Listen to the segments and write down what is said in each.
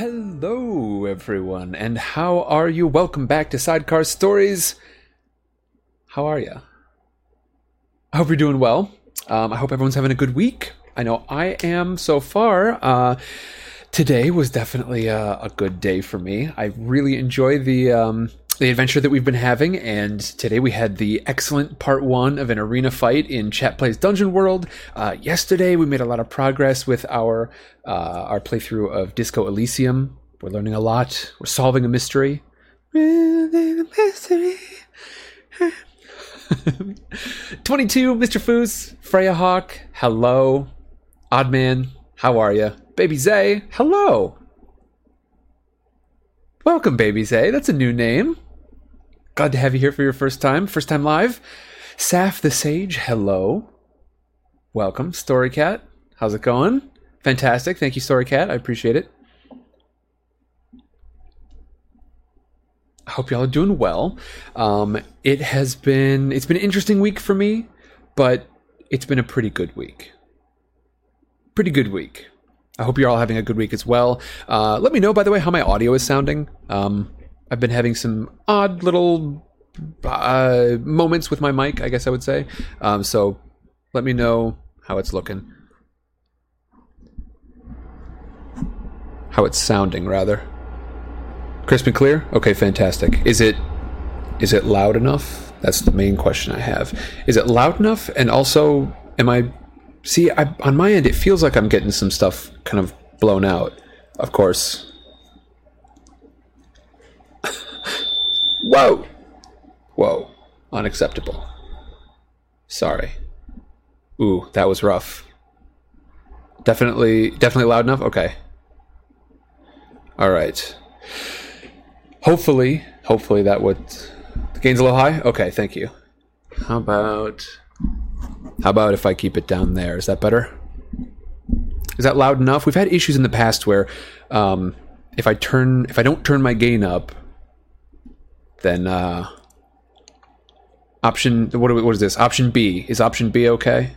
Hello, everyone, and how are you? Welcome back to Sidecar Stories. How are you? I hope you're doing well. Um, I hope everyone's having a good week. I know I am so far. Uh, today was definitely a, a, good day for me. I really enjoy the um, the adventure that we've been having, and today we had the excellent part one of an arena fight in Chat Plays Dungeon World. Uh, yesterday we made a lot of progress with our uh, our playthrough of Disco Elysium. We're learning a lot. We're solving a mystery. mystery. 22, Mr. Foos, Freya Hawk, hello. Oddman, how are you? Baby Zay, hello. Welcome, Baby Zay. That's a new name. Glad to have you here for your first time, first time live. Saf the Sage, hello. Welcome. Storycat, how's it going? Fantastic. Thank you, Storycat. I appreciate it. I hope y'all are doing well. Um, it has been it's been an interesting week for me, but it's been a pretty good week. Pretty good week. I hope you're all having a good week as well. Uh, let me know, by the way, how my audio is sounding. Um, I've been having some odd little uh, moments with my mic, I guess I would say. Um, so let me know how it's looking. How it's sounding, rather. Crisp and clear? Okay, fantastic. Is it is it loud enough? That's the main question I have. Is it loud enough? And also, am I see I, on my end? It feels like I'm getting some stuff kind of blown out. Of course, Whoa! Whoa. Unacceptable. Sorry. Ooh, that was rough. Definitely, definitely loud enough? Okay. All right. Hopefully, hopefully that would. The gain's a little high? Okay, thank you. How about. How about if I keep it down there? Is that better? Is that loud enough? We've had issues in the past where um, if I turn, if I don't turn my gain up, then uh, option what, what is this? Option B is option B okay?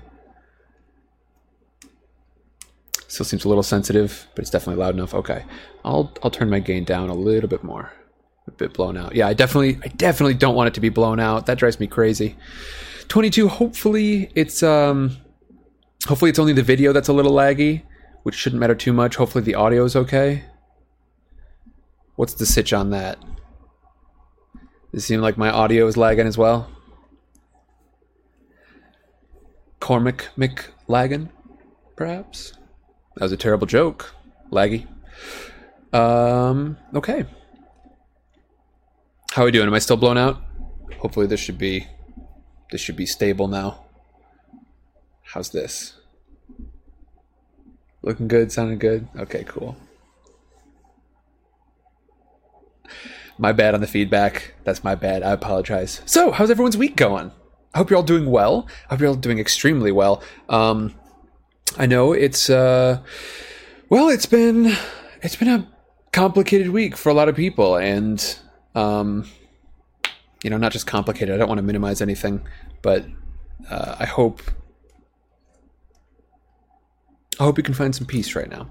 Still seems a little sensitive, but it's definitely loud enough. Okay, I'll I'll turn my gain down a little bit more. A bit blown out. Yeah, I definitely I definitely don't want it to be blown out. That drives me crazy. 22. Hopefully it's um hopefully it's only the video that's a little laggy, which shouldn't matter too much. Hopefully the audio is okay. What's the sitch on that? It seemed like my audio is lagging as well. Cormac McLaggen, perhaps? That was a terrible joke. Laggy. Um, okay. How are we doing? Am I still blown out? Hopefully this should be this should be stable now. How's this? Looking good, sounding good. Okay, cool. My bad on the feedback. That's my bad. I apologize. So, how's everyone's week going? I hope you're all doing well. I hope you're all doing extremely well. Um, I know it's uh, well, it's been it's been a complicated week for a lot of people, and um, you know, not just complicated. I don't want to minimize anything, but uh, I hope I hope you can find some peace right now.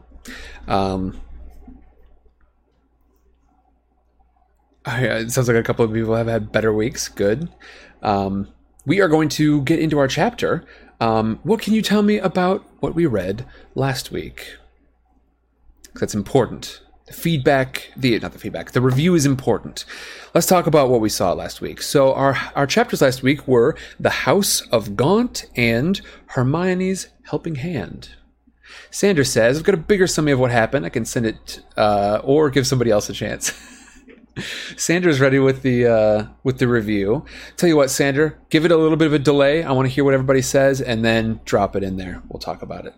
Um, it sounds like a couple of people have had better weeks. Good. Um, we are going to get into our chapter. Um, what can you tell me about what we read last week? That's important. Feedback, the not the feedback, the review is important. Let's talk about what we saw last week. So our our chapters last week were the House of Gaunt and Hermione's Helping Hand. Sanders says, "I've got a bigger summary of what happened. I can send it, uh, or give somebody else a chance." Sander's ready with the uh, with the review. Tell you what, Sandra, give it a little bit of a delay. I want to hear what everybody says, and then drop it in there. We'll talk about it.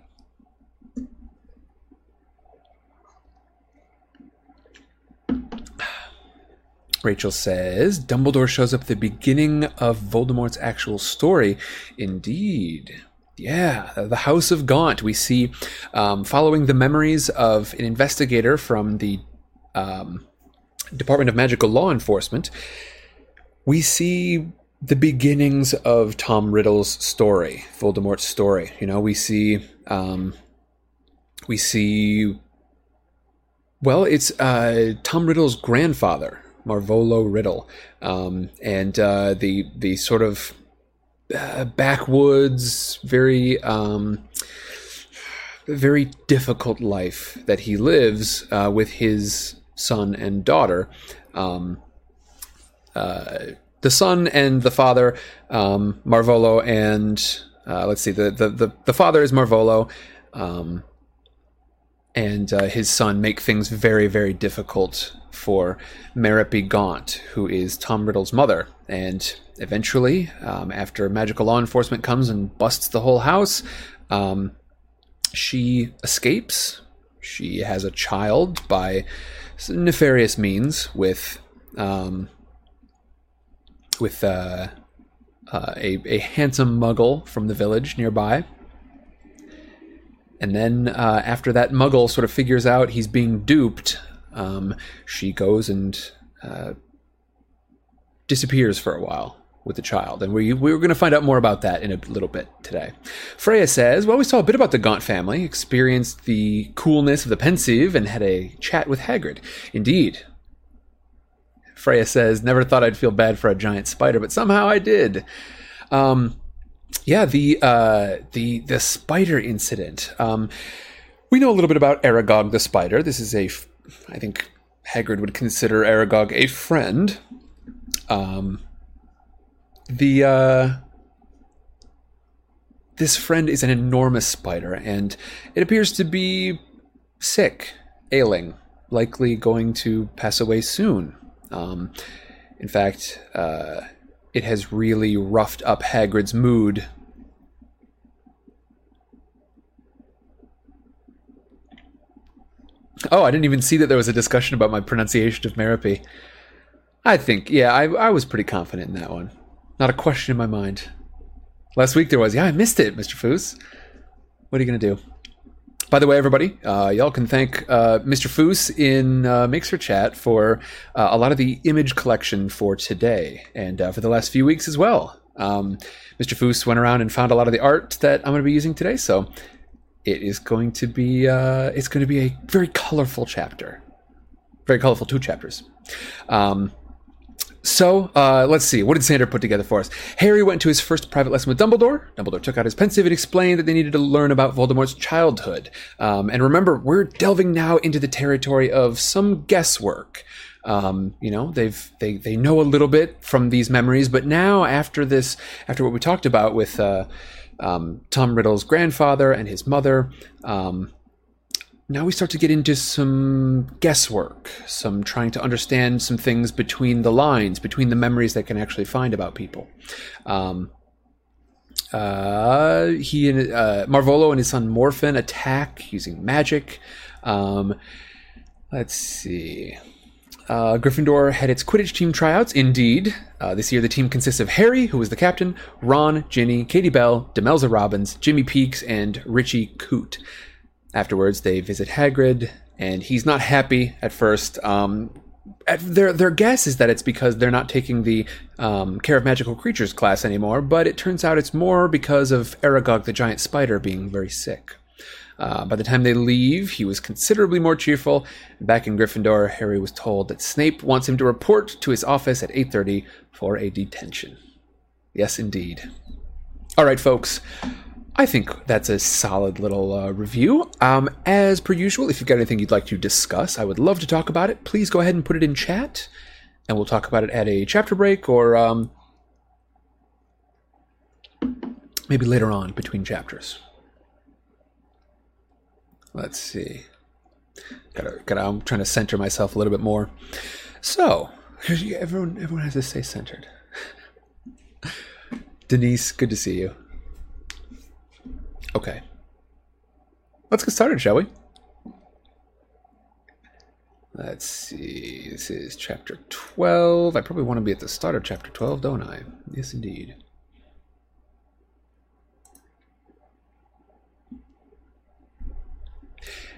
Rachel says Dumbledore shows up at the beginning of Voldemort's actual story. Indeed. Yeah, the House of Gaunt. We see um, following the memories of an investigator from the um, Department of Magical Law Enforcement, we see the beginnings of Tom Riddle's story, Voldemort's story. You know, we see um, we see Well, it's uh, Tom Riddle's grandfather, Marvolo Riddle, um, and uh, the the sort of uh, backwoods, very um, very difficult life that he lives uh, with his son and daughter. Um, uh, the son and the father, um, Marvolo, and uh, let's see, the, the, the, the, father is Marvolo, um, and uh, his son make things very, very difficult for Merope Gaunt, who is Tom Riddle's mother. And eventually, um, after magical law enforcement comes and busts the whole house, um, she escapes. She has a child by nefarious means with um, with uh, uh, a, a handsome muggle from the village nearby. And then uh, after that muggle sort of figures out he's being duped, um, she goes and uh, disappears for a while with the child. And we, we were going to find out more about that in a little bit today. Freya says, Well, we saw a bit about the Gaunt family, experienced the coolness of the Pensieve, and had a chat with Hagrid. Indeed, Freya says, "Never thought I'd feel bad for a giant spider, but somehow I did." Um, yeah, the uh, the the spider incident. Um, we know a little bit about Aragog the spider. This is a, I think Hagrid would consider Aragog a friend. Um, the uh, this friend is an enormous spider, and it appears to be sick, ailing, likely going to pass away soon. Um, in fact, uh, it has really roughed up Hagrid's mood. Oh, I didn't even see that there was a discussion about my pronunciation of Merope. I think, yeah, I, I was pretty confident in that one. Not a question in my mind. Last week there was, yeah, I missed it, Mr. Foos. What are you going to do? By the way, everybody, uh, y'all can thank uh, Mr. Foos in uh, Mixer Chat for uh, a lot of the image collection for today and uh, for the last few weeks as well. Um, Mr. Foos went around and found a lot of the art that I'm going to be using today, so it is going to be uh, it's going to be a very colorful chapter, very colorful two chapters. Um, so, uh, let's see. What did Sander put together for us? Harry went to his first private lesson with Dumbledore. Dumbledore took out his Pensieve and explained that they needed to learn about Voldemort's childhood. Um, and remember, we're delving now into the territory of some guesswork. Um, you know, they've they they know a little bit from these memories, but now after this, after what we talked about with uh, um, Tom Riddle's grandfather and his mother, um, now we start to get into some guesswork, some trying to understand some things between the lines, between the memories that can actually find about people. Um, uh, he and uh, Marvolo and his son Morphin attack using magic. Um, let's see. Uh, Gryffindor had its Quidditch team tryouts. Indeed, uh, this year the team consists of Harry, who was the captain, Ron, Ginny, Katie Bell, Demelza Robbins, Jimmy Peakes, and Richie Coote. Afterwards, they visit Hagrid, and he's not happy at first. Um, at their their guess is that it's because they're not taking the um, care of magical creatures class anymore, but it turns out it's more because of Aragog the giant spider being very sick. Uh, by the time they leave, he was considerably more cheerful. Back in Gryffindor, Harry was told that Snape wants him to report to his office at 8:30 for a detention. Yes, indeed. All right, folks. I think that's a solid little uh, review. Um, as per usual, if you've got anything you'd like to discuss, I would love to talk about it. Please go ahead and put it in chat, and we'll talk about it at a chapter break or um, maybe later on between chapters. Let's see. Gotta, gotta, I'm trying to center myself a little bit more. So, everyone, everyone has to stay centered. Denise, good to see you. Okay. Let's get started, shall we? Let's see. This is chapter 12. I probably want to be at the start of chapter 12, don't I? Yes, indeed.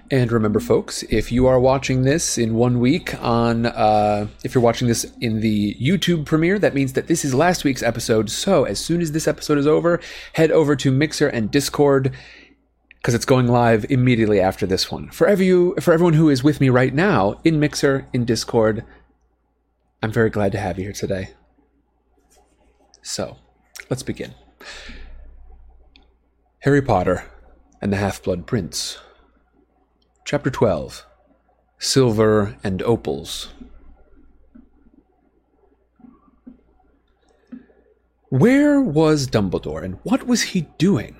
And remember, folks, if you are watching this in one week on, uh, if you're watching this in the YouTube premiere, that means that this is last week's episode. So as soon as this episode is over, head over to Mixer and Discord, because it's going live immediately after this one. For every you, for everyone who is with me right now in Mixer, in Discord, I'm very glad to have you here today. So, let's begin. Harry Potter and the Half Blood Prince. Chapter 12 Silver and Opals. Where was Dumbledore and what was he doing?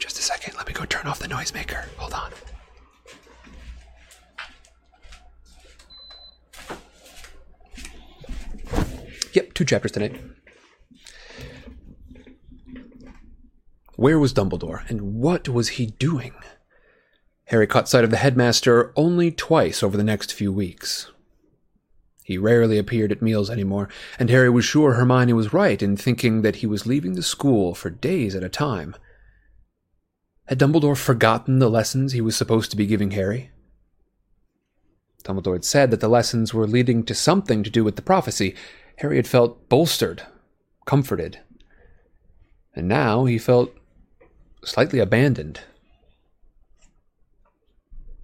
Just a second, let me go turn off the noisemaker. Hold on. Yep, two chapters tonight. Where was Dumbledore, and what was he doing? Harry caught sight of the headmaster only twice over the next few weeks. He rarely appeared at meals anymore, and Harry was sure Hermione was right in thinking that he was leaving the school for days at a time. Had Dumbledore forgotten the lessons he was supposed to be giving Harry? Dumbledore had said that the lessons were leading to something to do with the prophecy. Harry had felt bolstered, comforted. And now he felt slightly abandoned.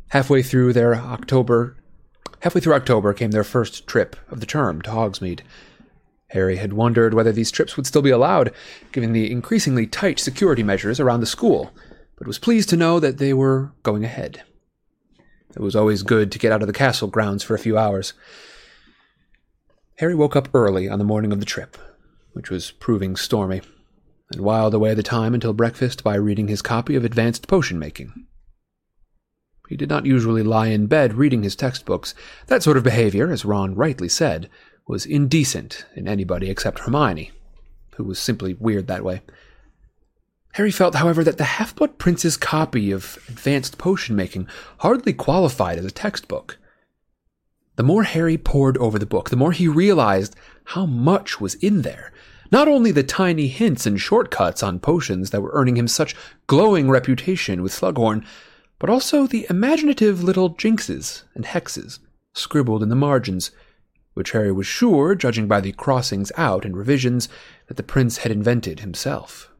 Halfway through their October halfway through October came their first trip of the term to Hogsmeade. Harry had wondered whether these trips would still be allowed, given the increasingly tight security measures around the school, but was pleased to know that they were going ahead. It was always good to get out of the castle grounds for a few hours. Harry woke up early on the morning of the trip, which was proving stormy and whiled away the time until breakfast by reading his copy of Advanced Potion Making. He did not usually lie in bed reading his textbooks. That sort of behavior, as Ron rightly said, was indecent in anybody except Hermione, who was simply weird that way. Harry felt, however, that the Half Blood Prince's copy of Advanced Potion Making hardly qualified as a textbook. The more Harry pored over the book, the more he realized how much was in there, not only the tiny hints and shortcuts on potions that were earning him such glowing reputation with Slughorn, but also the imaginative little jinxes and hexes scribbled in the margins, which Harry was sure, judging by the crossings out and revisions, that the prince had invented himself.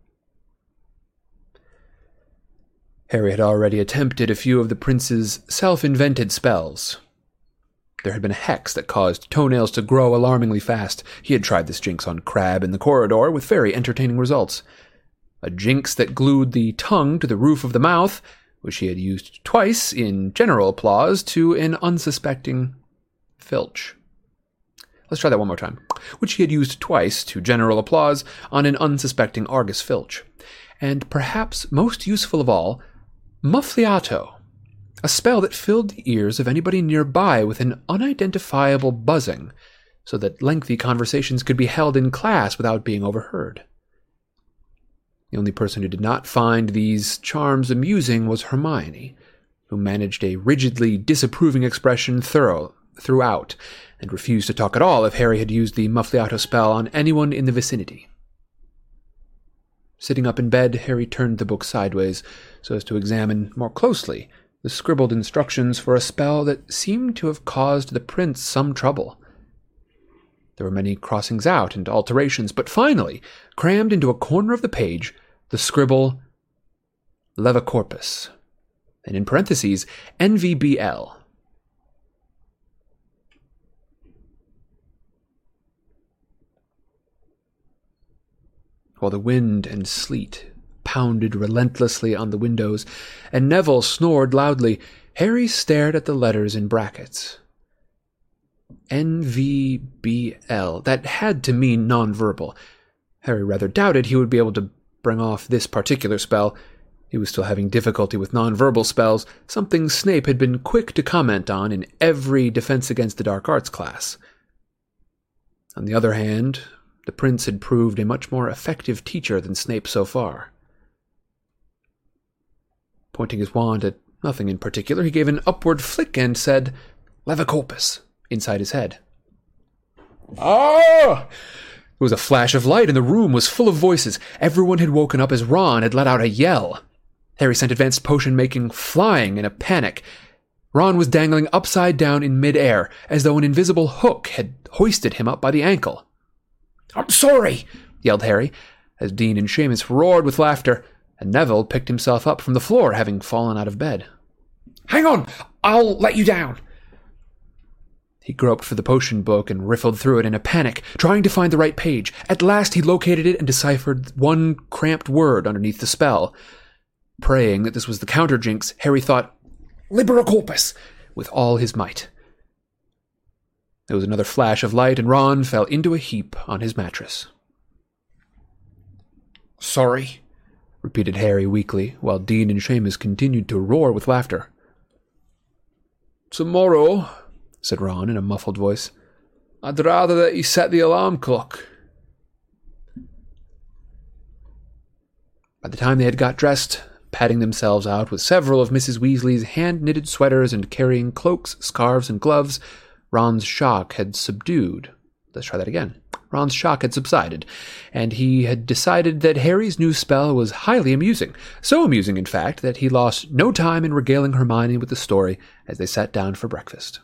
Harry had already attempted a few of the prince's self invented spells, there had been a hex that caused toenails to grow alarmingly fast. He had tried this jinx on Crabbe in the corridor with very entertaining results. A jinx that glued the tongue to the roof of the mouth, which he had used twice in general applause to an unsuspecting Filch. Let's try that one more time. Which he had used twice to general applause on an unsuspecting Argus Filch. And perhaps most useful of all, Muffliato a spell that filled the ears of anybody nearby with an unidentifiable buzzing, so that lengthy conversations could be held in class without being overheard. The only person who did not find these charms amusing was Hermione, who managed a rigidly disapproving expression thorough, throughout, and refused to talk at all if Harry had used the Muffliato spell on anyone in the vicinity. Sitting up in bed, Harry turned the book sideways so as to examine more closely the scribbled instructions for a spell that seemed to have caused the prince some trouble. There were many crossings out and alterations, but finally, crammed into a corner of the page, the scribble Levicorpus, and in parentheses, NVBL. While the wind and sleet pounded relentlessly on the windows, and Neville snored loudly, Harry stared at the letters in brackets. NVBL. That had to mean nonverbal. Harry rather doubted he would be able to bring off this particular spell. He was still having difficulty with nonverbal spells, something Snape had been quick to comment on in every Defense Against the Dark Arts class. On the other hand, the prince had proved a much more effective teacher than Snape so far. Pointing his wand at nothing in particular, he gave an upward flick and said, Levicorpus, inside his head. Ah! It was a flash of light, and the room was full of voices. Everyone had woken up as Ron had let out a yell. Harry sent advanced potion making flying in a panic. Ron was dangling upside down in midair, as though an invisible hook had hoisted him up by the ankle. I'm sorry, yelled Harry, as Dean and Seamus roared with laughter. and Neville picked himself up from the floor, having fallen out of bed. Hang on! I'll let you down! He groped for the potion book and riffled through it in a panic, trying to find the right page. At last he located it and deciphered one cramped word underneath the spell. Praying that this was the counter jinx, Harry thought, Liberacorpus! with all his might. There was another flash of light, and Ron fell into a heap on his mattress. Sorry, repeated Harry weakly, while Dean and Seamus continued to roar with laughter. Tomorrow, said Ron in a muffled voice, I'd rather that you set the alarm clock. By the time they had got dressed, patting themselves out with several of Mrs. Weasley's hand knitted sweaters and carrying cloaks, scarves, and gloves, Ron's shock had subdued. Let's try that again. Ron's shock had subsided, and he had decided that Harry's new spell was highly amusing. So amusing, in fact, that he lost no time in regaling Hermione with the story as they sat down for breakfast.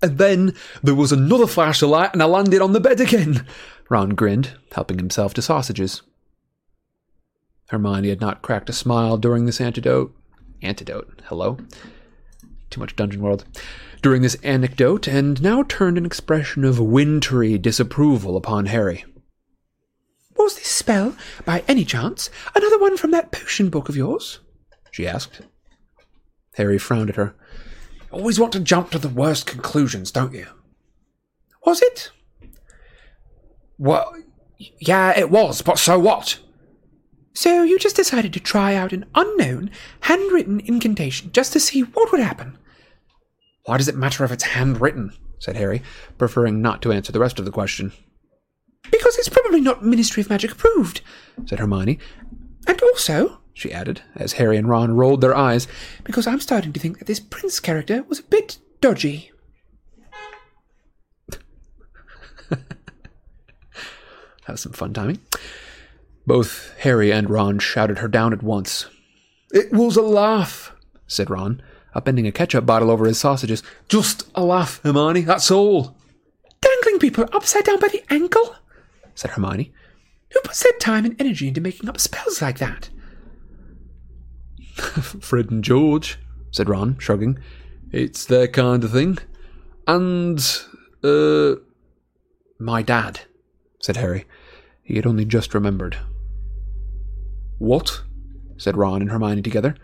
And then there was another flash of light, and I landed on the bed again. Ron grinned, helping himself to sausages. Hermione had not cracked a smile during this antidote. Antidote? Hello? Too much Dungeon World during this anecdote, and now turned an expression of wintry disapproval upon Harry. Was this spell, by any chance, another one from that potion book of yours? she asked. Harry frowned at her. Always want to jump to the worst conclusions, don't you? Was it? Well, yeah, it was, but so what? So you just decided to try out an unknown, handwritten incantation just to see what would happen? Why does it matter if it's handwritten? said Harry, preferring not to answer the rest of the question. Because it's probably not Ministry of Magic approved, said Hermione. And also, she added, as Harry and Ron rolled their eyes, because I'm starting to think that this prince character was a bit dodgy. that was some fun timing. Both Harry and Ron shouted her down at once. It was a laugh, said Ron upending a ketchup bottle over his sausages. Just a laugh, Hermione, that's all. Dangling people upside down by the ankle? said Hermione. Who puts their time and energy into making up spells like that? Fred and George, said Ron, shrugging. It's their kind of thing. And, uh, my dad, said Harry. He had only just remembered. What? said Ron and Hermione together.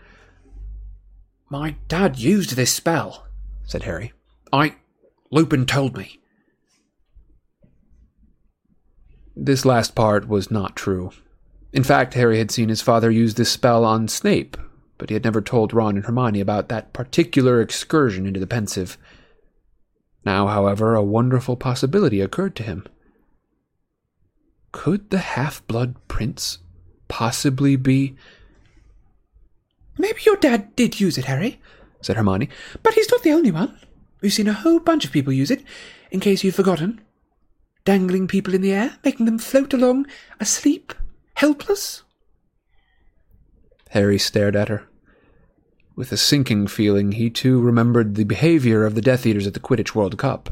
My dad used this spell, said Harry. I. Lupin told me. This last part was not true. In fact, Harry had seen his father use this spell on Snape, but he had never told Ron and Hermione about that particular excursion into the Pensieve. Now, however, a wonderful possibility occurred to him. Could the half blood prince possibly be Maybe your dad did use it, Harry, said Hermione, but he's not the only one. We've seen a whole bunch of people use it, in case you've forgotten. Dangling people in the air, making them float along, asleep, helpless. Harry stared at her. With a sinking feeling, he too remembered the behavior of the Death Eaters at the Quidditch World Cup.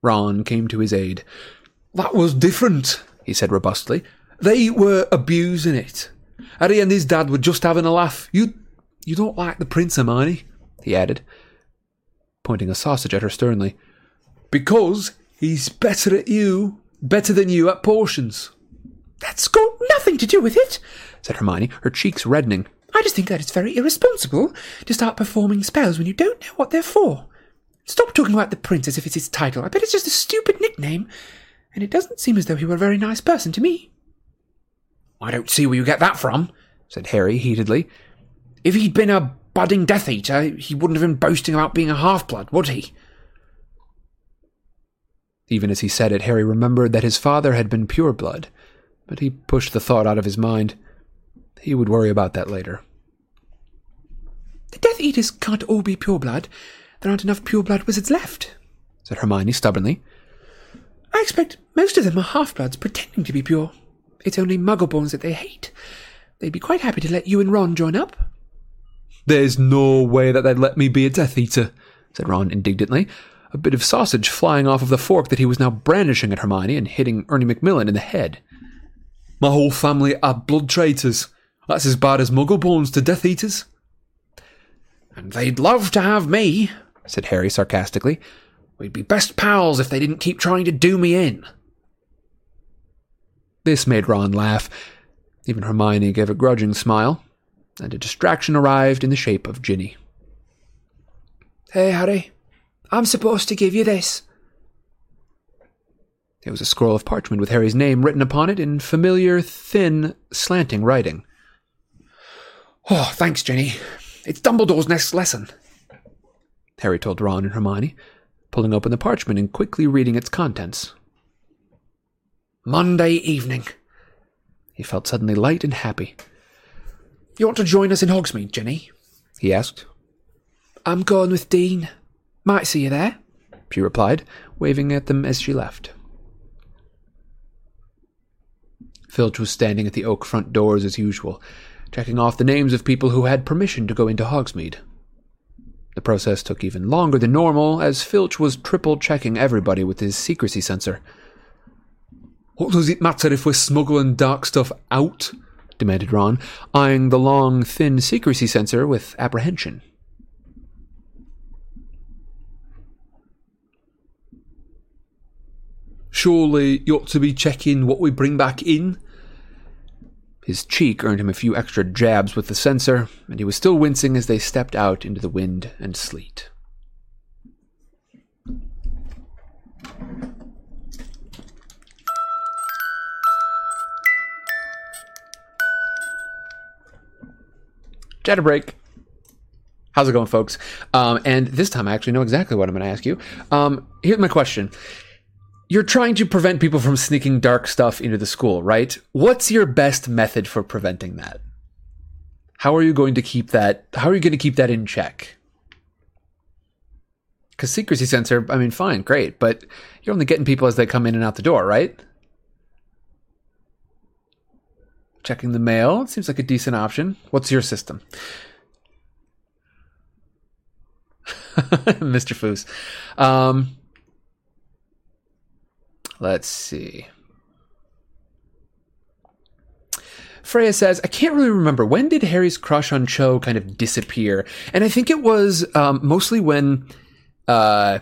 Ron came to his aid. That was different, he said robustly. They were abusing it. Harry and his dad were just having a laugh. You, you don't like the Prince, Hermione? he added, pointing a sausage at her sternly. Because he's better at you, better than you at potions. That's got nothing to do with it, said Hermione, her cheeks reddening. I just think that it's very irresponsible to start performing spells when you don't know what they're for. Stop talking about the prince as if it's his title. I bet it's just a stupid nickname, and it doesn't seem as though he were a very nice person to me. I don't see where you get that from, said Harry heatedly. If he'd been a budding Death Eater, he wouldn't have been boasting about being a half blood, would he? Even as he said it, Harry remembered that his father had been pure blood, but he pushed the thought out of his mind. He would worry about that later. The Death Eaters can't all be pure blood. There aren't enough pure blood wizards left, said Hermione stubbornly. I expect most of them are half bloods pretending to be pure. It's only muggleborns that they hate. They'd be quite happy to let you and Ron join up. There's no way that they'd let me be a Death Eater, said Ron indignantly, a bit of sausage flying off of the fork that he was now brandishing at Hermione and hitting Ernie Macmillan in the head. My whole family are blood traitors. That's as bad as Muggleborns to Death Eaters. And they'd love to have me, said Harry sarcastically. We'd be best pals if they didn't keep trying to do me in. This made Ron laugh. Even Hermione gave a grudging smile, and a distraction arrived in the shape of Ginny. Hey, Harry, I'm supposed to give you this. It was a scroll of parchment with Harry's name written upon it in familiar, thin, slanting writing. Oh, thanks, Ginny. It's Dumbledore's next lesson. Harry told Ron and Hermione, pulling open the parchment and quickly reading its contents. Monday evening. He felt suddenly light and happy. You want to join us in Hogsmeade, Ginny? he asked. I'm going with Dean. Might see you there, she replied, waving at them as she left. Filch was standing at the oak front doors as usual, checking off the names of people who had permission to go into Hogsmeade. The process took even longer than normal, as Filch was triple checking everybody with his secrecy sensor. What does it matter if we're smuggling dark stuff out? demanded Ron, eyeing the long, thin secrecy sensor with apprehension. Surely you ought to be checking what we bring back in. His cheek earned him a few extra jabs with the sensor, and he was still wincing as they stepped out into the wind and sleet. Chatter break. How's it going, folks? Um, and this time I actually know exactly what I'm going to ask you. Um, here's my question you're trying to prevent people from sneaking dark stuff into the school, right? What's your best method for preventing that? How are you going to keep that? How are you going to keep that in check? Because secrecy sensor, I mean, fine, great, but you're only getting people as they come in and out the door, right? Checking the mail seems like a decent option. What's your system? Mr. Foos. Um, Let's see. Freya says, I can't really remember. When did Harry's crush on Cho kind of disappear? And I think it was um, mostly when. Uh,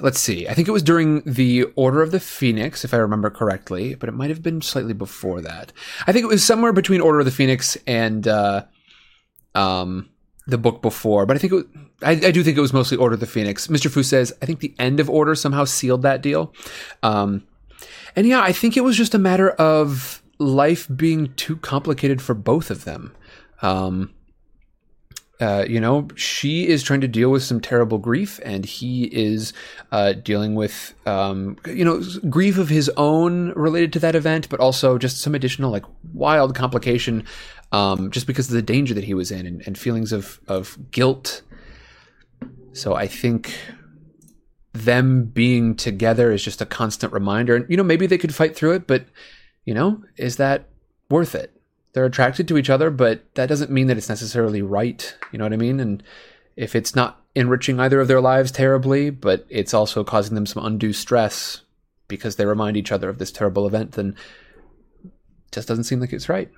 let's see. I think it was during the Order of the Phoenix, if I remember correctly, but it might have been slightly before that. I think it was somewhere between Order of the Phoenix and uh, um, the book before, but I think it was, I, I, do think it was mostly Order of the Phoenix. Mr. Fu says I think the end of Order somehow sealed that deal, um, and yeah, I think it was just a matter of life being too complicated for both of them. Um, uh, you know, she is trying to deal with some terrible grief, and he is uh, dealing with, um, you know, grief of his own related to that event, but also just some additional, like, wild complication um, just because of the danger that he was in and, and feelings of, of guilt. So I think them being together is just a constant reminder. And, you know, maybe they could fight through it, but, you know, is that worth it? They're attracted to each other, but that doesn't mean that it's necessarily right. You know what I mean? And if it's not enriching either of their lives terribly, but it's also causing them some undue stress because they remind each other of this terrible event, then just doesn't seem like it's right.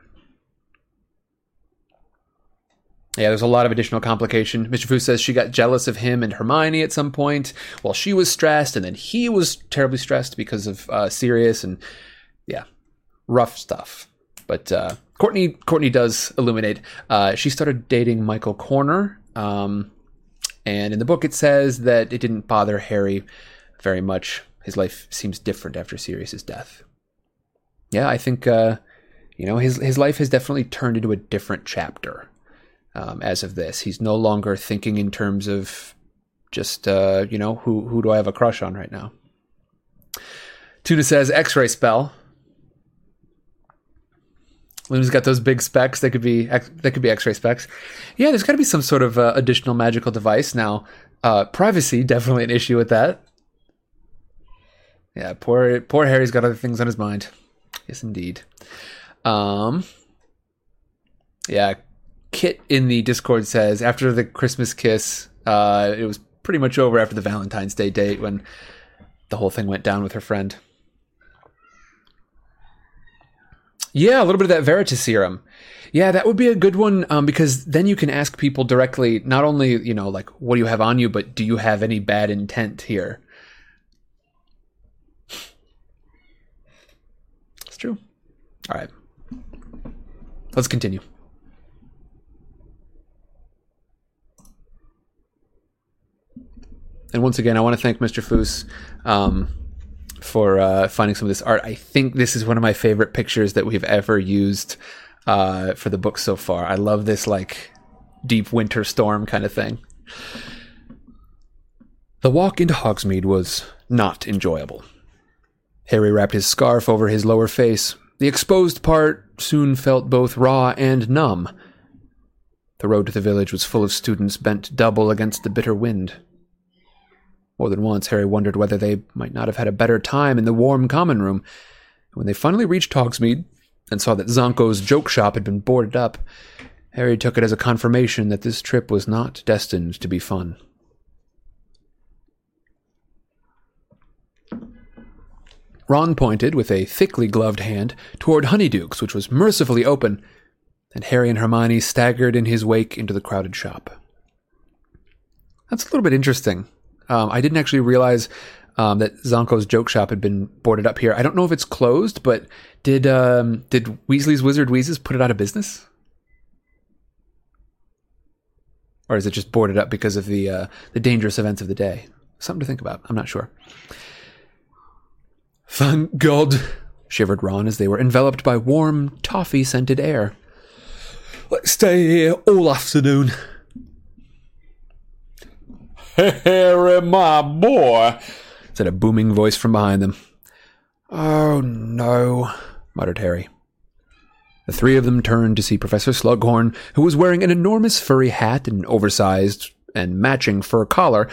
Yeah, there's a lot of additional complication. Mr. Fu says she got jealous of him and Hermione at some point while she was stressed, and then he was terribly stressed because of uh, Sirius, and yeah, rough stuff. But uh, Courtney, Courtney does illuminate. Uh, she started dating Michael Corner, um, and in the book it says that it didn't bother Harry very much. His life seems different after Sirius's death. Yeah, I think uh, you know his his life has definitely turned into a different chapter um, as of this. He's no longer thinking in terms of just uh, you know who who do I have a crush on right now. Tuna says X-ray spell. Luna's got those big specs. They could be that could be X-ray specs. Yeah, there's got to be some sort of uh, additional magical device now. Uh, privacy definitely an issue with that. Yeah, poor poor Harry's got other things on his mind. Yes, indeed. Um, yeah, Kit in the Discord says after the Christmas kiss, uh, it was pretty much over after the Valentine's Day date when the whole thing went down with her friend. Yeah, a little bit of that Veritaserum. Yeah, that would be a good one um, because then you can ask people directly, not only, you know, like, what do you have on you, but do you have any bad intent here? It's true. All right. Let's continue. And once again, I want to thank Mr. Foos um, for uh, finding some of this art. I think this is one of my favorite pictures that we've ever used uh, for the book so far. I love this like deep winter storm kind of thing. The walk into Hogsmeade was not enjoyable. Harry wrapped his scarf over his lower face. The exposed part soon felt both raw and numb. The road to the village was full of students bent double against the bitter wind. More than once, Harry wondered whether they might not have had a better time in the warm common room. When they finally reached Hogsmeade and saw that Zonko's joke shop had been boarded up, Harry took it as a confirmation that this trip was not destined to be fun. Ron pointed with a thickly gloved hand toward Honeydukes, which was mercifully open, and Harry and Hermione staggered in his wake into the crowded shop. That's a little bit interesting. Um, I didn't actually realize um, that Zonko's joke shop had been boarded up here. I don't know if it's closed, but did um, did Weasley's Wizard Wheezes put it out of business? Or is it just boarded up because of the uh, the dangerous events of the day? Something to think about. I'm not sure. Thank God, shivered Ron as they were enveloped by warm, toffee scented air. Let's stay here all afternoon. Harry, my boy, said a booming voice from behind them. Oh no, muttered Harry. The three of them turned to see Professor Slughorn, who was wearing an enormous furry hat and oversized and matching fur collar,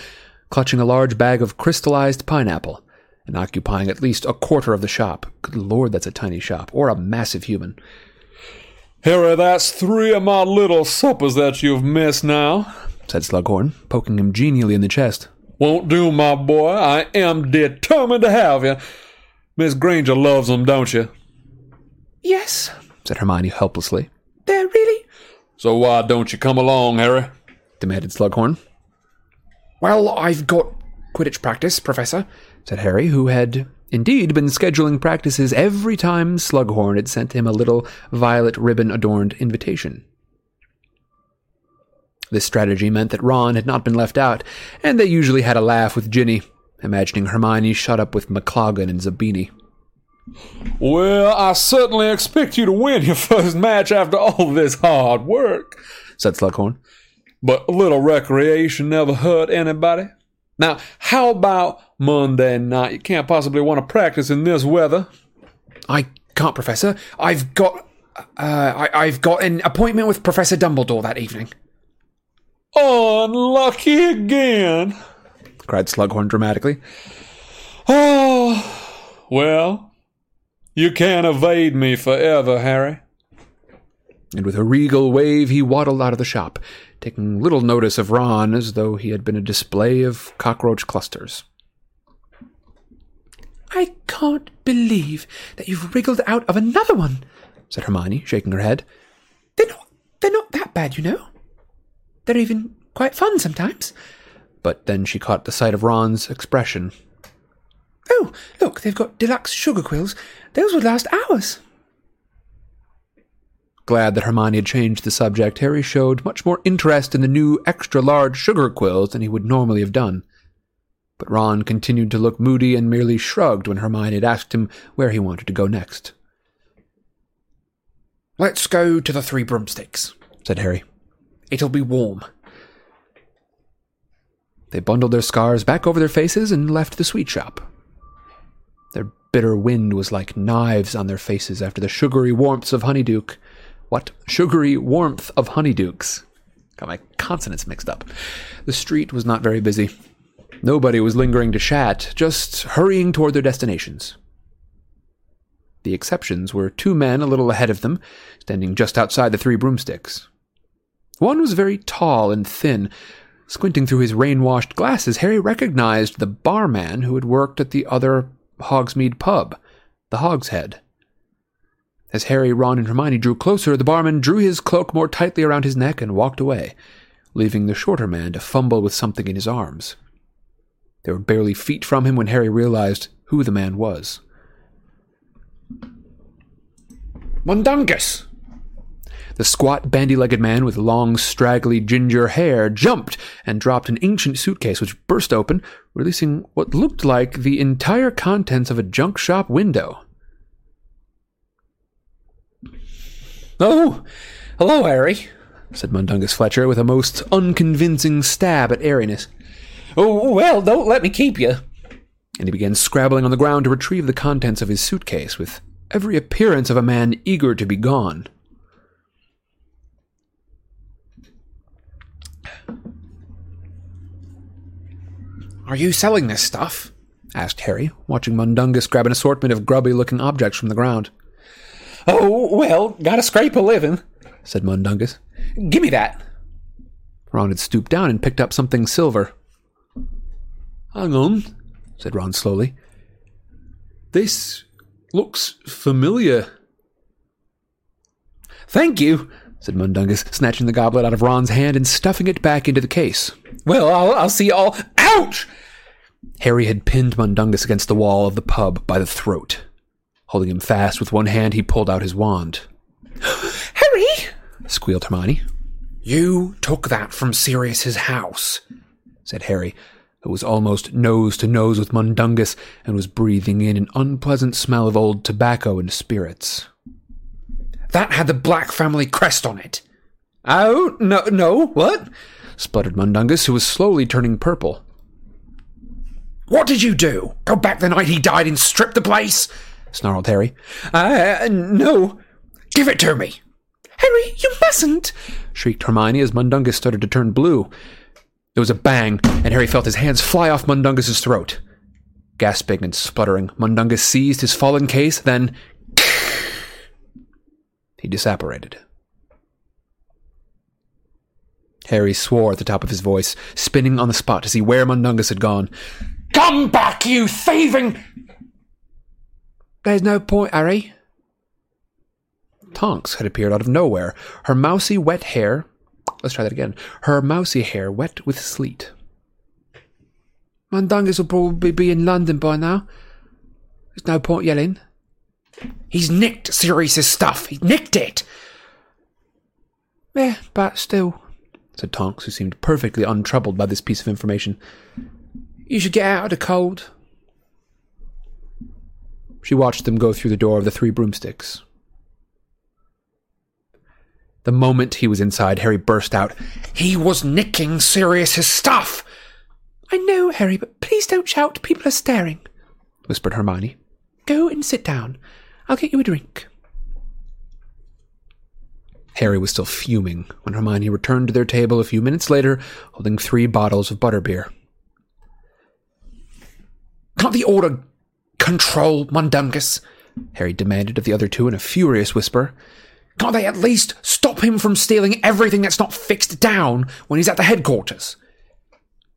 clutching a large bag of crystallized pineapple and occupying at least a quarter of the shop. Good lord, that's a tiny shop, or a massive human. Harry, that's three of my little suppers that you've missed now, said Slughorn, poking him genially in the chest. Won't do, my boy. I am determined to have you. Miss Granger loves them, don't you? Yes, said Hermione helplessly. They're really. So why don't you come along, Harry? demanded Slughorn. Well, I've got Quidditch practice, Professor, said Harry, who had indeed been scheduling practices every time Slughorn had sent him a little violet ribbon adorned invitation. This strategy meant that Ron had not been left out, and they usually had a laugh with Ginny, imagining Hermione shut up with McLaggen and Zabini. Well, I certainly expect you to win your first match after all this hard work, said Slughorn. But a little recreation never hurt anybody. Now, how about Monday night? You can't possibly want to practice in this weather. I can't, Professor. I've got, uh, I, I've got an appointment with Professor Dumbledore that evening. Unlucky again, cried Slughorn dramatically. Oh, well, you can't evade me forever, Harry. And with a regal wave, he waddled out of the shop, taking little notice of Ron as though he had been a display of cockroach clusters. I can't believe that you've wriggled out of another one, said Hermione, shaking her head. They're not, they're not that bad, you know. They're even quite fun sometimes. But then she caught the sight of Ron's expression. Oh, look, they've got deluxe sugar quills. Those would last hours. Glad that Hermione had changed the subject, Harry showed much more interest in the new extra large sugar quills than he would normally have done. But Ron continued to look moody and merely shrugged when Hermione had asked him where he wanted to go next. Let's go to the Three Broomsticks, said Harry. It'll be warm. They bundled their scarves back over their faces and left the sweet shop. Their bitter wind was like knives on their faces after the sugary warmth of Honeyduke. What sugary warmth of Honeydukes? Got my consonants mixed up. The street was not very busy. Nobody was lingering to chat, just hurrying toward their destinations. The exceptions were two men a little ahead of them, standing just outside the three broomsticks. One was very tall and thin. Squinting through his rain washed glasses, Harry recognized the barman who had worked at the other Hogsmeade pub, the Hog's Head. As Harry, Ron, and Hermione drew closer, the barman drew his cloak more tightly around his neck and walked away, leaving the shorter man to fumble with something in his arms. They were barely feet from him when Harry realized who the man was. Mundungus! The squat, bandy legged man with long, straggly ginger hair jumped and dropped an ancient suitcase which burst open, releasing what looked like the entire contents of a junk shop window. Oh, hello, Harry, said Mundungus Fletcher with a most unconvincing stab at airiness. Oh, well, don't let me keep you. And he began scrabbling on the ground to retrieve the contents of his suitcase with every appearance of a man eager to be gone. Are you selling this stuff? asked Harry, watching Mundungus grab an assortment of grubby looking objects from the ground. Oh, well, gotta scrape a living, said Mundungus. Give me that. Ron had stooped down and picked up something silver. Hang on, said Ron slowly. This looks familiar. Thank you, said Mundungus, snatching the goblet out of Ron's hand and stuffing it back into the case. Well, I'll, I'll see all. Ouch! Harry had pinned Mundungus against the wall of the pub by the throat. Holding him fast with one hand, he pulled out his wand. Harry! squealed Hermione. You took that from Sirius's house, said Harry, who was almost nose to nose with Mundungus and was breathing in an unpleasant smell of old tobacco and spirits. That had the Black family crest on it. Oh, no, no, what? spluttered Mundungus, who was slowly turning purple. What did you do? Go back the night he died and strip the place? snarled Harry. Uh, no. Give it to me. Harry, you mustn't, shrieked Hermione as Mundungus started to turn blue. There was a bang, and Harry felt his hands fly off Mundungus's throat. Gasping and spluttering, Mundungus seized his fallen case, then he disapparated. Harry swore at the top of his voice, spinning on the spot to see where Mundungus had gone. Come back, you thieving! There's no point, Harry. Tonks had appeared out of nowhere, her mousy wet hair. Let's try that again. Her mousy hair wet with sleet. Mundungus will probably be in London by now. There's no point yelling. He's nicked Sirius's stuff. He nicked it. Yeah, but still, said Tonks, who seemed perfectly untroubled by this piece of information. You should get out of the cold. She watched them go through the door of the three broomsticks. The moment he was inside, Harry burst out, He was nicking Sirius's stuff! I know, Harry, but please don't shout. People are staring, whispered Hermione. Go and sit down. I'll get you a drink. Harry was still fuming when Hermione returned to their table a few minutes later, holding three bottles of butterbeer. Can't the order control Mundungus? Harry demanded of the other two in a furious whisper. Can't they at least stop him from stealing everything that's not fixed down when he's at the headquarters?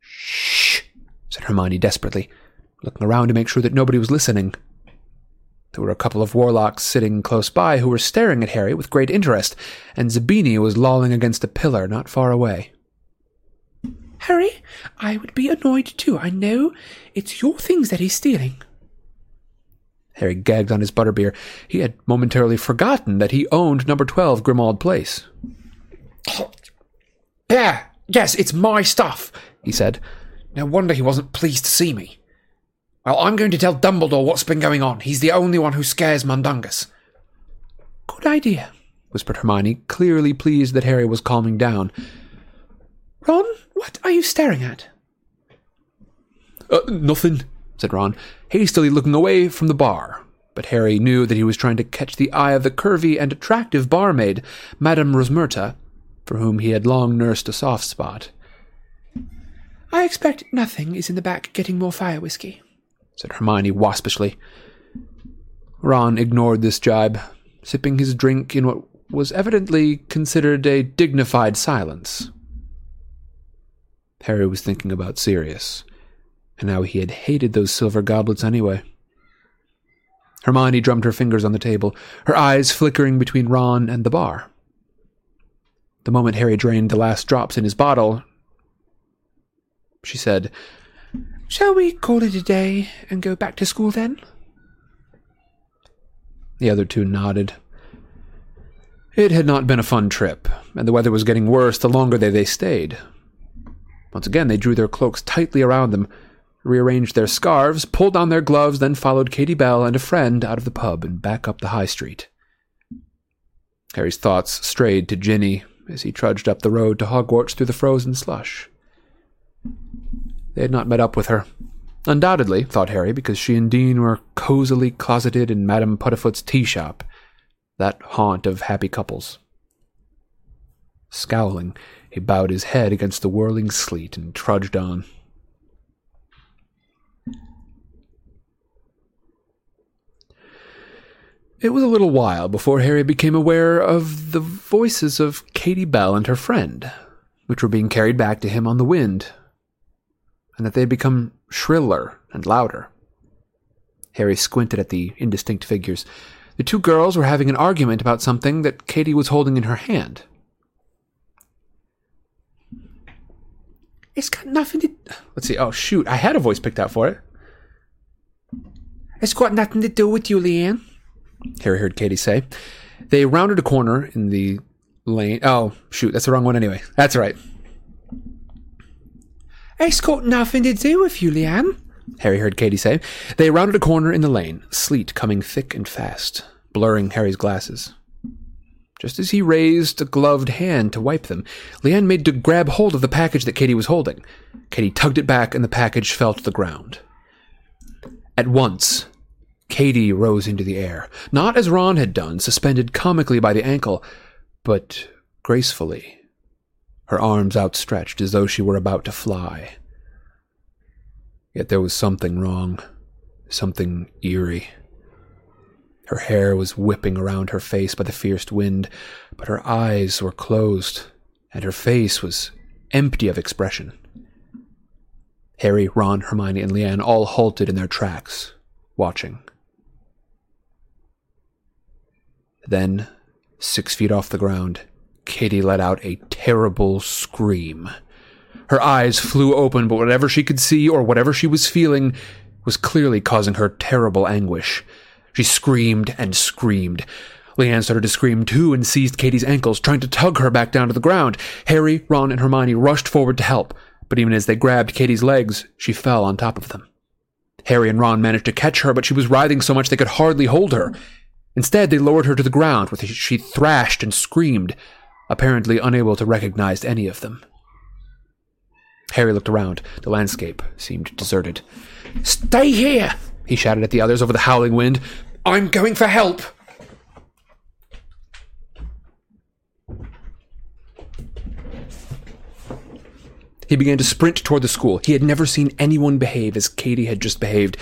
Shh, said Hermione desperately, looking around to make sure that nobody was listening. There were a couple of warlocks sitting close by who were staring at Harry with great interest, and Zabini was lolling against a pillar not far away. Harry, I would be annoyed too. I know it's your things that he's stealing. Harry gagged on his butterbeer. He had momentarily forgotten that he owned number 12 Grimmauld Place. Yeah, yes, it's my stuff, he said. No wonder he wasn't pleased to see me. Well, I'm going to tell Dumbledore what's been going on. He's the only one who scares Mundungus. Good idea, whispered Hermione, clearly pleased that Harry was calming down. Ron, what are you staring at? Uh, nothing, said Ron, hastily looking away from the bar. But Harry knew that he was trying to catch the eye of the curvy and attractive barmaid, Madame Rosmerta, for whom he had long nursed a soft spot. I expect nothing is in the back getting more fire whiskey, said Hermione waspishly. Ron ignored this jibe, sipping his drink in what was evidently considered a dignified silence. Harry was thinking about Sirius, and how he had hated those silver goblets anyway. Hermione drummed her fingers on the table, her eyes flickering between Ron and the bar. The moment Harry drained the last drops in his bottle, she said, Shall we call it a day and go back to school then? The other two nodded. It had not been a fun trip, and the weather was getting worse the longer they, they stayed. Once again, they drew their cloaks tightly around them, rearranged their scarves, pulled on their gloves, then followed Katie Bell and a friend out of the pub and back up the high street. Harry's thoughts strayed to Ginny as he trudged up the road to Hogwarts through the frozen slush. They had not met up with her. Undoubtedly, thought Harry, because she and Dean were cozily closeted in Madame Puddifoot's tea shop, that haunt of happy couples. Scowling, he bowed his head against the whirling sleet and trudged on. It was a little while before Harry became aware of the voices of Katie Bell and her friend, which were being carried back to him on the wind, and that they had become shriller and louder. Harry squinted at the indistinct figures. The two girls were having an argument about something that Katie was holding in her hand. It's got nothing to. Let's see. Oh, shoot. I had a voice picked out for it. It's got nothing to do with you, Leanne. Harry heard Katie say. They rounded a corner in the lane. Oh, shoot. That's the wrong one anyway. That's right. It's got nothing to do with you, Leanne. Harry heard Katie say. They rounded a corner in the lane, sleet coming thick and fast, blurring Harry's glasses. Just as he raised a gloved hand to wipe them, Leanne made to grab hold of the package that Katie was holding. Katie tugged it back, and the package fell to the ground. At once, Katie rose into the air, not as Ron had done, suspended comically by the ankle, but gracefully, her arms outstretched as though she were about to fly. Yet there was something wrong, something eerie. Her hair was whipping around her face by the fierce wind, but her eyes were closed, and her face was empty of expression. Harry, Ron, Hermione, and Leanne all halted in their tracks, watching. Then, six feet off the ground, Katie let out a terrible scream. Her eyes flew open, but whatever she could see or whatever she was feeling was clearly causing her terrible anguish. She screamed and screamed. Leanne started to scream too and seized Katie's ankles, trying to tug her back down to the ground. Harry, Ron, and Hermione rushed forward to help, but even as they grabbed Katie's legs, she fell on top of them. Harry and Ron managed to catch her, but she was writhing so much they could hardly hold her. Instead, they lowered her to the ground, where she thrashed and screamed, apparently unable to recognize any of them. Harry looked around. The landscape seemed deserted. Stay here! He shouted at the others over the howling wind. I'm going for help! He began to sprint toward the school. He had never seen anyone behave as Katie had just behaved,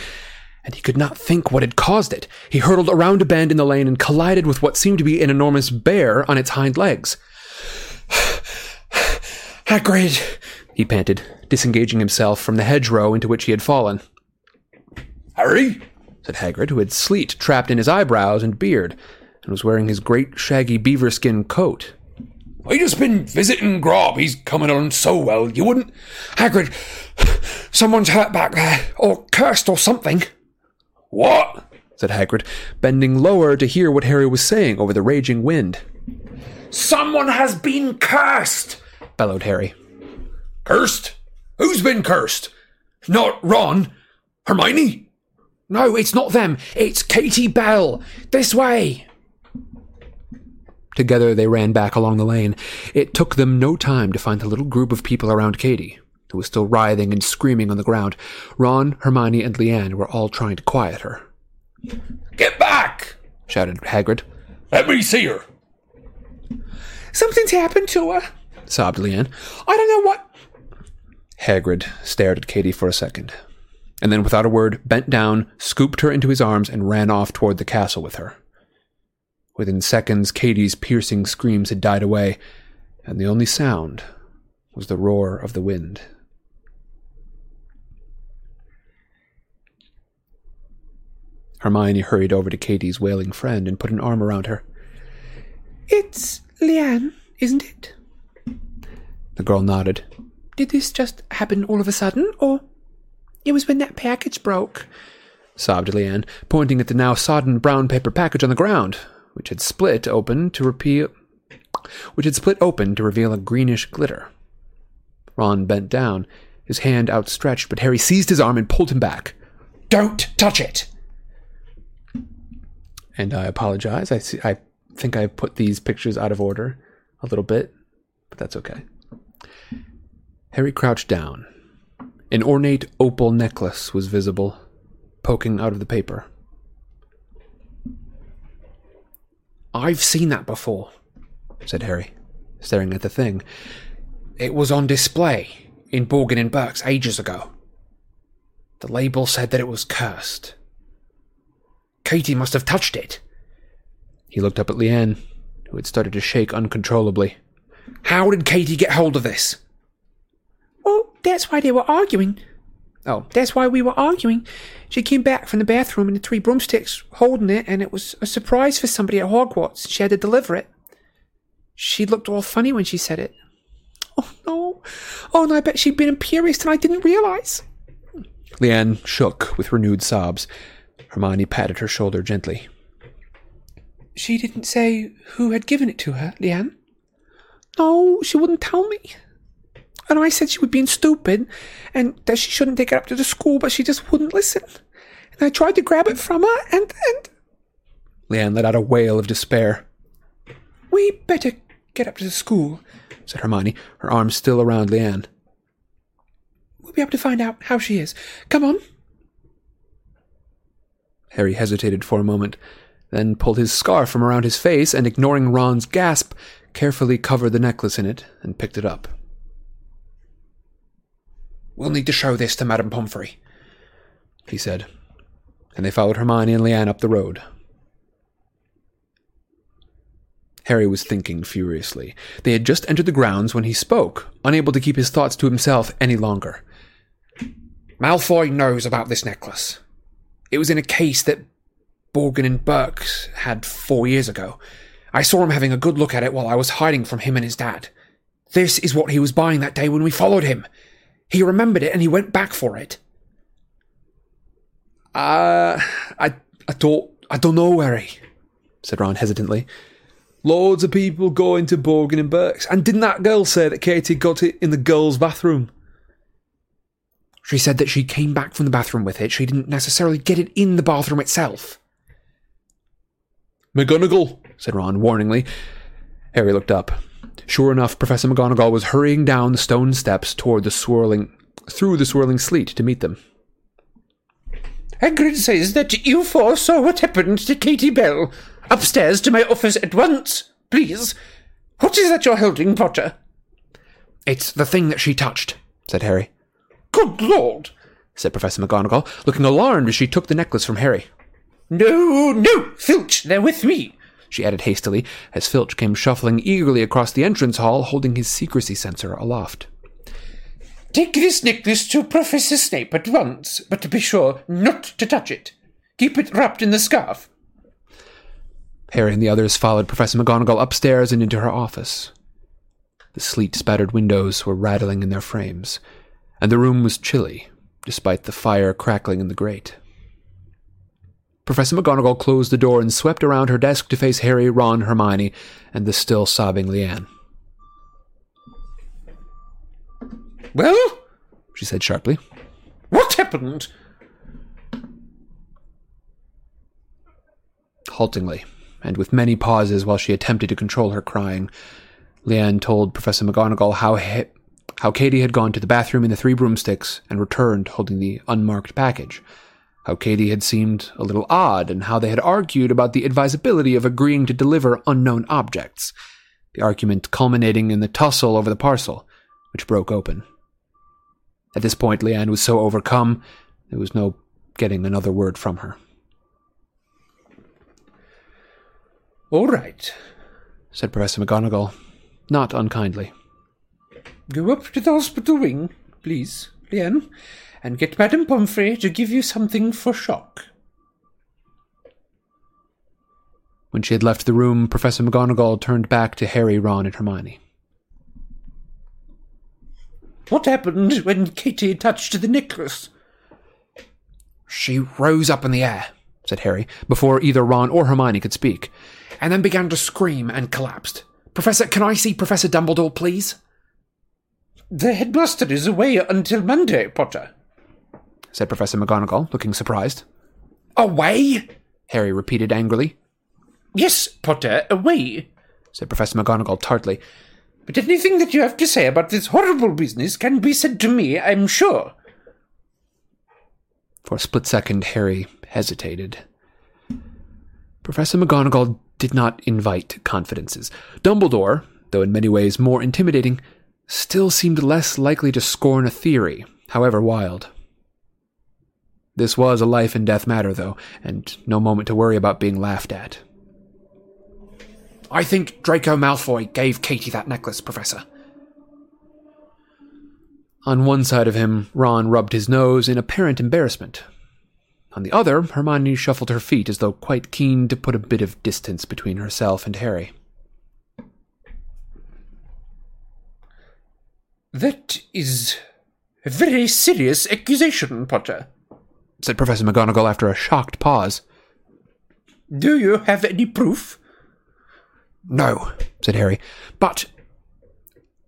and he could not think what had caused it. He hurtled around a bend in the lane and collided with what seemed to be an enormous bear on its hind legs. Hagrid, he panted, disengaging himself from the hedgerow into which he had fallen. Harry? said Hagrid, who had sleet trapped in his eyebrows and beard, and was wearing his great shaggy beaver skin coat. I just been visiting Grawp. He's coming on so well. You wouldn't. Hagrid, someone's hurt back there, or cursed or something. What? said Hagrid, bending lower to hear what Harry was saying over the raging wind. Someone has been cursed, bellowed Harry. Cursed? Who's been cursed? Not Ron? Hermione? No, it's not them. It's Katie Bell. This way. Together they ran back along the lane. It took them no time to find the little group of people around Katie, who was still writhing and screaming on the ground. Ron, Hermione, and Leanne were all trying to quiet her. Get back! shouted Hagrid. Let me see her. Something's happened to her, sobbed Leanne. I don't know what. Hagrid stared at Katie for a second, and then, without a word, bent down, scooped her into his arms, and ran off toward the castle with her. Within seconds, Katie's piercing screams had died away, and the only sound was the roar of the wind. Hermione hurried over to Katie's wailing friend and put an arm around her. It's Leanne, isn't it? The girl nodded. Did this just happen all of a sudden, or it was when that package broke? sobbed Leanne, pointing at the now sodden brown paper package on the ground, which had split open to repeal which had split open to reveal a greenish glitter. Ron bent down, his hand outstretched, but Harry seized his arm and pulled him back. Don't touch it! And I apologize. I see, I think I put these pictures out of order a little bit, but that's okay. Harry crouched down. An ornate opal necklace was visible, poking out of the paper. I've seen that before, said Harry, staring at the thing. It was on display in Borgin and Burke's ages ago. The label said that it was cursed. Katie must have touched it. He looked up at Leanne, who had started to shake uncontrollably. How did Katie get hold of this? That's why they were arguing. Oh, that's why we were arguing. She came back from the bathroom in the three broomsticks holding it, and it was a surprise for somebody at Hogwarts. She had to deliver it. She looked all funny when she said it. Oh, no. Oh, and I bet she'd been imperious and I didn't realize. Leanne shook with renewed sobs. Hermione patted her shoulder gently. She didn't say who had given it to her, Leanne. No, she wouldn't tell me. And I said she was being stupid and that she shouldn't take it up to the school, but she just wouldn't listen. And I tried to grab it from her and and Leanne let out a wail of despair. We better get up to the school, said Hermione, her arms still around Leanne. We'll be able to find out how she is. Come on. Harry hesitated for a moment, then pulled his scarf from around his face and, ignoring Ron's gasp, carefully covered the necklace in it and picked it up. We'll need to show this to Madame Pomfrey, he said, and they followed Hermione and Leanne up the road. Harry was thinking furiously. They had just entered the grounds when he spoke, unable to keep his thoughts to himself any longer. Malfoy knows about this necklace. It was in a case that Borgin and Burke had four years ago. I saw him having a good look at it while I was hiding from him and his dad. This is what he was buying that day when we followed him. He remembered it and he went back for it. Uh, I, I don't, I don't know, Harry, said Ron hesitantly. Loads of people going to Borgin and Burke's. And didn't that girl say that Katie got it in the girls' bathroom? She said that she came back from the bathroom with it. She didn't necessarily get it in the bathroom itself. McGonagall, said Ron warningly. Harry looked up. Sure enough, Professor McGonagall was hurrying down the stone steps toward the swirling, through the swirling sleet to meet them. Hagrid says that you four saw what happened to Katie Bell. Upstairs to my office at once, please. What is that you're holding, Potter? It's the thing that she touched, said Harry. Good Lord, said Professor McGonagall, looking alarmed as she took the necklace from Harry. No, no, Filch, they're with me, she added hastily, as Filch came shuffling eagerly across the entrance hall, holding his secrecy sensor aloft. Take this necklace to Professor Snape at once, but be sure not to touch it. Keep it wrapped in the scarf. Harry and the others followed Professor McGonagall upstairs and into her office. The sleet spattered windows were rattling in their frames, and the room was chilly, despite the fire crackling in the grate. Professor McGonagall closed the door and swept around her desk to face Harry, Ron, Hermione, and the still sobbing Leanne. Well? she said sharply. What happened? Haltingly, and with many pauses while she attempted to control her crying, Leanne told Professor McGonagall how he- how Katie had gone to the bathroom in the Three Broomsticks and returned holding the unmarked package, how Katie had seemed a little odd, and how they had argued about the advisability of agreeing to deliver unknown objects, the argument culminating in the tussle over the parcel, which broke open. At this point, Leanne was so overcome, there was no getting another word from her. All right, said Professor McGonagall, not unkindly. Go up to the hospital wing, please, Leanne, and get Madame Pomfrey to give you something for shock. When she had left the room, Professor McGonagall turned back to Harry, Ron, and Hermione. What happened when Katy touched the necklace? She rose up in the air, said Harry, before either Ron or Hermione could speak, and then began to scream and collapsed. Professor, can I see Professor Dumbledore, please? The headmaster is away until Monday, Potter, said Professor McGonagall, looking surprised. Away? Harry repeated angrily. Yes, Potter, away, said Professor McGonagall tartly. But anything that you have to say about this horrible business can be said to me, I'm sure. For a split second, Harry hesitated. Professor McGonagall did not invite confidences. Dumbledore, though in many ways more intimidating, still seemed less likely to scorn a theory, however wild. This was a life and death matter, though, and no moment to worry about being laughed at. I think Draco Malfoy gave Katie that necklace, Professor. On one side of him, Ron rubbed his nose in apparent embarrassment. On the other, Hermione shuffled her feet as though quite keen to put a bit of distance between herself and Harry. That is a very serious accusation, Potter, said Professor McGonagall after a shocked pause. Do you have any proof? No, said Harry. But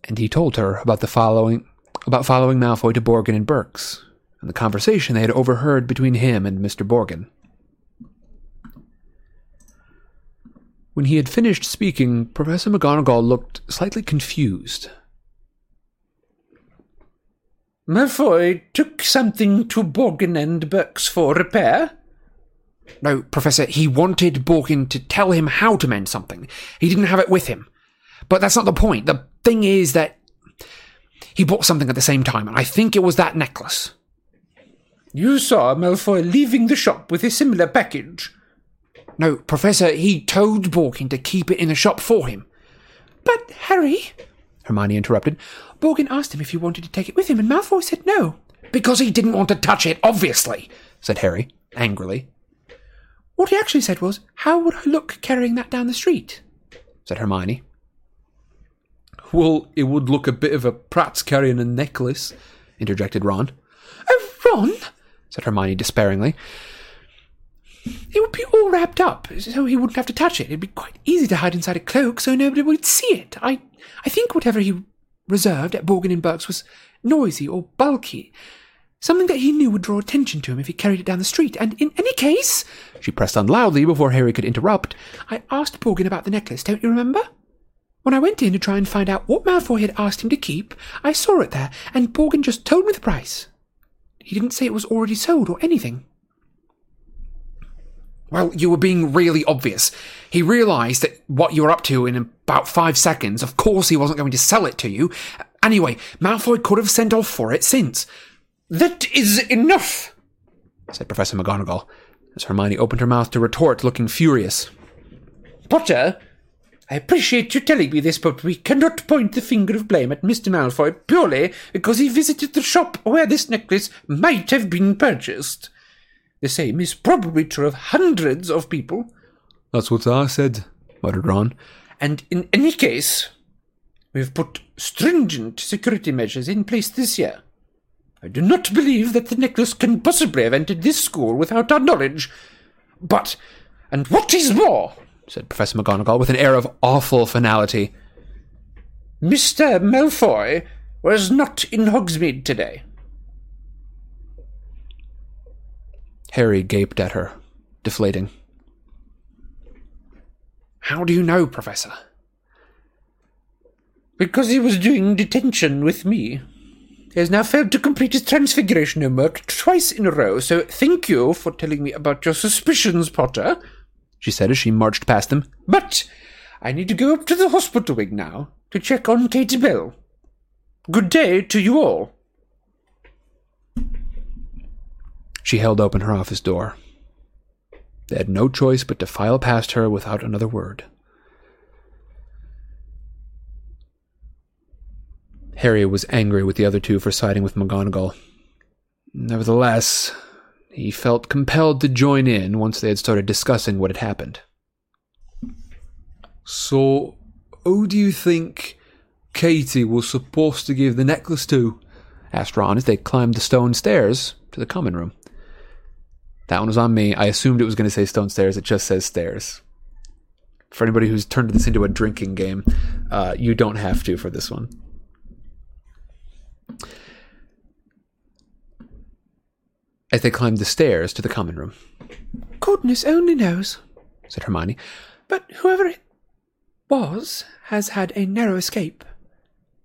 and he told her about the following about following Malfoy to Borgin and Burke's, and the conversation they had overheard between him and Mr. Borgin. When he had finished speaking, Professor McGonagall looked slightly confused. Malfoy took something to Borgin and Burke's for repair? No, Professor, he wanted Borgin to tell him how to mend something. He didn't have it with him. But that's not the point. The thing is that he bought something at the same time, and I think it was that necklace. You saw Malfoy leaving the shop with a similar package. No, Professor, he told Borgin to keep it in the shop for him. But, Harry, Hermione interrupted, Borgin asked him if he wanted to take it with him, and Malfoy said no. Because he didn't want to touch it, obviously, said Harry, angrily. What he actually said was, How would I look carrying that down the street? said Hermione. Well, it would look a bit of a prat's carrying a necklace, interjected Ron. Oh, Ron, said Hermione despairingly. It would be all wrapped up, so he wouldn't have to touch it. It'd be quite easy to hide inside a cloak, so nobody would see it. I, I think whatever he reserved at Borgin and Burke's was noisy or bulky, something that he knew would draw attention to him if he carried it down the street. And in any case, she pressed on loudly before Harry could interrupt. I asked Borgin about the necklace. Don't you remember? When I went in to try and find out what Malfoy had asked him to keep, I saw it there, and Borgin just told me the price. He didn't say it was already sold or anything. Well, you were being really obvious. He realised that what you were up to in about five seconds, of course he wasn't going to sell it to you. Anyway, Malfoy could have sent off for it since. That is enough, said Professor McGonagall, as Hermione opened her mouth to retort, looking furious. Potter, I appreciate you telling me this, but we cannot point the finger of blame at Mr. Malfoy purely because he visited the shop where this necklace might have been purchased. The same is probably true of hundreds of people. That's what I said, muttered Ron. And in any case, we've put stringent security measures in place this year. I do not believe that the necklace can possibly have entered this school without our knowledge. But, and what is more, said Professor McGonagall with an air of awful finality, Mr. Malfoy was not in Hogsmeade today. Harry gaped at her, deflating. How do you know, Professor? Because he was doing detention with me. He has now failed to complete his transfiguration homework twice in a row, so thank you for telling me about your suspicions, Potter, she said as she marched past them. But I need to go up to the hospital wing now to check on Katy Bell. Good day to you all. She held open her office door. They had no choice but to file past her without another word. Harry was angry with the other two for siding with McGonagall. Nevertheless, he felt compelled to join in once they had started discussing what had happened. So, who do you think Katie was supposed to give the necklace to? asked Ron as they climbed the stone stairs to the common room. That one was on me. I assumed it was going to say stone stairs. It just says stairs. For anybody who's turned this into a drinking game, uh, you don't have to for this one. As they climbed the stairs to the common room, Goodness only knows. said Hermione. But whoever it was has had a narrow escape.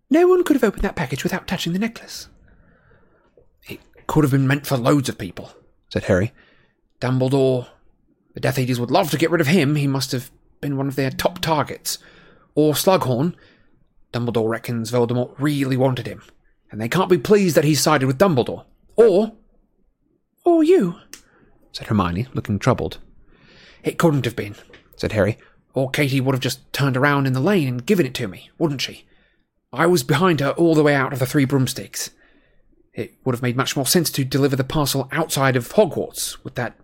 No one could have opened that package without touching the necklace. It could have been meant for loads of people, said Harry. Dumbledore. The Death Eaters would love to get rid of him. He must have been one of their top targets. Or Slughorn. Dumbledore reckons Voldemort really wanted him, and they can't be pleased that he sided with Dumbledore. Or, Or you. said Hermione, looking troubled. it couldn't have been, Said Harry. or Katie would have just turned around in the lane and given it to me, wouldn't she? I was behind her all the way out of the Three Broomsticks. It would have made much more sense to deliver the parcel outside of Hogwarts, with that,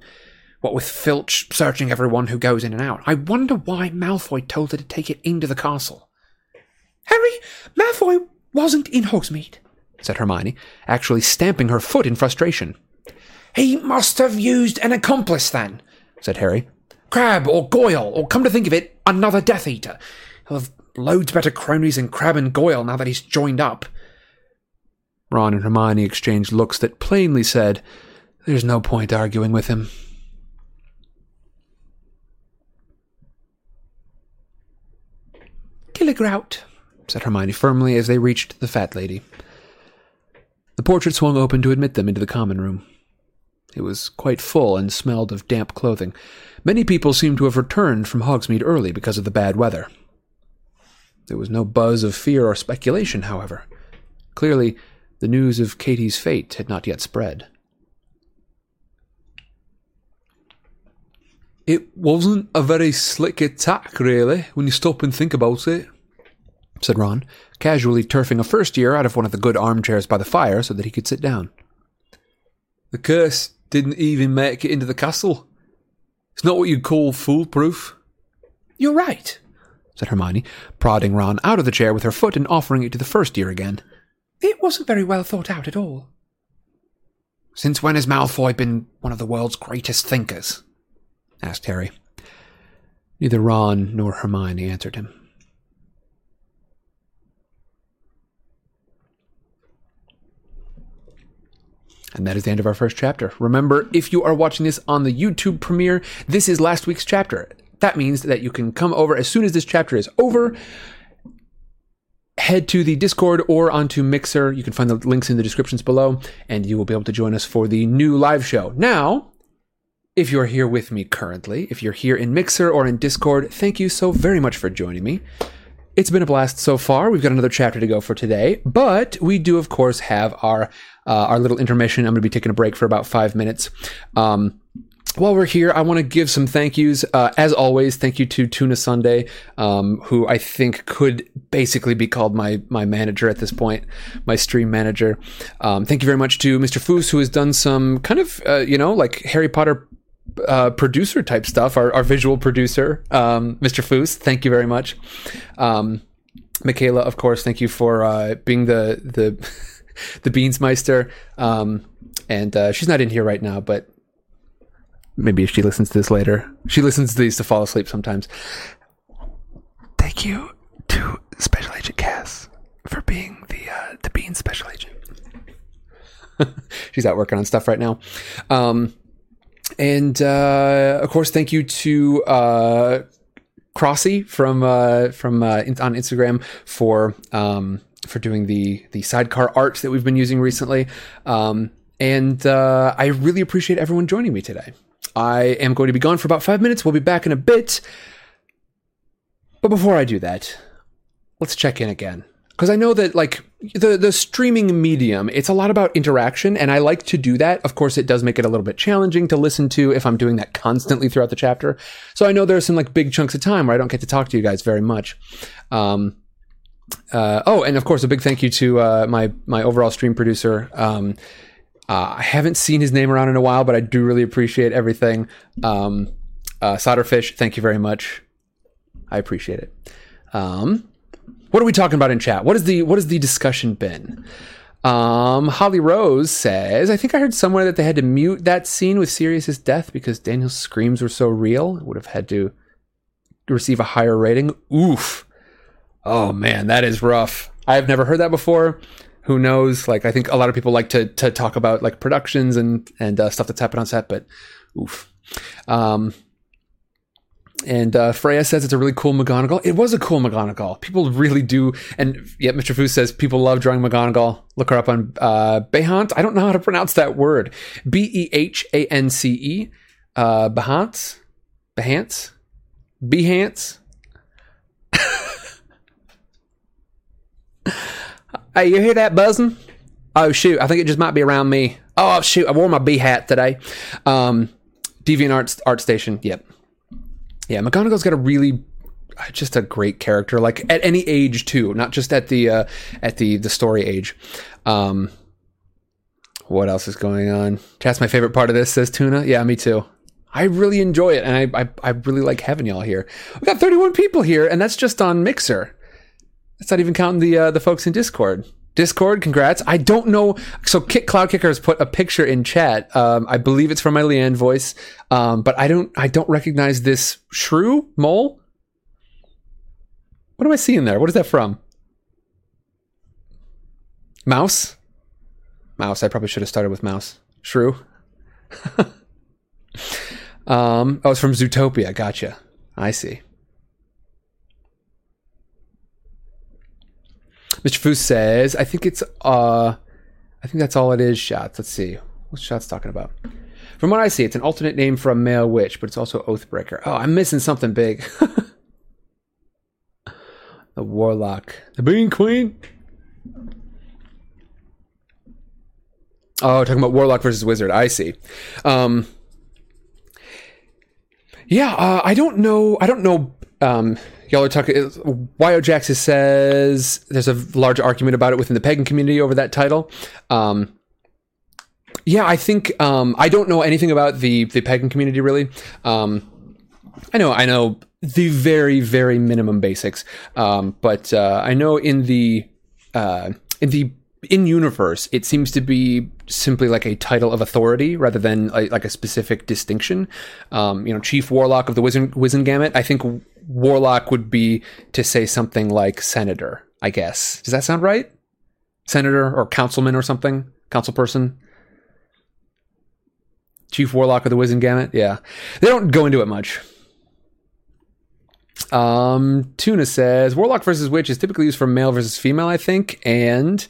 what with Filch searching everyone who goes in and out. I wonder why Malfoy told her to take it into the castle. Harry, Malfoy wasn't in Hogsmeade. said Hermione, actually stamping her foot in frustration. He must have used an accomplice then, Said Harry. Crabbe or Goyle, or come to think of it, another Death Eater. He'll have loads better cronies than Crabbe and Goyle now that he's joined up. Ron and Hermione exchanged looks that plainly said, There's no point arguing with him. Dilligrout. said Hermione firmly as they reached the fat lady. The portrait swung open to admit them into the common room. It was quite full and smelled of damp clothing. Many people seemed to have returned from Hogsmeade early because of the bad weather. There was no buzz of fear or speculation, however. Clearly, the news of Katie's fate had not yet spread. It wasn't a very slick attack, really, when you stop and think about it. said Ron, casually turfing a first year out of one of the good armchairs by the fire so that he could sit down. The curse didn't even make it into the castle. It's not what you'd call foolproof. You're right. said Hermione, prodding Ron out of the chair with her foot and offering it to the first year again. It wasn't very well thought out at all. Since when has Malfoy been one of the world's greatest thinkers? asked Harry. Neither Ron nor Hermione answered him. And that is the end of our first chapter. Remember, if you are watching this on the YouTube premiere, this is last week's chapter. That means that you can come over as soon as this chapter is over. Head to the Discord or onto Mixer. You can find the links in the descriptions below, and you will be able to join us for the new live show. Now, if you're here with me currently, if you're here in Mixer or in Discord, thank you so very much for joining me. It's been a blast so far. We've got another chapter to go for today, but we do, of course, have our uh, our little intermission. I'm going to be taking a break for about five minutes. Um, while we're here, I want to give some thank yous. Uh, as always, thank you to Tuna Sunday, um, who I think could basically be called my my manager at this point, my stream manager. Um, thank you very much to Mr. Foos, who has done some kind of uh, you know like Harry Potter uh, producer type stuff, our, our visual producer, um, Mr. Foos. Thank you very much. Um, Michaela, of course, thank you for uh, being the the the Beansmeister. Um, and uh, she's not in here right now, but maybe if she listens to this later, she listens to these to fall asleep sometimes. Thank you to Special Agent Cass for being the uh, the Bean Special Agent. she's out working on stuff right now. Um, and uh, of course, thank you to uh, Crossy from uh, from uh, in, on Instagram for um, for doing the the sidecar art that we've been using recently. Um, and uh, I really appreciate everyone joining me today. I am going to be gone for about five minutes. We'll be back in a bit. But before I do that, let's check in again because I know that like the the streaming medium, it's a lot about interaction, and I like to do that. Of course, it does make it a little bit challenging to listen to if I'm doing that constantly throughout the chapter. So I know there are some like big chunks of time where I don't get to talk to you guys very much. Um, uh, oh, and of course, a big thank you to uh, my my overall stream producer. Um, uh, I haven't seen his name around in a while, but I do really appreciate everything. Um, uh, Solderfish, thank you very much. I appreciate it. Um, what are we talking about in chat? What is the what has the discussion been? Um, Holly Rose says, I think I heard somewhere that they had to mute that scene with Sirius's death because Daniel's screams were so real. It would have had to receive a higher rating. Oof. Oh man, that is rough. I have never heard that before. Who knows? Like, I think a lot of people like to to talk about like productions and and uh, stuff that's happened on set, but oof. Um, and uh, Freya says it's a really cool McGonagall. It was a cool McGonagall. People really do. And yet, Mr. Fu says people love drawing McGonagall. Look her up on uh, Behance. I don't know how to pronounce that word. B E H A N C E. Uh, Behance? Behance? Behance? hey, you hear that buzzing? Oh, shoot. I think it just might be around me. Oh, shoot. I wore my bee hat today. Um, Deviant Art, Art Station. Yep. Yeah, McGonagall's got a really just a great character like at any age too not just at the uh at the the story age um what else is going on chat's my favorite part of this says tuna yeah me too i really enjoy it and i i, I really like having y'all here we got 31 people here and that's just on mixer that's not even counting the uh the folks in discord Discord, congrats. I don't know. So, Kick Cloud Kicker has put a picture in chat. Um, I believe it's from my Leanne voice, um, but I don't. I don't recognize this shrew mole. What am I seeing there? What is that from? Mouse. Mouse. I probably should have started with mouse. Shrew. um, oh, it's from Zootopia. Gotcha. I see. Mr. Foos says, I think it's uh I think that's all it is, shots. Let's see. What's shots talking about? From what I see, it's an alternate name for a male witch, but it's also Oathbreaker. Oh, I'm missing something big. the Warlock. The Bean Queen. Oh, talking about Warlock versus Wizard. I see. Um yeah, uh, I don't know. I don't know. Um, y'all are talking. Yo Jax says there's a large argument about it within the pagan community over that title. Um, yeah, I think um, I don't know anything about the the pagan community really. Um, I know I know the very very minimum basics, um, but uh, I know in the uh, in the in universe, it seems to be simply like a title of authority rather than a, like a specific distinction. Um, you know, Chief Warlock of the Wizengamot. I think Warlock would be to say something like Senator. I guess. Does that sound right? Senator or Councilman or something? Councilperson? Chief Warlock of the Wizengamot. Yeah, they don't go into it much. Um, Tuna says Warlock versus Witch is typically used for male versus female, I think, and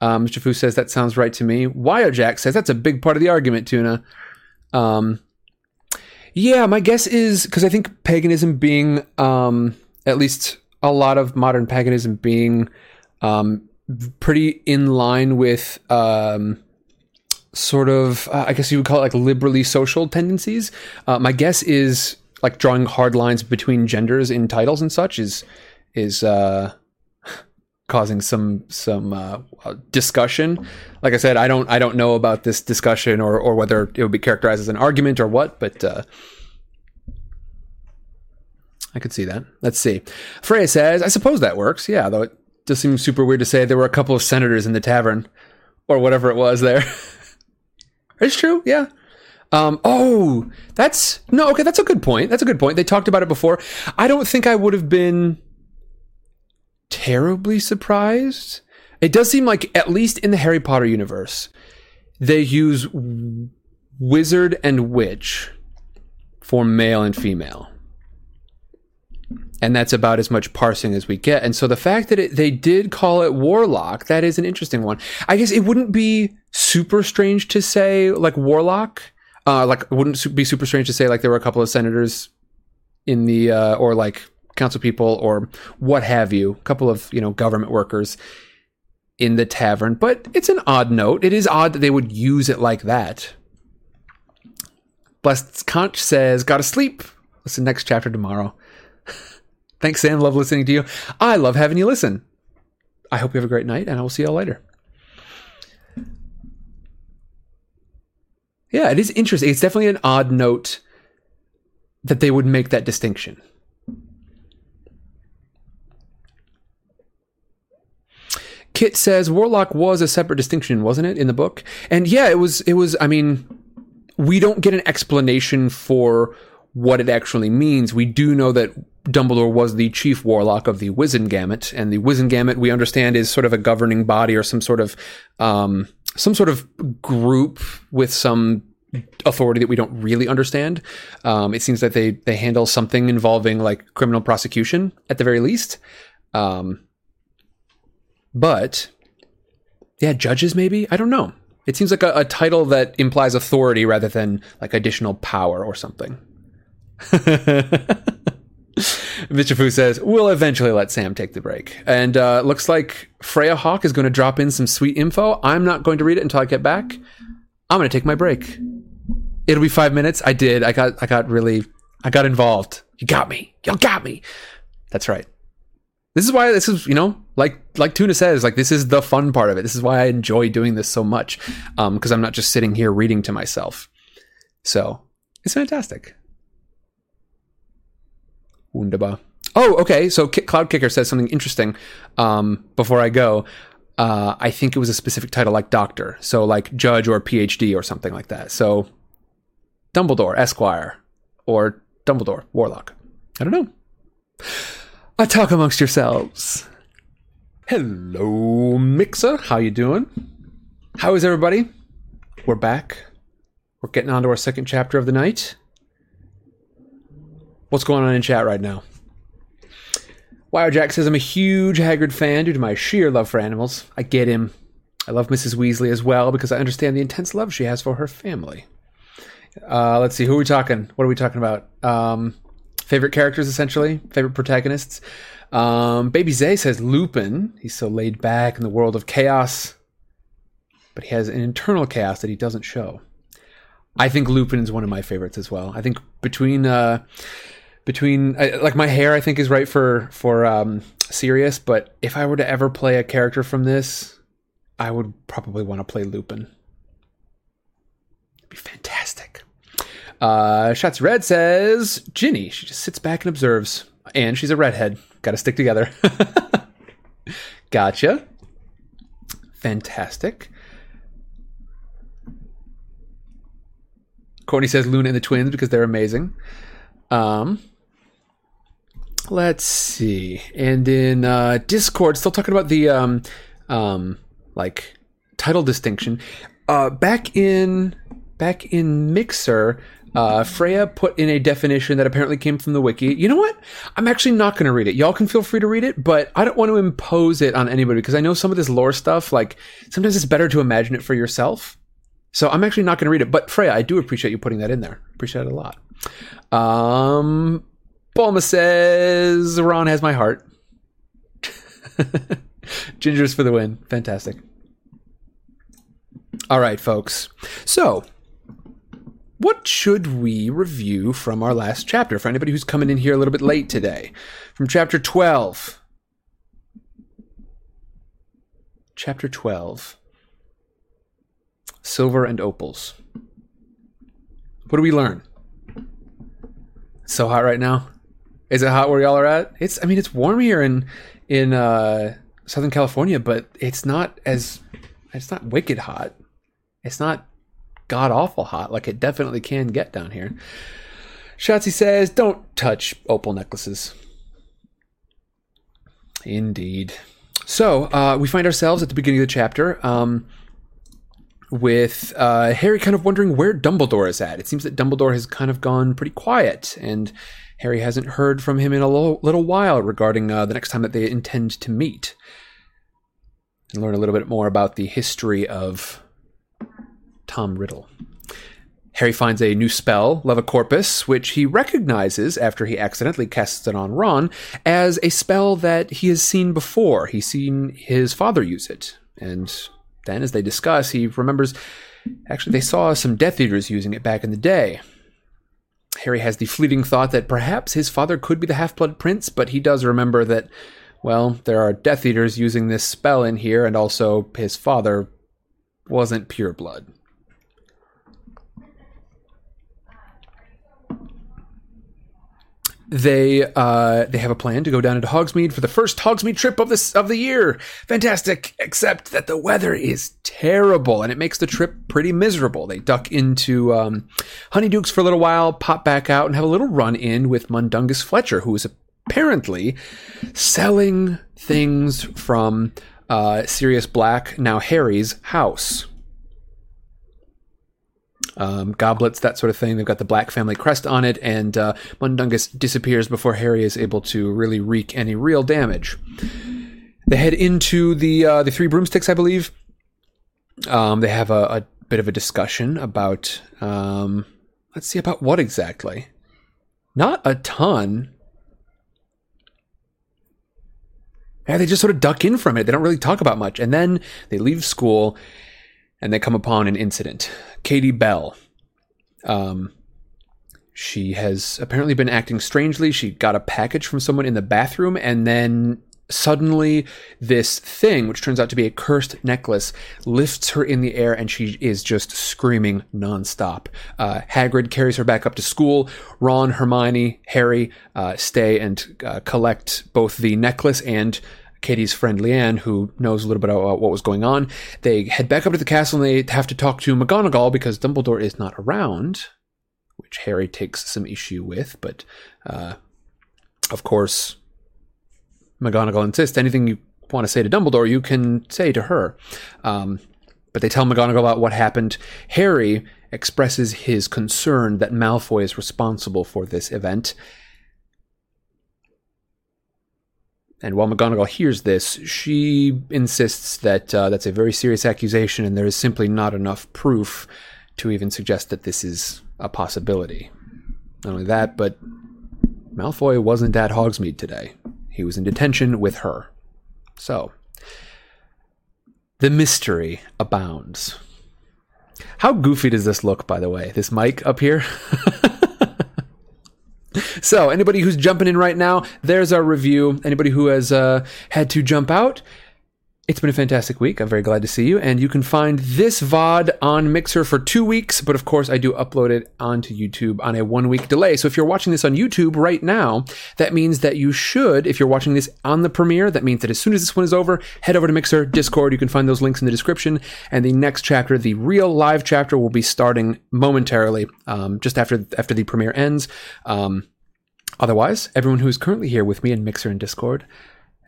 um, Mr. Fu says that sounds right to me. Jack says that's a big part of the argument, Tuna. Um, yeah, my guess is because I think paganism being, um, at least a lot of modern paganism being um, pretty in line with um, sort of, uh, I guess you would call it like liberally social tendencies. Uh, my guess is like drawing hard lines between genders in titles and such is is uh, causing some some uh, discussion. Like I said, I don't I don't know about this discussion or or whether it would be characterized as an argument or what, but uh, I could see that. Let's see. Freya says, I suppose that works. Yeah, though it does seem super weird to say there were a couple of senators in the tavern or whatever it was there. it's true. Yeah. Um, oh, that's no, okay. That's a good point. That's a good point. They talked about it before. I don't think I would have been terribly surprised. It does seem like, at least in the Harry Potter universe, they use wizard and witch for male and female. And that's about as much parsing as we get. And so the fact that it, they did call it warlock, that is an interesting one. I guess it wouldn't be super strange to say like warlock. Uh, like wouldn't be super strange to say like there were a couple of senators in the uh, or like council people or what have you, a couple of, you know, government workers in the tavern. But it's an odd note. It is odd that they would use it like that. Blessed Conch says, Gotta sleep. Listen next chapter tomorrow. Thanks, Sam. Love listening to you. I love having you listen. I hope you have a great night, and I will see y'all later. Yeah, it is interesting. It's definitely an odd note that they would make that distinction Kit says Warlock was a separate distinction, wasn't it, in the book? And yeah, it was. It was. I mean, we don't get an explanation for what it actually means. We do know that Dumbledore was the chief warlock of the Wizengamot, and the Wizengamot we understand is sort of a governing body or some sort of um, some sort of group with some authority that we don't really understand. Um, it seems that they they handle something involving like criminal prosecution at the very least. Um, but yeah, judges maybe I don't know. It seems like a, a title that implies authority rather than like additional power or something. Mr. Fu says, We'll eventually let Sam take the break. And uh, looks like Freya Hawk is going to drop in some sweet info. I'm not going to read it until I get back. I'm going to take my break. It'll be five minutes. I did. I got. I got really. I got involved. You got me. Y'all got me. That's right. This is why this is you know like like Tuna says like this is the fun part of it. This is why I enjoy doing this so much um because I'm not just sitting here reading to myself. So it's fantastic. Wunderbar. Oh, okay. So K- Cloud Kicker says something interesting. Um, before I go, uh, I think it was a specific title like Doctor, so like Judge or PhD or something like that. So Dumbledore Esquire or Dumbledore Warlock. I don't know. I talk amongst yourselves. Hello, Mixer. How you doing? How is everybody? We're back. We're getting on to our second chapter of the night. What's going on in chat right now? Wirejack says I'm a huge Hagrid fan due to my sheer love for animals. I get him. I love Mrs. Weasley as well because I understand the intense love she has for her family. Uh, let's see, who are we talking? What are we talking about? Um, favorite characters, essentially. Favorite protagonists. Um, Baby Zay says Lupin. He's so laid back in the world of chaos, but he has an internal chaos that he doesn't show. I think Lupin is one of my favorites as well. I think between uh, between like my hair, I think is right for for um, Sirius. But if I were to ever play a character from this, I would probably want to play Lupin. It'd be fantastic. Uh, Shots Red says Ginny. She just sits back and observes, and she's a redhead. Got to stick together. gotcha. Fantastic. Courtney says Luna and the twins because they're amazing. Um, let's see. And in uh, Discord, still talking about the um, um, like title distinction. Uh, back in back in Mixer, uh, Freya put in a definition that apparently came from the wiki. You know what? I'm actually not going to read it. Y'all can feel free to read it, but I don't want to impose it on anybody because I know some of this lore stuff. Like sometimes it's better to imagine it for yourself. So I'm actually not going to read it. But Freya, I do appreciate you putting that in there. Appreciate it a lot. Um, Bulma says Ron has my heart. Gingers for the win. Fantastic. All right, folks. So, what should we review from our last chapter for anybody who's coming in here a little bit late today? From chapter 12. Chapter 12 Silver and Opals. What do we learn? It's so hot right now. Is it hot where y'all are at? It's I mean it's warm here in in uh, Southern California, but it's not as it's not wicked hot. It's not god awful hot like it definitely can get down here. Shotzi says, "Don't touch opal necklaces." Indeed. So uh, we find ourselves at the beginning of the chapter. Um, with uh, Harry kind of wondering where Dumbledore is at. It seems that Dumbledore has kind of gone pretty quiet, and Harry hasn't heard from him in a little, while regarding uh, the next time that they intend to meet. And learn a little bit more about the history of Tom Riddle. Harry finds a new spell, Levicorpus, which he recognizes after he accidentally casts it on Ron as a spell that he has seen before. He's seen his father use it, and then, as they discuss, he remembers actually they saw some Death Eaters using it back in the day. Harry has the fleeting thought that perhaps his father could be the Half Blood Prince, but he does remember that, well, there are Death Eaters using this spell in here, and also his father wasn't pure blood. They uh, they have a plan to go down into Hogsmeade for the first Hogsmeade trip of this of the year. Fantastic, except that the weather is terrible and it makes the trip pretty miserable. They duck into um, Honeydukes for a little while, pop back out, and have a little run in with Mundungus Fletcher, who is apparently selling things from uh, Sirius Black, now Harry's house um, goblets, that sort of thing. They've got the Black family crest on it, and uh, Mundungus disappears before Harry is able to really wreak any real damage. They head into the uh, the Three Broomsticks, I believe. Um, they have a, a, bit of a discussion about um, let's see about what exactly. Not a ton. Yeah, they just sort of duck in from it. They don't really talk about much, and then they leave school and they come upon an incident. Katie Bell. Um, she has apparently been acting strangely. She got a package from someone in the bathroom, and then suddenly this thing, which turns out to be a cursed necklace, lifts her in the air, and she is just screaming nonstop. Uh, Hagrid carries her back up to school. Ron, Hermione, Harry uh, stay and uh, collect both the necklace and Katie's friend Leanne, who knows a little bit about what was going on. They head back up to the castle and they have to talk to McGonagall because Dumbledore is not around, which Harry takes some issue with. But uh, of course, McGonagall insists anything you want to say to Dumbledore, you can say to her. Um, but they tell McGonagall about what happened. Harry expresses his concern that Malfoy is responsible for this event And while McGonagall hears this, she insists that uh, that's a very serious accusation and there is simply not enough proof to even suggest that this is a possibility. Not only that, but Malfoy wasn't at Hogsmeade today. He was in detention with her. So, the mystery abounds. How goofy does this look, by the way? This mic up here? So, anybody who's jumping in right now, there's our review. Anybody who has uh, had to jump out, it's been a fantastic week. I'm very glad to see you. And you can find this VOD on Mixer for two weeks, but of course, I do upload it onto YouTube on a one week delay. So if you're watching this on YouTube right now, that means that you should, if you're watching this on the premiere, that means that as soon as this one is over, head over to Mixer, Discord. You can find those links in the description. And the next chapter, the real live chapter, will be starting momentarily, um, just after after the premiere ends. Um, Otherwise, everyone who is currently here with me in Mixer and Discord,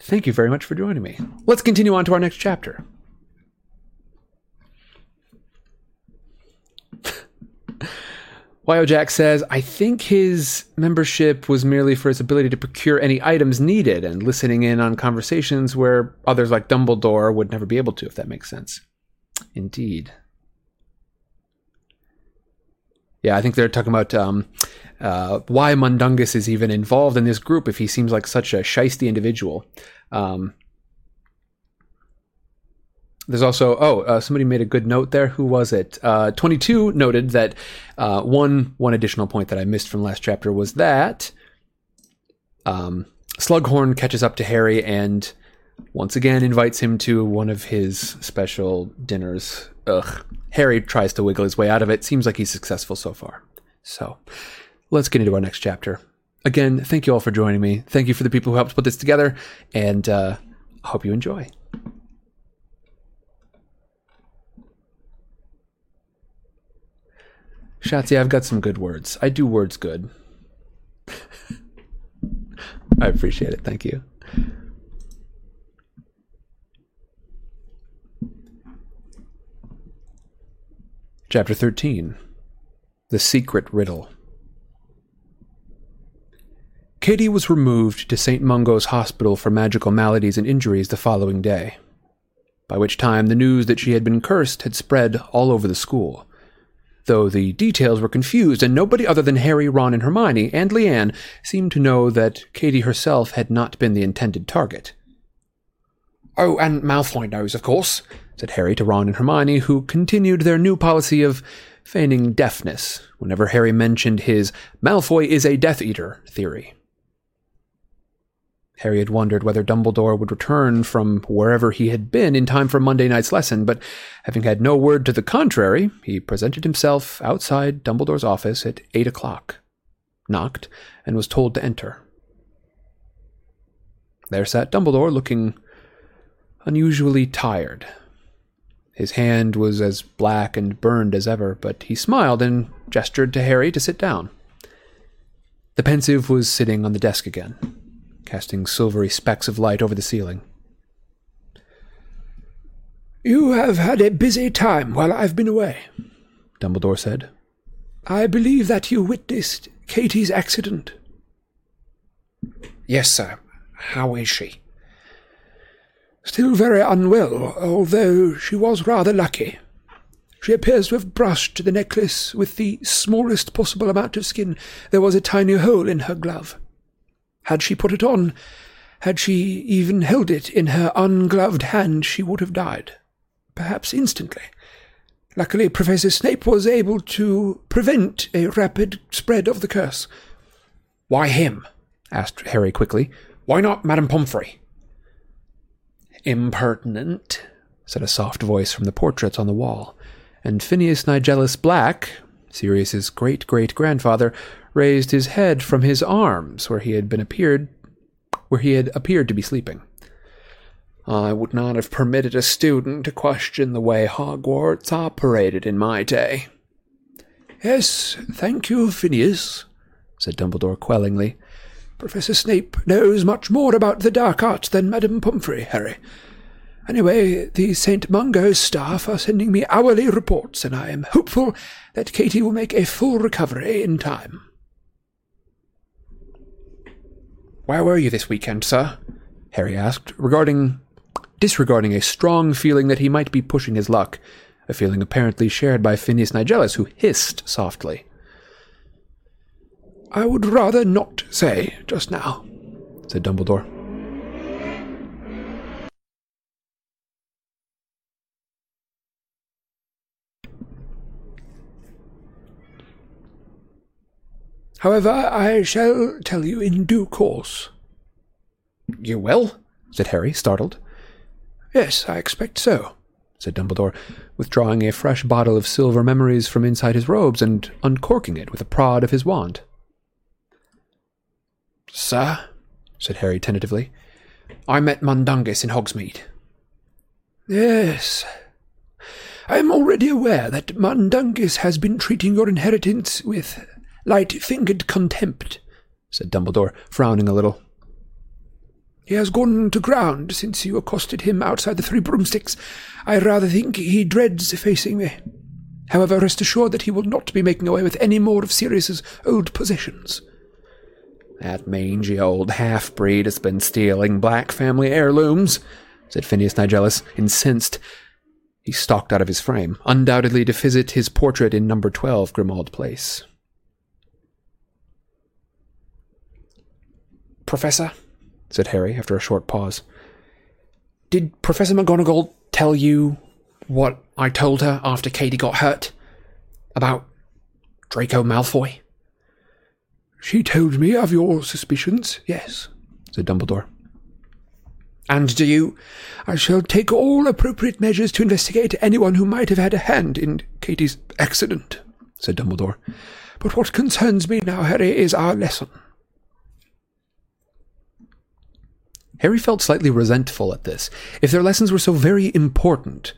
thank you very much for joining me. Let's continue on to our next chapter. Jack says, I think his membership was merely for his ability to procure any items needed and listening in on conversations where others like Dumbledore would never be able to, if that makes sense. Indeed. Yeah, I think they're talking about um, uh, why Mundungus is even involved in this group if he seems like such a shisty individual. Um, there's also oh uh, somebody made a good note there. Who was it? Uh, 22 noted that uh, one one additional point that I missed from last chapter was that um, Slughorn catches up to Harry and once again invites him to one of his special dinners. Ugh. Harry tries to wiggle his way out of it. Seems like he's successful so far. So, let's get into our next chapter. Again, thank you all for joining me. Thank you for the people who helped put this together, and uh, I hope you enjoy. Shatsi, I've got some good words. I do words good. I appreciate it. Thank you. Chapter 13 The Secret Riddle. Katie was removed to St. Mungo's Hospital for Magical Maladies and Injuries the following day, by which time the news that she had been cursed had spread all over the school, though the details were confused and nobody other than Harry, Ron, and Hermione, and Leanne, seemed to know that Katie herself had not been the intended target. Oh, and Malfoy knows, of course, said Harry to Ron and Hermione, who continued their new policy of feigning deafness whenever Harry mentioned his Malfoy is a Death Eater theory. Harry had wondered whether Dumbledore would return from wherever he had been in time for Monday night's lesson, but having had no word to the contrary, he presented himself outside Dumbledore's office at eight o'clock. knocked, and was told to enter. There sat Dumbledore, looking unusually tired. His hand was as black and burned as ever, but he smiled and gestured to Harry to sit down. The Pensieve was sitting on the desk again, casting silvery specks of light over the ceiling. You have had a busy time while I've been away, Dumbledore said. I believe that you witnessed Katie's accident. Yes, sir. How is she? Still very unwell, although she was rather lucky. She appears to have brushed the necklace with the smallest possible amount of skin. There was a tiny hole in her glove. Had she put it on, had she even held it in her ungloved hand, she would have died. Perhaps instantly. Luckily, Professor Snape was able to prevent a rapid spread of the curse. Why him? asked Harry quickly. Why not Madame Pomfrey? Impertinent, said a soft voice from the portraits on the wall, and Phineas Nigellus Black, Sirius's great great grandfather, raised his head from his arms where he had been appeared where he had appeared to be sleeping. I would not have permitted a student to question the way Hogwarts operated in my day. Yes, thank you, Phineas, said Dumbledore quellingly. Professor Snape knows much more about the dark arts than Madame Pomfrey, Harry. Anyway, the St. Mungo's staff are sending me hourly reports, and I am hopeful that Katie will make a full recovery in time. Where were you this weekend, sir? Harry asked, regarding disregarding a strong feeling that he might be pushing his luck, a feeling apparently shared by Phineas Nigellus, who hissed softly. I would rather not say just now, said Dumbledore. However, I shall tell you in due course. You will? said Harry, startled. Yes, I expect so, said Dumbledore, withdrawing a fresh bottle of silver memories from inside his robes and uncorking it with a prod of his wand. Sir, said Harry tentatively, I met Mundungus in Hogsmeade. Yes. I am already aware that Mundungus has been treating your inheritance with light-fingered contempt, said Dumbledore, frowning a little. He has gone to ground since you accosted him outside the Three Broomsticks. I rather think he dreads facing me. However, rest assured that he will not be making away with any more of Sirius's old possessions. That mangy old half-breed has been stealing black family heirlooms, said Phineas Nigellus, incensed. He stalked out of his frame, undoubtedly to visit his portrait in number 12 Grimmauld Place. Professor, said Harry after a short pause, did Professor McGonagall tell you what I told her after Katie got hurt? About Draco Malfoy? She told me of your suspicions, yes, said Dumbledore. And do you? I shall take all appropriate measures to investigate anyone who might have had a hand in Katie's accident, said Dumbledore. But what concerns me now, Harry, is our lesson. Harry felt slightly resentful at this. If their lessons were so very important,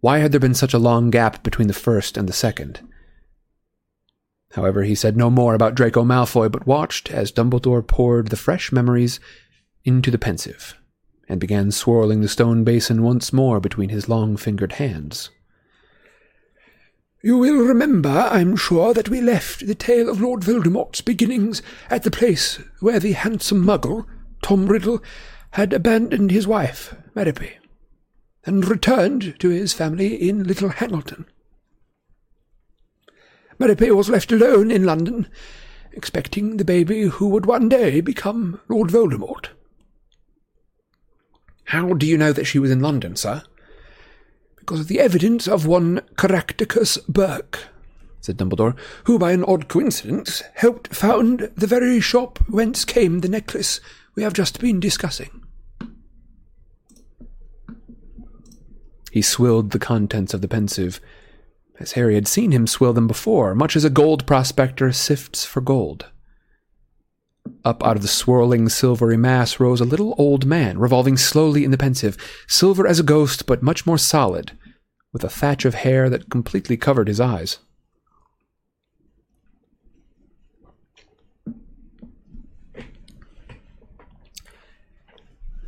why had there been such a long gap between the first and the second? However, he said no more about Draco Malfoy, but watched as Dumbledore poured the fresh memories into the Pensieve, and began swirling the stone basin once more between his long fingered hands. You will remember, I'm sure, that we left the tale of Lord Voldemort's beginnings at the place where the handsome muggle, Tom Riddle, had abandoned his wife, Merope, and returned to his family in Little Hangleton. Merope was left alone in London, expecting the baby who would one day become Lord Voldemort. How do you know that she was in London, sir? Because of the evidence of one Caractacus Burke, said Dumbledore, who by an odd coincidence helped found the very shop whence came the necklace we have just been discussing. He swilled the contents of the Pensieve, as Harry had seen him swill them before, much as a gold prospector sifts for gold. Up out of the swirling silvery mass rose a little old man, revolving slowly in the Pensieve, silver as a ghost, but much more solid, with a thatch of hair that completely covered his eyes.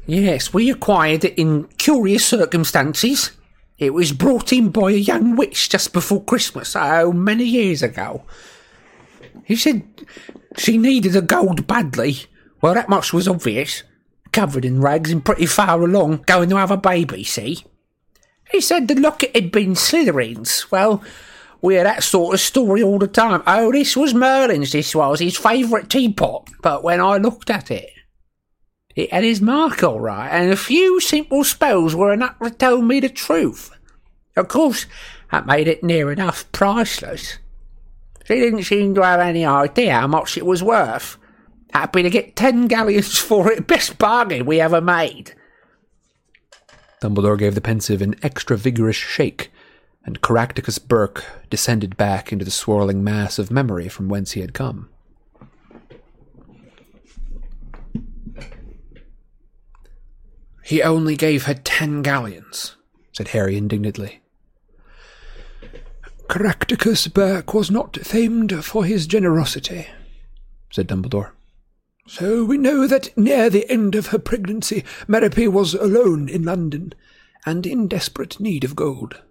Yes, we acquired it in curious circumstances. It was brought in by a young witch just before Christmas, oh, many years ago. He said she needed a gold badly. Well, that much was obvious. Covered in rags and pretty far along, going to have a baby, see? He said the locket had been Slytherin's. Well, we had that sort of story all the time. Oh, this was Merlin's, this was, his favourite teapot. But when I looked at it, it had his mark all right, and a few simple spells were enough to tell me the truth. Of course, that made it near enough priceless. She didn't seem to have any idea how much it was worth. Happy to get ten galleons for it, best bargain we ever made. Dumbledore gave the Pensieve an extra vigorous shake, and Caractacus Burke descended back into the swirling mass of memory from whence he had come. He only gave her ten galleons, said Harry indignantly. Caractacus Burke was not famed for his generosity, said Dumbledore. So we know that near the end of her pregnancy, Merope was alone in London, and in desperate need of gold.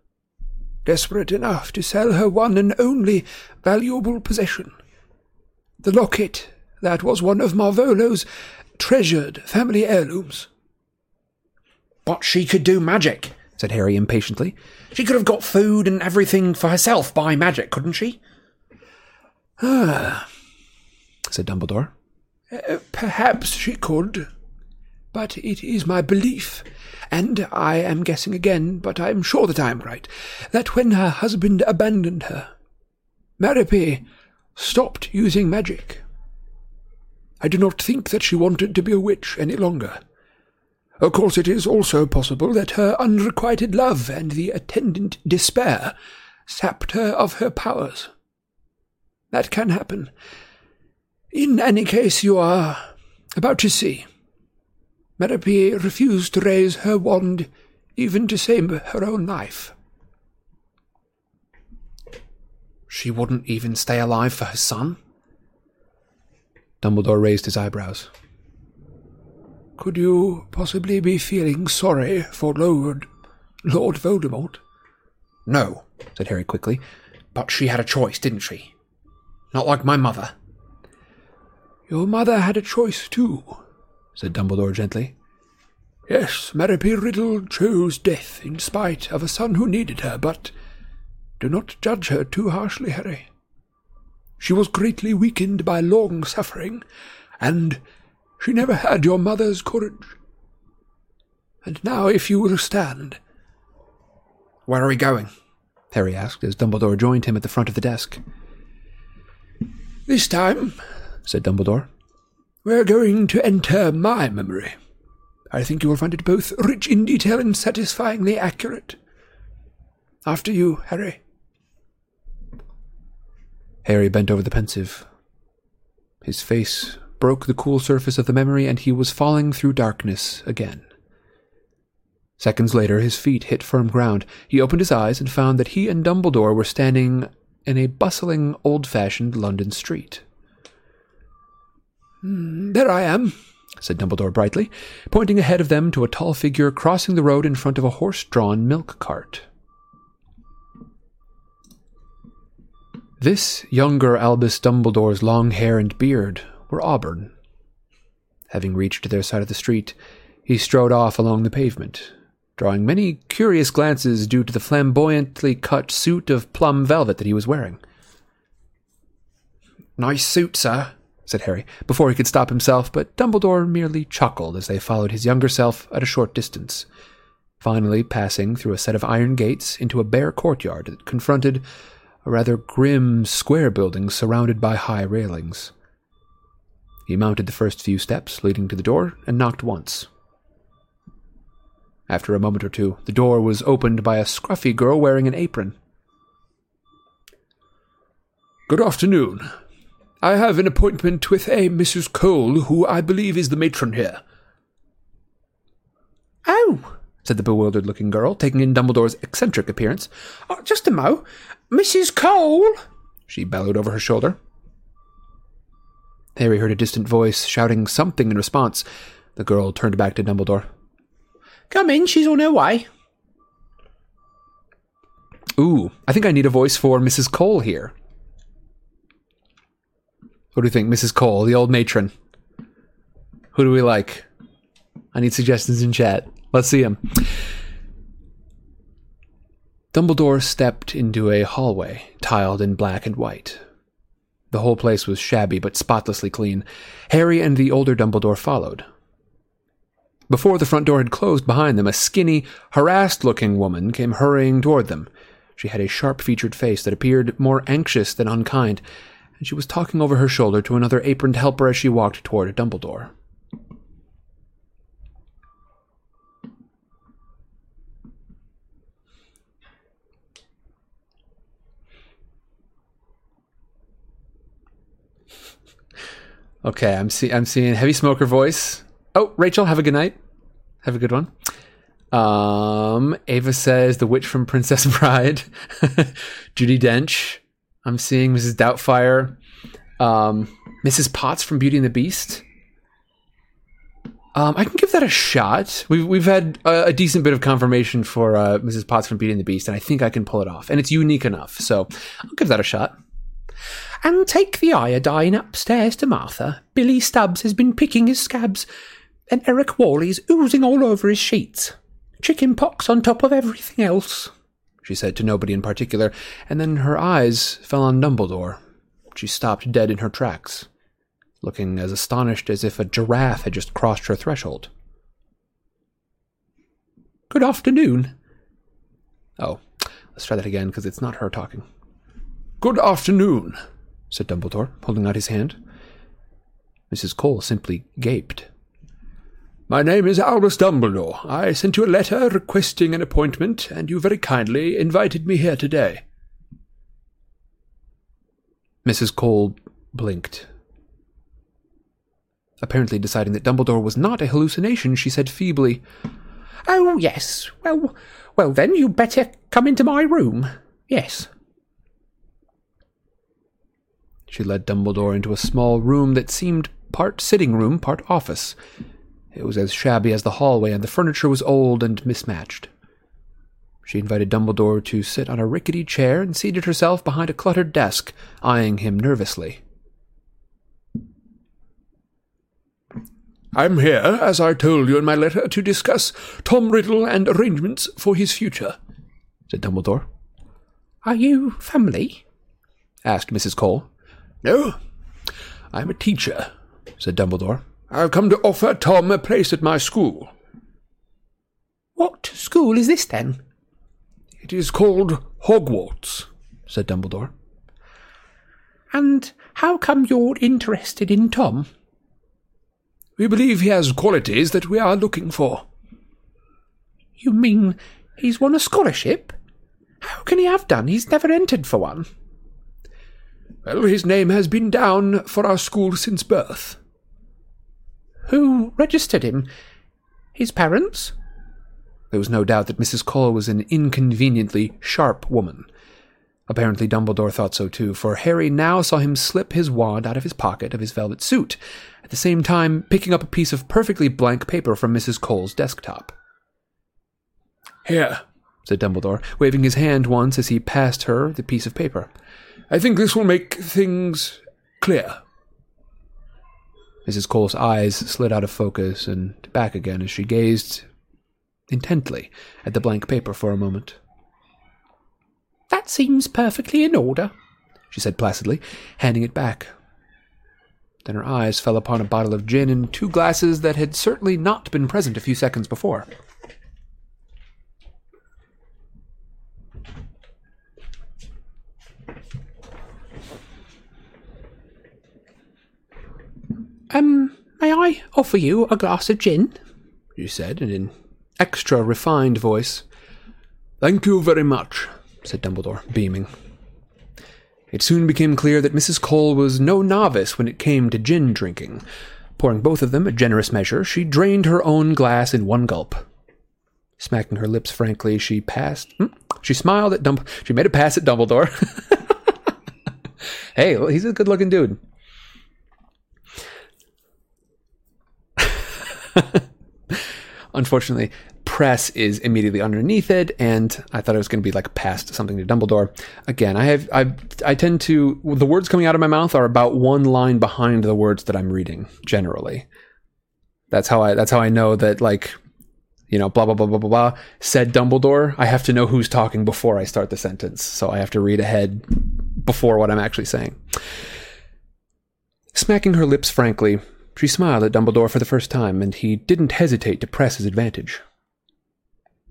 Desperate enough to sell her one and only valuable possession. The locket that was one of Marvolo's treasured family heirlooms. But she could do magic, said Harry impatiently. She could have got food and everything for herself by magic, couldn't she? Ah, said Dumbledore. Uh, perhaps she could. But it is my belief, and I am guessing again, but I am sure that I am right, that when her husband abandoned her, Merope stopped using magic. I do not think that she wanted to be a witch any longer. Of course, it is also possible that her unrequited love and the attendant despair sapped her of her powers. That can happen. In any case, you are about to see. Merope refused to raise her wand even to save her own life. She wouldn't even stay alive for her son? Dumbledore raised his eyebrows. Could you possibly be feeling sorry for Lord, Lord Voldemort? No, said Harry quickly. But she had a choice, didn't she? Not like my mother. Your mother had a choice too, said Dumbledore gently. Yes, Merope Riddle chose death in spite of a son who needed her, but do not judge her too harshly, Harry. She was greatly weakened by long suffering, and she never had your mother's courage. And now, if you will stand. Where are we going? Harry asked as Dumbledore joined him at the front of the desk. This time, said Dumbledore, we're going to enter my memory. I think you will find it both rich in detail and satisfyingly accurate. After you, Harry. Harry bent over the Pensieve. His face broke the cool surface of the memory, and he was falling through darkness again. Seconds later, his feet hit firm ground. He opened his eyes and found that he and Dumbledore were standing in a bustling, old fashioned London street. Mm, there I am, said Dumbledore brightly, pointing ahead of them to a tall figure crossing the road in front of a horse drawn milk cart. This younger Albus Dumbledore's long hair and beard were auburn. Having reached their side of the street, he strode off along the pavement, drawing many curious glances due to the flamboyantly cut suit of plum velvet that he was wearing. Nice suit, sir, said Harry, before he could stop himself, but Dumbledore merely chuckled as they followed his younger self at a short distance, finally passing through a set of iron gates into a bare courtyard that confronted a rather grim square building surrounded by high railings. He mounted the first few steps leading to the door and knocked once. After a moment or two, the door was opened by a scruffy girl wearing an apron. Good afternoon. I have an appointment with a Mrs. Cole, who I believe is the matron here. Oh, said the bewildered looking girl, taking in Dumbledore's eccentric appearance. oh, just a mo. Mrs. Cole! She bellowed over her shoulder. Harry heard a distant voice shouting something in response. The girl turned back to Dumbledore. Come in, she's on her way. Ooh, I think I need a voice for Mrs. Cole here. What do you think, Mrs. Cole, the old matron? Who do we like? I need suggestions in chat. Let's see them. Dumbledore stepped into a hallway, tiled in black and white. The whole place was shabby but spotlessly clean. Harry and the older Dumbledore followed. Before the front door had closed behind them, a skinny, harassed looking woman came hurrying toward them. She had a sharp featured face that appeared more anxious than unkind, and she was talking over her shoulder to another aproned helper as she walked toward Dumbledore. Okay, I'm see I'm seeing heavy smoker voice. Oh, Rachel, have a good night. Have a good one. Um, Ava says the witch from Princess Bride. Judi Dench. I'm seeing Mrs. Doubtfire. Um, Mrs. Potts from Beauty and the Beast. Um, I can give that a shot. We've we've had a, a decent bit of confirmation for uh, Mrs. Potts from Beauty and the Beast, and I think I can pull it off, and it's unique enough. So I'll give that a shot. And take the iodine upstairs to Martha. Billy Stubbs has been picking his scabs, and Eric Worley's oozing all over his sheets. Chicken pox on top of everything else. She said to nobody in particular, and then her eyes fell on Dumbledore. She stopped dead in her tracks, looking as astonished as if a giraffe had just crossed her threshold. Good afternoon. Oh, let's try that again because it's not her talking. Good afternoon, said Dumbledore, holding out his hand. Mrs. Cole simply gaped. My name is Albus Dumbledore. I sent you a letter requesting an appointment, and you very kindly invited me here today. Mrs. Cole blinked. Apparently deciding that Dumbledore was not a hallucination, she said feebly, Oh, yes. Well, well, then you'd better come into my room. Yes. She led Dumbledore into a small room that seemed part sitting room, part office. It was as shabby as the hallway, and the furniture was old and mismatched. She invited Dumbledore to sit on a rickety chair and seated herself behind a cluttered desk, eyeing him nervously. I'm here, as I told you in my letter, to discuss Tom Riddle and arrangements for his future, said Dumbledore. Are you family? asked Mrs. Cole. No, I'm a teacher, said Dumbledore. I've come to offer Tom a place at my school. What school is this, then? It is called Hogwarts, said Dumbledore. And how come you're interested in Tom? We believe he has qualities that we are looking for. You mean he's won a scholarship? How can he have done? He's never entered for one. Well, his name has been down for our school since birth. Who registered him? His parents? There was no doubt that Mrs. Cole was an inconveniently sharp woman. Apparently Dumbledore thought so too, for Harry now saw him slip his wand out of his pocket of his velvet suit, at the same time picking up a piece of perfectly blank paper from Mrs. Cole's desktop. Here, said Dumbledore, waving his hand once as he passed her the piece of paper. I think this will make things clear. Mrs. Cole's eyes slid out of focus and back again as she gazed intently at the blank paper for a moment. That seems perfectly in order, she said placidly, handing it back. Then her eyes fell upon a bottle of gin and two glasses that had certainly not been present a few seconds before. Um, may I offer you a glass of gin? she said in an extra refined voice. Thank you very much, said Dumbledore, beaming. It soon became clear that Mrs. Cole was no novice when it came to gin drinking. Pouring both of them a generous measure, she drained her own glass in one gulp. Smacking her lips frankly, she passed. Hmm? She smiled at Dumb. She made a pass at Dumbledore. hey, he's a good-looking dude. Unfortunately, press is immediately underneath it, and I thought it was going to be like past something to Dumbledore. Again, I have I I tend to the words coming out of my mouth are about one line behind the words that I'm reading. Generally, that's how I that's how I know that like you know blah blah blah blah blah blah said Dumbledore. I have to know who's talking before I start the sentence, so I have to read ahead before what I'm actually saying. Smacking her lips frankly, she smiled at Dumbledore for the first time, and he didn't hesitate to press his advantage.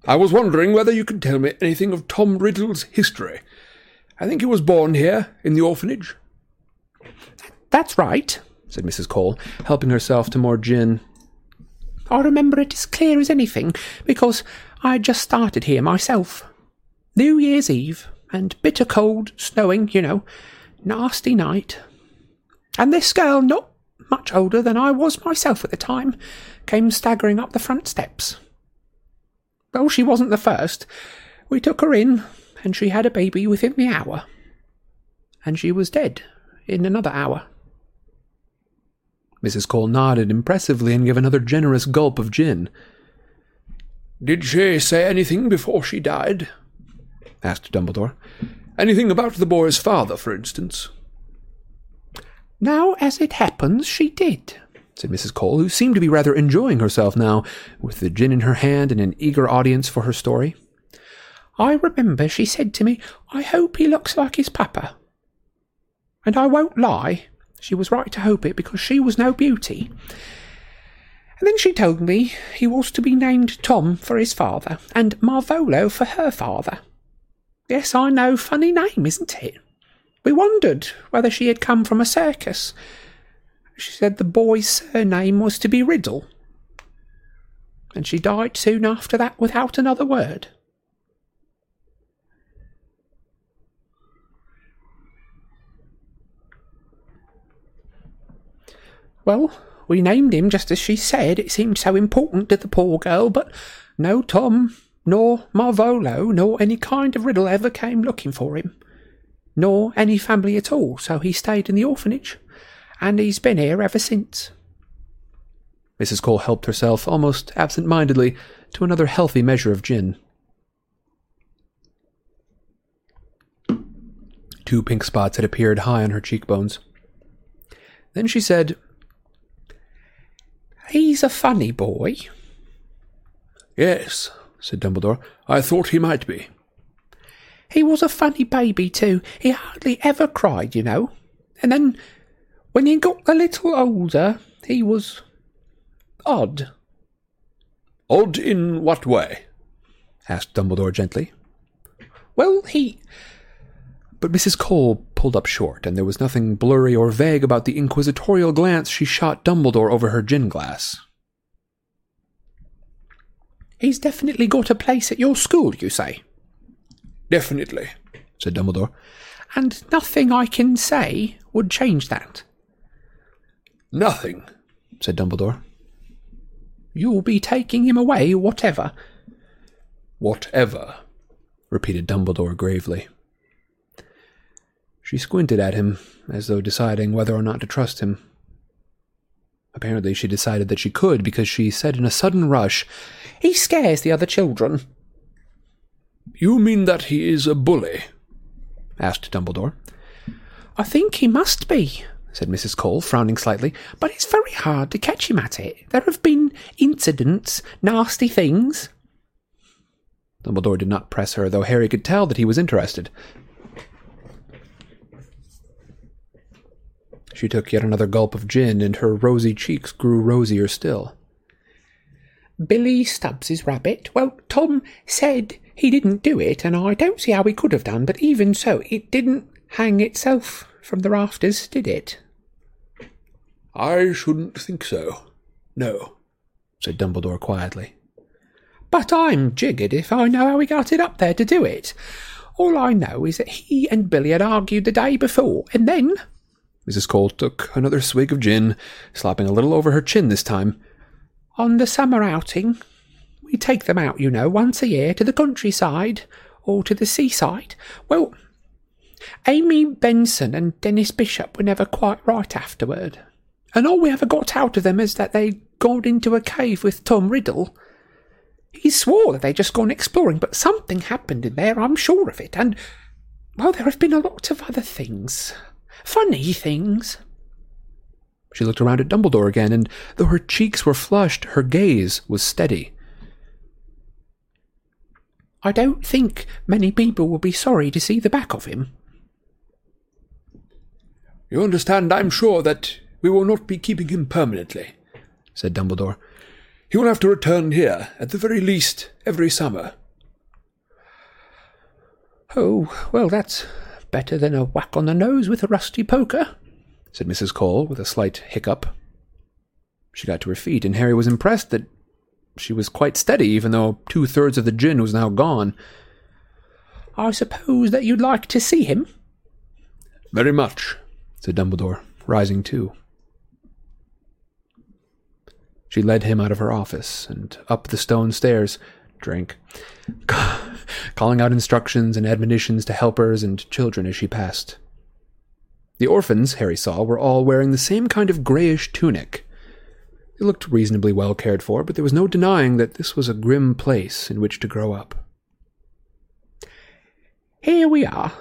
I was wondering whether you could tell me anything of Tom Riddle's history. I think he was born here, in the orphanage. That's right, said Mrs. Cole, helping herself to more gin. I remember it as clear as anything, because I just started here myself. New Year's Eve, and bitter cold, snowing, you know, nasty night. And this girl, not much older than I was myself at the time, came staggering up the front steps. Well, she wasn't the first. We took her in, and she had a baby within the hour. And she was dead in another hour. Mrs. Cole nodded impressively and gave another generous gulp of gin. Did she say anything before she died? asked Dumbledore. Anything about the boy's father, for instance? Now, as it happens, she did, said Mrs. Cole, who seemed to be rather enjoying herself now, with the gin in her hand and an eager audience for her story. I remember she said to me, I hope he looks like his papa. And I won't lie, she was right to hope it because she was no beauty. And then she told me he was to be named Tom for his father and Marvolo for her father. Yes, I know, funny name, isn't it? We wondered whether she had come from a circus. She said the boy's surname was to be Riddle. And she died soon after that without another word. Well, we named him just as she said. It seemed so important to the poor girl, but no Tom, nor Marvolo, nor any kind of riddle ever came looking for him, nor any family at all, so he stayed in the orphanage, and he's been here ever since. Mrs. Cole helped herself, almost absent mindedly, to another healthy measure of gin. Two pink spots had appeared high on her cheekbones. Then she said, He's a funny boy. Yes, said Dumbledore. I thought he might be. He was a funny baby, too. He hardly ever cried, you know. And then, when he got a little older, he was odd. Odd in what way? asked Dumbledore gently. Well, he. But Mrs. Cole pulled up short, and there was nothing blurry or vague about the inquisitorial glance she shot Dumbledore over her gin glass. He's definitely got a place at your school, you say? Definitely, said Dumbledore. And nothing I can say would change that. Nothing, said Dumbledore. You'll be taking him away, whatever. Whatever, repeated Dumbledore gravely. She squinted at him, as though deciding whether or not to trust him. Apparently, she decided that she could because she said in a sudden rush, He scares the other children. You mean that he is a bully? asked Dumbledore. I think he must be, said Mrs. Cole, frowning slightly, but it's very hard to catch him at it. There have been incidents, nasty things. Dumbledore did not press her, though Harry could tell that he was interested. She took yet another gulp of gin, and her rosy cheeks grew rosier still. Billy Stubbs's rabbit? Well, Tom said he didn't do it, and I don't see how he could have done, but even so, it didn't hang itself from the rafters, did it? I shouldn't think so. No, said Dumbledore quietly. But I'm jiggered if I know how he got it up there to do it. All I know is that he and Billy had argued the day before, and then. Mrs. Cole took another swig of gin, slapping a little over her chin this time. On the summer outing, we take them out, you know, once a year to the countryside or to the seaside. Well, Amy Benson and Dennis Bishop were never quite right afterward. And all we ever got out of them is that they'd gone into a cave with Tom Riddle. He swore that they'd just gone exploring, but something happened in there, I'm sure of it. And, well, there have been a lot of other things. Funny things. She looked around at Dumbledore again, and though her cheeks were flushed, her gaze was steady. I don't think many people will be sorry to see the back of him. You understand, I'm sure, that we will not be keeping him permanently, said Dumbledore. He will have to return here, at the very least, every summer. Oh, well, that's better than a whack on the nose with a rusty poker, said Mrs. Cole with a slight hiccup. She got to her feet, and Harry was impressed that she was quite steady, even though two thirds of the gin was now gone. I suppose that you'd like to see him? Very much, said Dumbledore, rising too. She led him out of her office and up the stone stairs, drank, calling out instructions and admonitions to helpers and children as she passed. The orphans, Harry saw, were all wearing the same kind of grayish tunic. They looked reasonably well cared for, but there was no denying that this was a grim place in which to grow up. Here we are,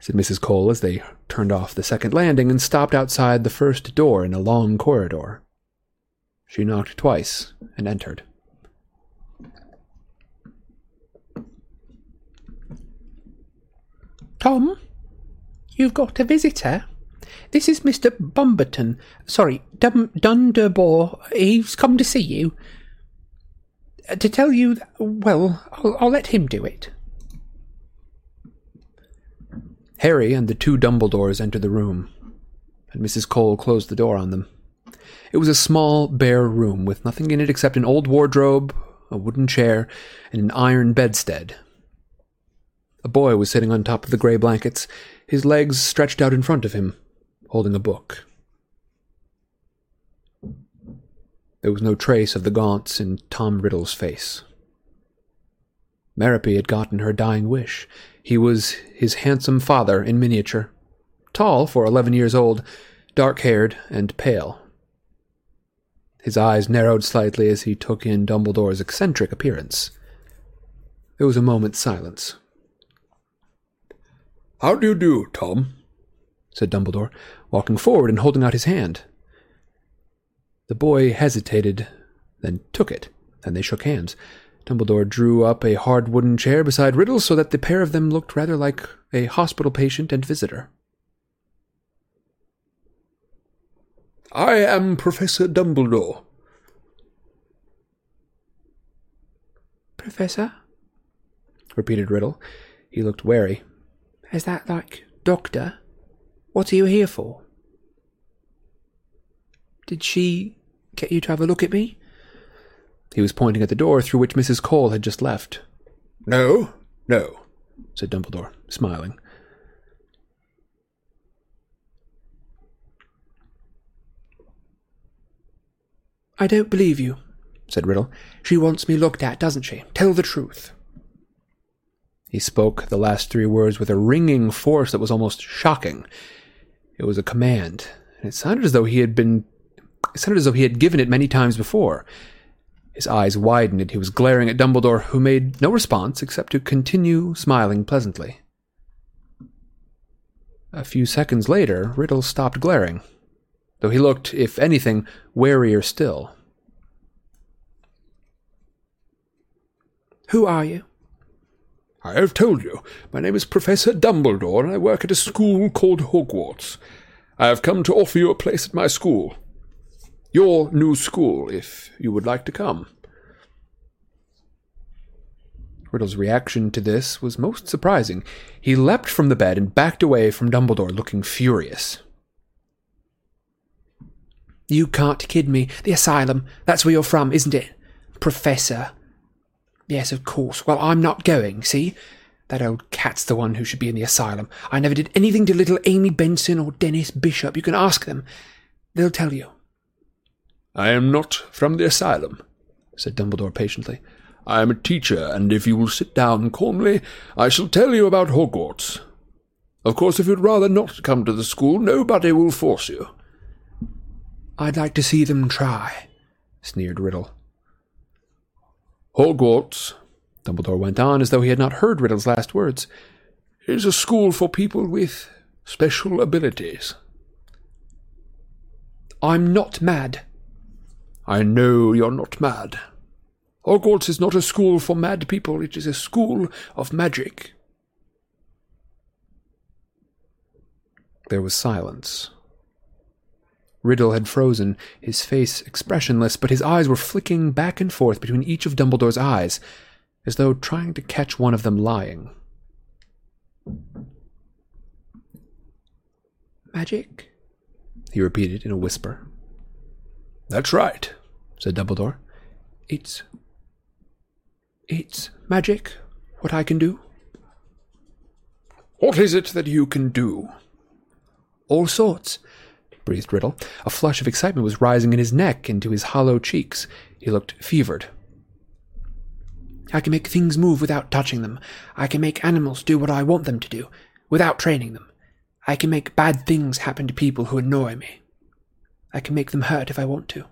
said Mrs. Cole as they turned off the second landing and stopped outside the first door in a long corridor. She knocked twice and entered. Tom, you've got a visitor. This is Mr. Bumberton. Sorry, Dum- Dunderbore. He's come to see you. Uh, to tell you, well, I'll, I'll let him do it. Harry and the two Dumbledores entered the room, and Mrs. Cole closed the door on them. It was a small, bare room with nothing in it except an old wardrobe, a wooden chair, and an iron bedstead. A boy was sitting on top of the gray blankets, his legs stretched out in front of him, holding a book. There was no trace of the gaunts in Tom Riddle's face. Merope had gotten her dying wish. He was his handsome father in miniature, tall for eleven years old, dark haired, and pale. His eyes narrowed slightly as he took in Dumbledore's eccentric appearance. There was a moment's silence. How do you do, Tom? said Dumbledore, walking forward and holding out his hand. The boy hesitated, then took it, and they shook hands. Dumbledore drew up a hard wooden chair beside Riddle so that the pair of them looked rather like a hospital patient and visitor. I am Professor Dumbledore. Professor? repeated Riddle. He looked wary. Is that like doctor? What are you here for? Did she get you to have a look at me? He was pointing at the door through which Mrs. Cole had just left. No, no, said Dumbledore, smiling. I don't believe you, said Riddle. She wants me looked at, doesn't she? Tell the truth. He spoke the last three words with a ringing force that was almost shocking. It was a command, and it sounded as though he had been it sounded as though he had given it many times before. His eyes widened and he was glaring at Dumbledore, who made no response except to continue smiling pleasantly. A few seconds later, Riddle stopped glaring, though he looked, if anything, warier still. Who are you? I have told you. My name is Professor Dumbledore, and I work at a school called Hogwarts. I have come to offer you a place at my school. Your new school, if you would like to come. Riddle's reaction to this was most surprising. He leapt from the bed and backed away from Dumbledore, looking furious. You can't kid me. The asylum. That's where you're from, isn't it? Professor. Yes, of course. Well, I'm not going, see? That old cat's the one who should be in the asylum. I never did anything to little Amy Benson or Dennis Bishop. You can ask them. They'll tell you. I am not from the asylum, said Dumbledore patiently. I am a teacher, and if you will sit down calmly, I shall tell you about Hogwarts. Of course, if you'd rather not come to the school, nobody will force you. I'd like to see them try, sneered Riddle. Hogwarts, Dumbledore went on as though he had not heard Riddle's last words, is a school for people with special abilities. I'm not mad. I know you're not mad. Hogwarts is not a school for mad people, it is a school of magic. There was silence. Riddle had frozen, his face expressionless, but his eyes were flicking back and forth between each of Dumbledore's eyes, as though trying to catch one of them lying. Magic? he repeated in a whisper. That's right, said Dumbledore. It's. It's magic, what I can do? What is it that you can do? All sorts breathed Riddle. A flush of excitement was rising in his neck into his hollow cheeks. He looked fevered. I can make things move without touching them. I can make animals do what I want them to do, without training them. I can make bad things happen to people who annoy me. I can make them hurt if I want to.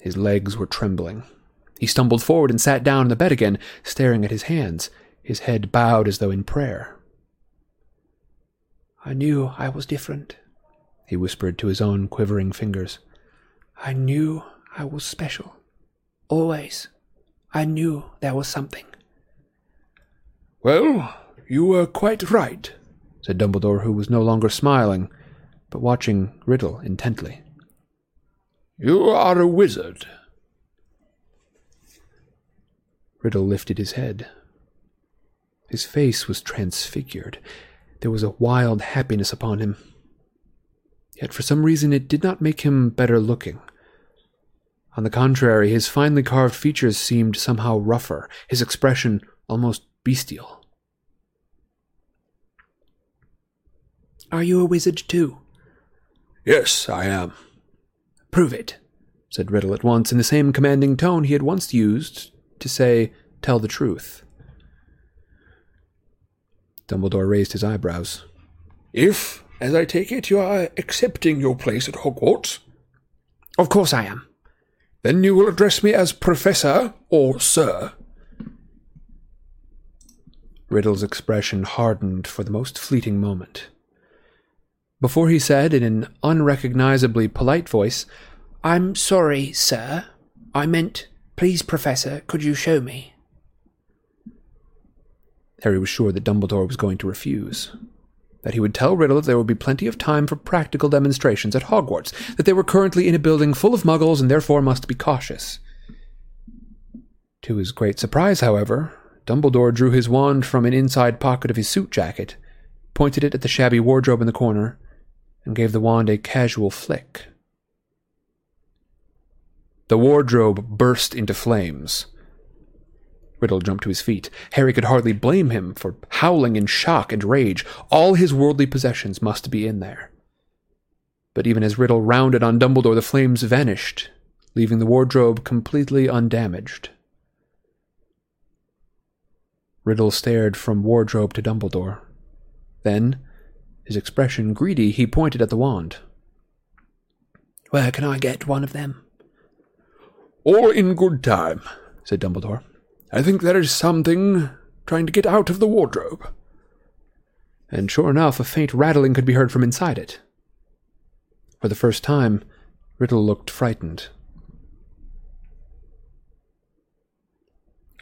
His legs were trembling. He stumbled forward and sat down on the bed again, staring at his hands, his head bowed as though in prayer. I knew I was different, he whispered to his own quivering fingers. I knew I was special. Always. I knew there was something. Well, you were quite right, said Dumbledore, who was no longer smiling, but watching Riddle intently. You are a wizard. Riddle lifted his head. His face was transfigured. There was a wild happiness upon him. Yet for some reason it did not make him better looking. On the contrary, his finely carved features seemed somehow rougher, his expression almost bestial. Are you a wizard too? Yes, I am. Prove it, said Riddle at once in the same commanding tone he had once used to say, Tell the truth. Dumbledore raised his eyebrows. If, as I take it, you are accepting your place at Hogwarts. Of course I am. Then you will address me as Professor or Sir. Riddle's expression hardened for the most fleeting moment. Before he said, in an unrecognizably polite voice, I'm sorry, sir. I meant, please, Professor, could you show me? Harry was sure that Dumbledore was going to refuse. That he would tell Riddle that there would be plenty of time for practical demonstrations at Hogwarts, that they were currently in a building full of muggles and therefore must be cautious. To his great surprise, however, Dumbledore drew his wand from an inside pocket of his suit jacket, pointed it at the shabby wardrobe in the corner, and gave the wand a casual flick. The wardrobe burst into flames. Riddle jumped to his feet. Harry could hardly blame him for howling in shock and rage. All his worldly possessions must be in there. But even as Riddle rounded on Dumbledore, the flames vanished, leaving the wardrobe completely undamaged. Riddle stared from wardrobe to Dumbledore. Then, his expression greedy, he pointed at the wand. Where can I get one of them? All in good time, said Dumbledore. I think there is something trying to get out of the wardrobe. And sure enough, a faint rattling could be heard from inside it. For the first time, Riddle looked frightened.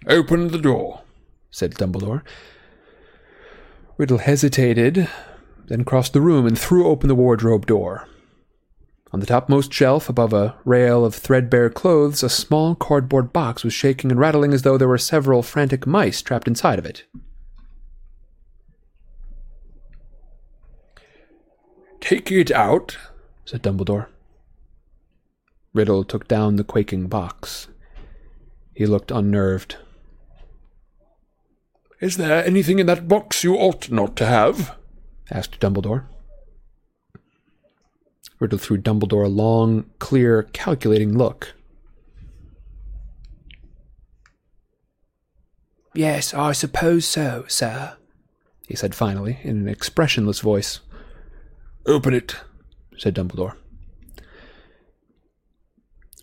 Open the door, said Dumbledore. Riddle hesitated, then crossed the room and threw open the wardrobe door. On the topmost shelf, above a rail of threadbare clothes, a small cardboard box was shaking and rattling as though there were several frantic mice trapped inside of it. Take it out, said Dumbledore. Riddle took down the quaking box. He looked unnerved. Is there anything in that box you ought not to have? Asked Dumbledore. Riddle threw Dumbledore a long, clear, calculating look. Yes, I suppose so, sir, he said finally, in an expressionless voice. Open it, said Dumbledore.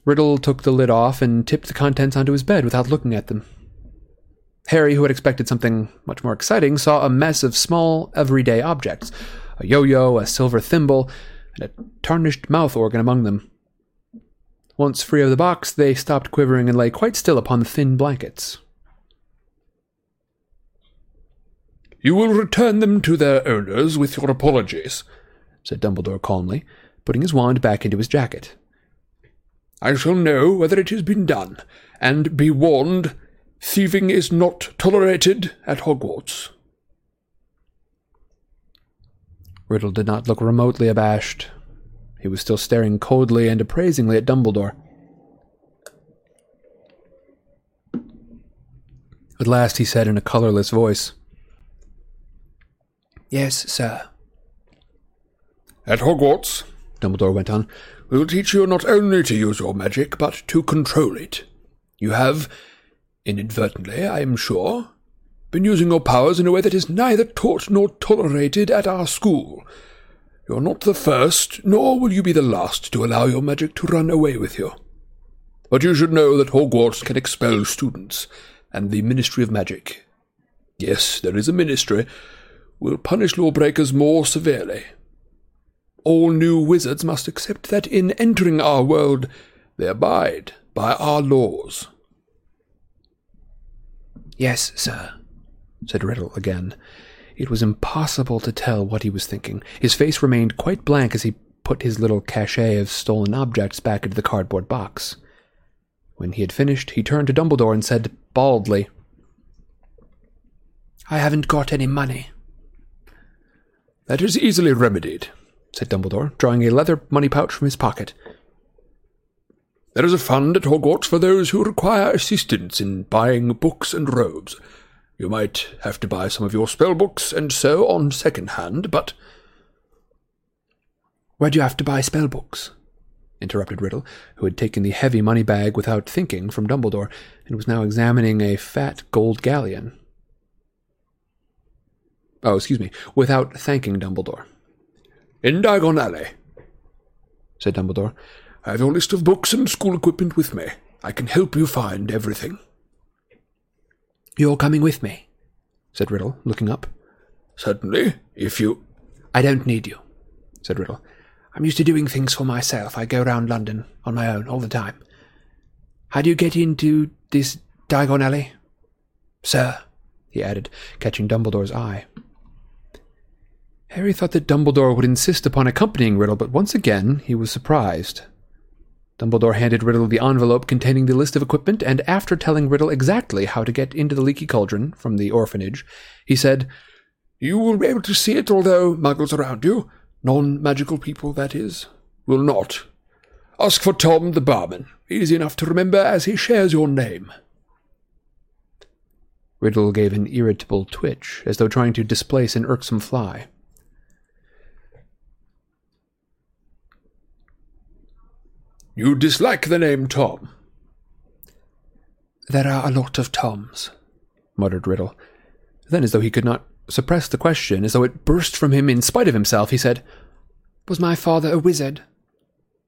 Riddle took the lid off and tipped the contents onto his bed without looking at them. Harry, who had expected something much more exciting, saw a mess of small, everyday objects a yo yo, a silver thimble, and a tarnished mouth organ among them. Once free of the box, they stopped quivering and lay quite still upon the thin blankets. You will return them to their owners with your apologies, said Dumbledore calmly, putting his wand back into his jacket. I shall know whether it has been done, and be warned thieving is not tolerated at Hogwarts. Riddle did not look remotely abashed. He was still staring coldly and appraisingly at Dumbledore. At last he said in a colorless voice, Yes, sir. At Hogwarts, Dumbledore went on, we will teach you not only to use your magic, but to control it. You have, inadvertently, I am sure, been using your powers in a way that is neither taught nor tolerated at our school. You're not the first, nor will you be the last to allow your magic to run away with you. But you should know that Hogwarts can expel students, and the Ministry of Magic. Yes, there is a ministry, will punish lawbreakers more severely. All new wizards must accept that in entering our world they abide by our laws. Yes, sir, said Riddle again. It was impossible to tell what he was thinking. His face remained quite blank as he put his little cachet of stolen objects back into the cardboard box. When he had finished, he turned to Dumbledore and said baldly, I haven't got any money. That is easily remedied, said Dumbledore, drawing a leather money pouch from his pocket. There is a fund at Hogwarts for those who require assistance in buying books and robes. You might have to buy some of your spell books and so on second hand, but. Where do you have to buy spell books? interrupted Riddle, who had taken the heavy money bag without thinking from Dumbledore, and was now examining a fat gold galleon. Oh, excuse me, without thanking Dumbledore. In Diagon Alley, said Dumbledore. I have your list of books and school equipment with me. I can help you find everything. You're coming with me, said Riddle, looking up. Certainly, if you. I don't need you, said Riddle. I'm used to doing things for myself. I go round London on my own all the time. How do you get into this Diagon Alley? Sir, he added, catching Dumbledore's eye. Harry thought that Dumbledore would insist upon accompanying Riddle, but once again he was surprised. Dumbledore handed Riddle the envelope containing the list of equipment, and after telling Riddle exactly how to get into the leaky cauldron from the orphanage, he said, You will be able to see it, although muggles around you, non magical people, that is, will not. Ask for Tom the barman. Easy enough to remember as he shares your name. Riddle gave an irritable twitch, as though trying to displace an irksome fly. You dislike the name Tom? There are a lot of Toms, muttered Riddle. Then, as though he could not suppress the question, as though it burst from him in spite of himself, he said, Was my father a wizard?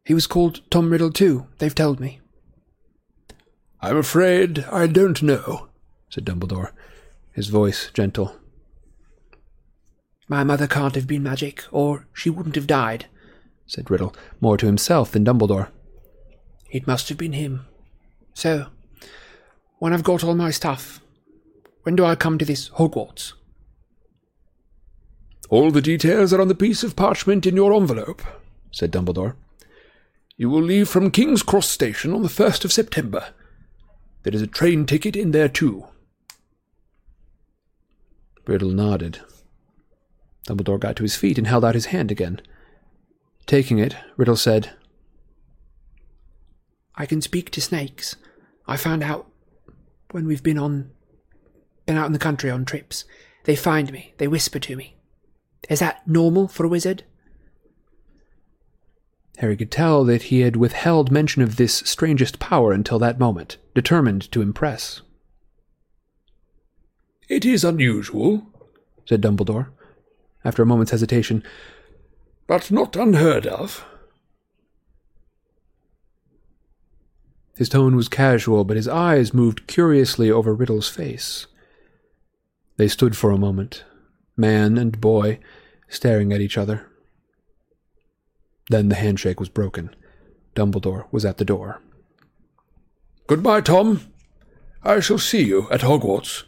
He was called Tom Riddle, too, they've told me. I'm afraid I don't know, said Dumbledore, his voice gentle. My mother can't have been magic, or she wouldn't have died, said Riddle, more to himself than Dumbledore. It must have been him. So, when I've got all my stuff, when do I come to this Hogwarts? All the details are on the piece of parchment in your envelope, said Dumbledore. You will leave from King's Cross Station on the 1st of September. There is a train ticket in there, too. Riddle nodded. Dumbledore got to his feet and held out his hand again. Taking it, Riddle said, I can speak to snakes. I found out when we've been on been out in the country on trips. They find me, they whisper to me. Is that normal for a wizard? Harry could tell that he had withheld mention of this strangest power until that moment, determined to impress. It is unusual, said Dumbledore, after a moment's hesitation, but not unheard of. His tone was casual, but his eyes moved curiously over Riddle's face. They stood for a moment, man and boy, staring at each other. Then the handshake was broken. Dumbledore was at the door. Goodbye, Tom. I shall see you at Hogwarts.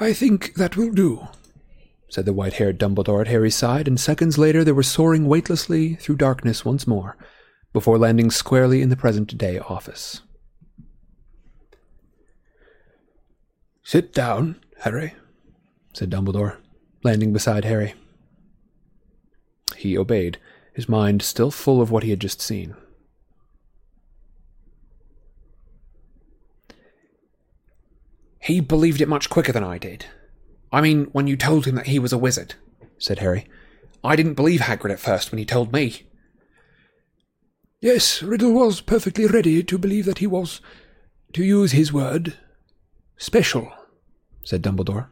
I think that will do, said the white haired Dumbledore at Harry's side, and seconds later they were soaring weightlessly through darkness once more, before landing squarely in the present day office. Sit down, Harry, said Dumbledore, landing beside Harry. He obeyed, his mind still full of what he had just seen. He believed it much quicker than I did. I mean, when you told him that he was a wizard, said Harry. I didn't believe Hagrid at first when he told me. Yes, Riddle was perfectly ready to believe that he was, to use his word, special, said Dumbledore.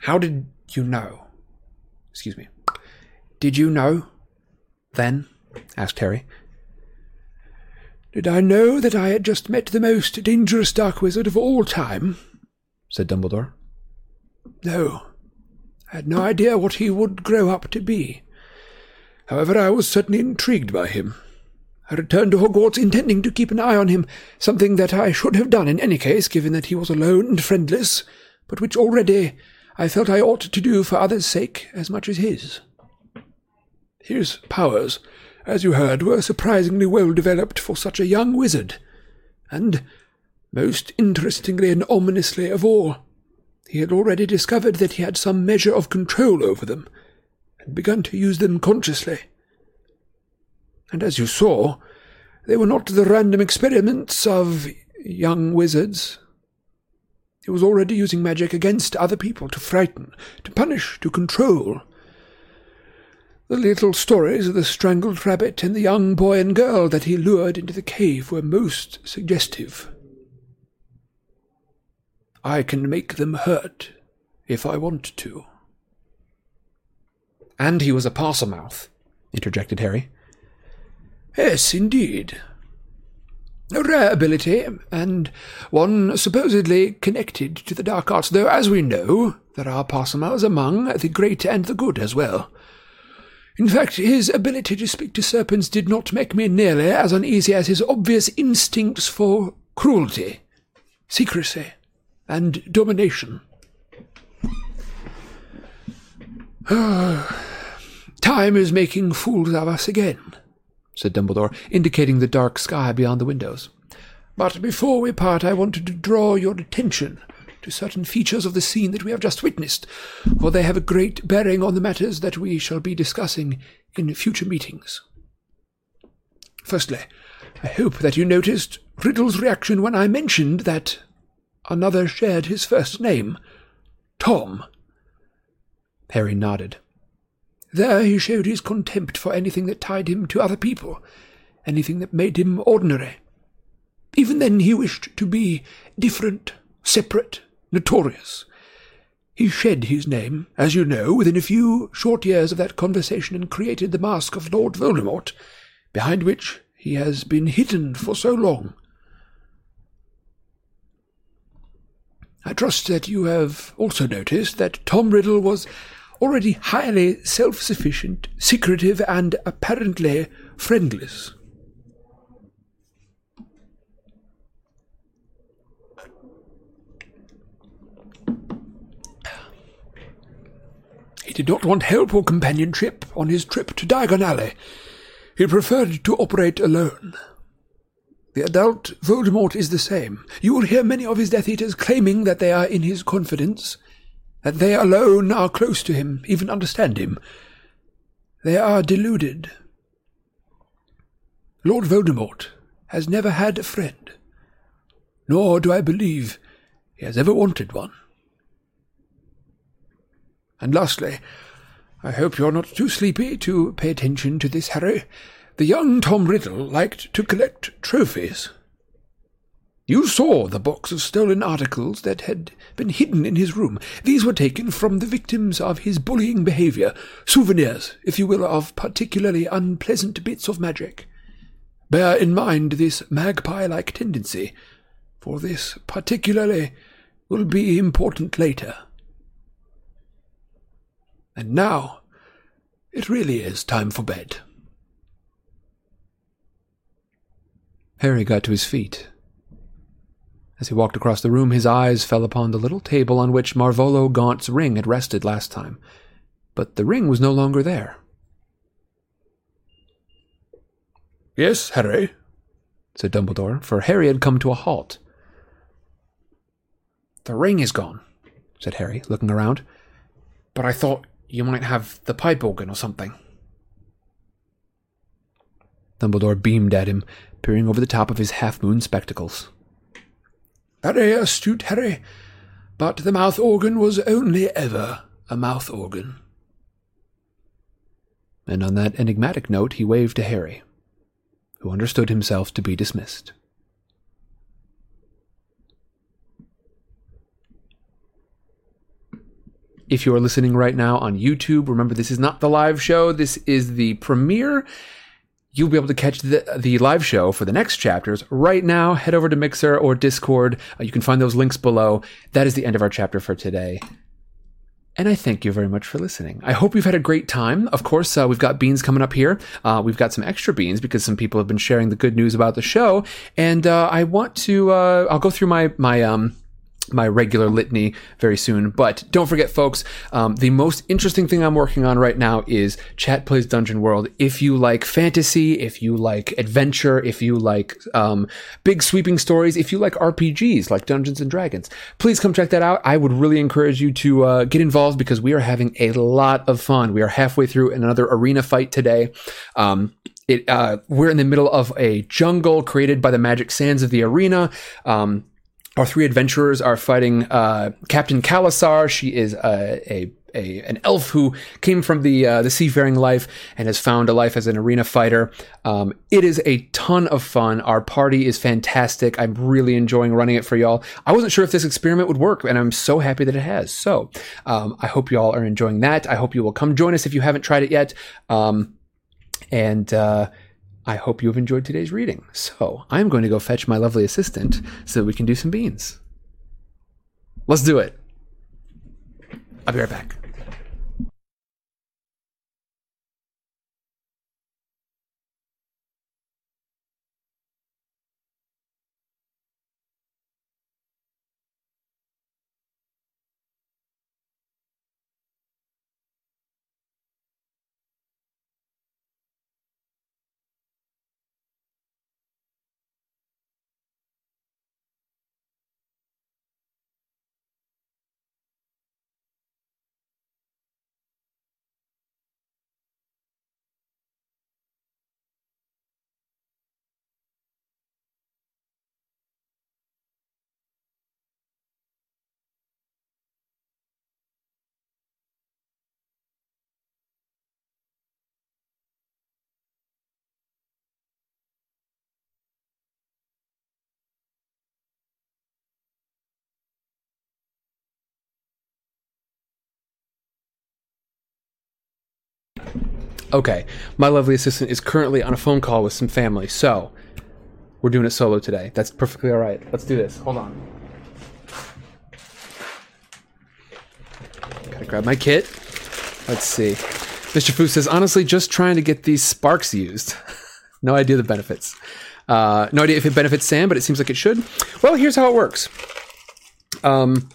How did you know? Excuse me. Did you know? Then? asked Harry. Did I know that I had just met the most dangerous dark wizard of all time? said Dumbledore. No. I had no idea what he would grow up to be. However, I was certainly intrigued by him. I returned to Hogwarts intending to keep an eye on him, something that I should have done in any case, given that he was alone and friendless, but which already I felt I ought to do for others' sake as much as his. His powers, as you heard, were surprisingly well developed for such a young wizard, and, most interestingly and ominously of all, he had already discovered that he had some measure of control over them, and begun to use them consciously. And as you saw, they were not the random experiments of young wizards. He was already using magic against other people to frighten, to punish, to control. The little stories of the strangled rabbit and the young boy and girl that he lured into the cave were most suggestive. I can make them hurt if I want to. And he was a Parselmouth, interjected Harry. Yes, indeed. A rare ability, and one supposedly connected to the dark arts, though, as we know, there are Parselmouths among the great and the good as well. In fact, his ability to speak to serpents did not make me nearly as uneasy as his obvious instincts for cruelty, secrecy, and domination. Time is making fools of us again, said Dumbledore, indicating the dark sky beyond the windows. But before we part, I wanted to draw your attention to certain features of the scene that we have just witnessed, for they have a great bearing on the matters that we shall be discussing in future meetings. Firstly, I hope that you noticed Riddle's reaction when I mentioned that another shared his first name, Tom. Harry nodded. There he showed his contempt for anything that tied him to other people, anything that made him ordinary. Even then he wished to be different, separate, notorious. He shed his name, as you know, within a few short years of that conversation and created the mask of Lord Voldemort, behind which he has been hidden for so long. I trust that you have also noticed that Tom Riddle was already highly self-sufficient, secretive, and apparently friendless. He did not want help or companionship on his trip to Diagon Alley. He preferred to operate alone. The adult Voldemort is the same. You will hear many of his Death Eaters claiming that they are in his confidence, that they alone are close to him, even understand him. They are deluded. Lord Voldemort has never had a friend, nor do I believe he has ever wanted one. And lastly, I hope you're not too sleepy to pay attention to this, Harry. The young Tom Riddle liked to collect trophies. You saw the box of stolen articles that had been hidden in his room. These were taken from the victims of his bullying behavior, souvenirs, if you will, of particularly unpleasant bits of magic. Bear in mind this magpie like tendency, for this particularly will be important later. And now, it really is time for bed. Harry got to his feet. As he walked across the room, his eyes fell upon the little table on which Marvolo Gaunt's ring had rested last time. But the ring was no longer there. Yes, Harry, said Dumbledore, for Harry had come to a halt. The ring is gone, said Harry, looking around. But I thought you might have the pipe organ or something. Dumbledore beamed at him, peering over the top of his half moon spectacles. Very astute, Harry. But the mouth organ was only ever a mouth organ. And on that enigmatic note, he waved to Harry, who understood himself to be dismissed. If you are listening right now on YouTube, remember this is not the live show, this is the premiere. You'll be able to catch the, the live show for the next chapters right now. Head over to Mixer or Discord. Uh, you can find those links below. That is the end of our chapter for today. And I thank you very much for listening. I hope you've had a great time. Of course, uh, we've got beans coming up here. Uh, we've got some extra beans because some people have been sharing the good news about the show. And uh, I want to, uh, I'll go through my, my, um, my regular litany very soon. But don't forget, folks, um, the most interesting thing I'm working on right now is Chat Plays Dungeon World. If you like fantasy, if you like adventure, if you like um, big sweeping stories, if you like RPGs like Dungeons and Dragons, please come check that out. I would really encourage you to uh, get involved because we are having a lot of fun. We are halfway through another arena fight today. Um, it, uh, we're in the middle of a jungle created by the magic sands of the arena. Um, our three adventurers are fighting uh, Captain Kalasar. She is a, a, a, an elf who came from the uh, the seafaring life and has found a life as an arena fighter. Um, it is a ton of fun. Our party is fantastic. I'm really enjoying running it for y'all. I wasn't sure if this experiment would work, and I'm so happy that it has. So um, I hope y'all are enjoying that. I hope you will come join us if you haven't tried it yet. Um, and uh, I hope you have enjoyed today's reading. So I'm going to go fetch my lovely assistant so that we can do some beans. Let's do it. I'll be right back. Okay, my lovely assistant is currently on a phone call with some family, so we're doing it solo today. That's perfectly all right. Let's do this. Hold on. Gotta grab my kit. Let's see. Mr. Fu says, honestly, just trying to get these sparks used. no idea the benefits. Uh, no idea if it benefits Sam, but it seems like it should. Well, here's how it works. Um,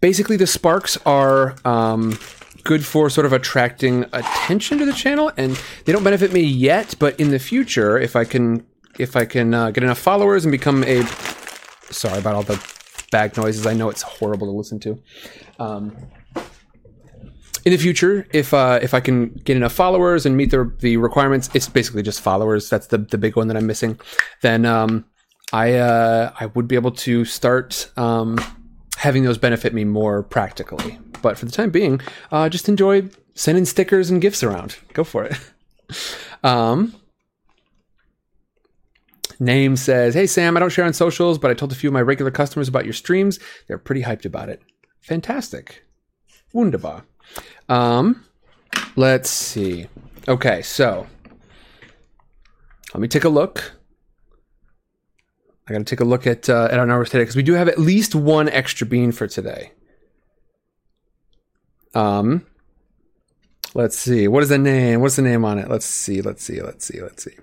basically, the sparks are um, good for sort of attracting attention to the channel, and they don't benefit me yet. But in the future, if I can, if I can uh, get enough followers and become a, sorry about all the bag noises. I know it's horrible to listen to. Um, in the future, if uh, if I can get enough followers and meet the the requirements, it's basically just followers. That's the the big one that I'm missing. Then um, I uh, I would be able to start um, having those benefit me more practically. But for the time being, uh, just enjoy sending stickers and gifts around. Go for it. um, Name says, Hey Sam, I don't share on socials, but I told a few of my regular customers about your streams. They're pretty hyped about it. Fantastic. Wunderbar. Um, let's see. Okay, so let me take a look. I got to take a look at uh, at our numbers today because we do have at least one extra bean for today. Um, let's see. What is the name? What's the name on it? Let's see. Let's see. Let's see. Let's see.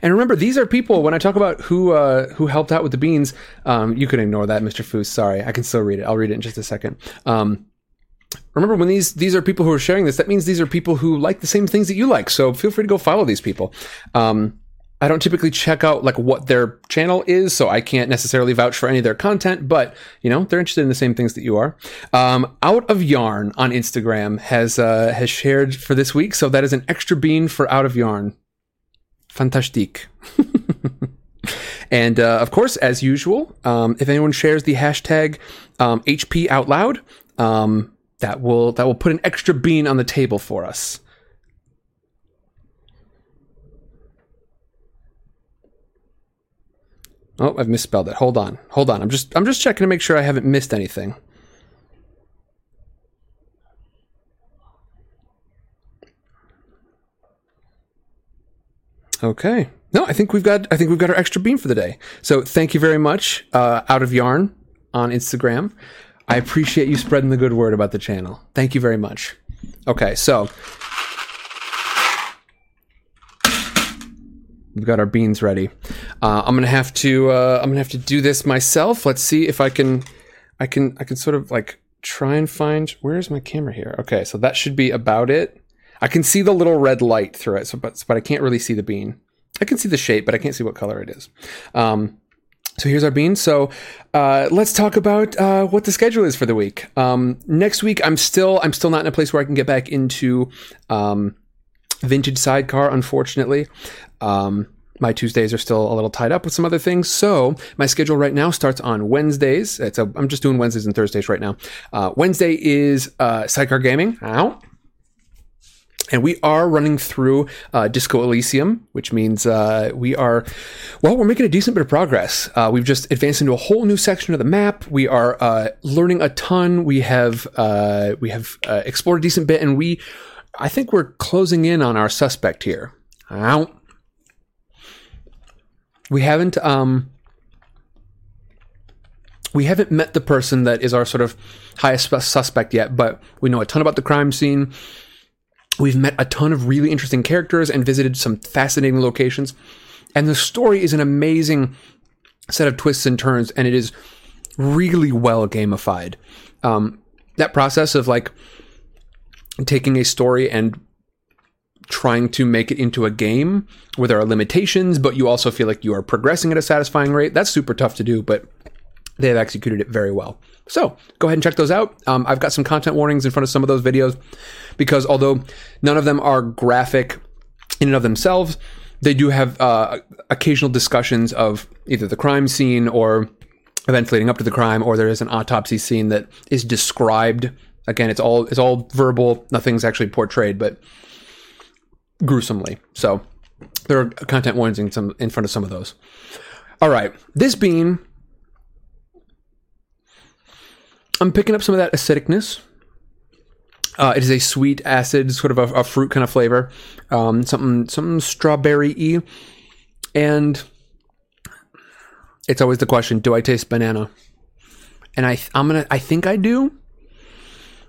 And remember, these are people. When I talk about who uh, who helped out with the beans, um, you can ignore that, Mister Foos. Sorry, I can still read it. I'll read it in just a second. Um, remember, when these these are people who are sharing this, that means these are people who like the same things that you like. So feel free to go follow these people. Um, I don't typically check out like what their channel is, so I can't necessarily vouch for any of their content, but you know, they're interested in the same things that you are. Um, Out of Yarn on Instagram has uh, has shared for this week, so that is an extra bean for Out of Yarn. Fantastique. and uh, of course, as usual, um, if anyone shares the hashtag um, HP out loud, um, that will that will put an extra bean on the table for us. Oh, I've misspelled it. Hold on. Hold on. I'm just I'm just checking to make sure I haven't missed anything. Okay. No, I think we've got I think we've got our extra beam for the day. So thank you very much, uh, out of yarn on Instagram. I appreciate you spreading the good word about the channel. Thank you very much. Okay, so we've got our beans ready. Uh, I'm gonna have to uh, I'm gonna have to do this myself. Let's see if I can I can I can sort of like try and find where's my camera here. Okay, so that should be about it. I can see the little red light through it, so but but I can't really see the bean. I can see the shape, but I can't see what color it is. Um, so here's our bean. So uh, let's talk about uh, what the schedule is for the week. Um, next week, I'm still I'm still not in a place where I can get back into um, vintage sidecar. Unfortunately, um, my Tuesdays are still a little tied up with some other things. So my schedule right now starts on Wednesdays. It's a, I'm just doing Wednesdays and Thursdays right now. Uh, Wednesday is uh, sidecar gaming. Ow. And we are running through uh, Disco Elysium, which means uh, we are, well, we're making a decent bit of progress. Uh, we've just advanced into a whole new section of the map. We are uh, learning a ton. We have uh, we have uh, explored a decent bit, and we, I think, we're closing in on our suspect here. We haven't um, we haven't met the person that is our sort of highest suspect yet, but we know a ton about the crime scene. We've met a ton of really interesting characters and visited some fascinating locations. And the story is an amazing set of twists and turns, and it is really well gamified. Um, that process of like taking a story and trying to make it into a game where there are limitations, but you also feel like you are progressing at a satisfying rate, that's super tough to do, but they have executed it very well. So go ahead and check those out. Um, I've got some content warnings in front of some of those videos because although none of them are graphic in and of themselves, they do have uh, occasional discussions of either the crime scene or events leading up to the crime, or there is an autopsy scene that is described. Again, it's all it's all verbal. Nothing's actually portrayed, but gruesomely. So there are content warnings in, some, in front of some of those. All right, this bean I'm picking up some of that acidicness. Uh, it is a sweet acid, sort of a, a fruit kind of flavor, um, something something strawberry y, and it's always the question: Do I taste banana? And I I'm gonna I think I do.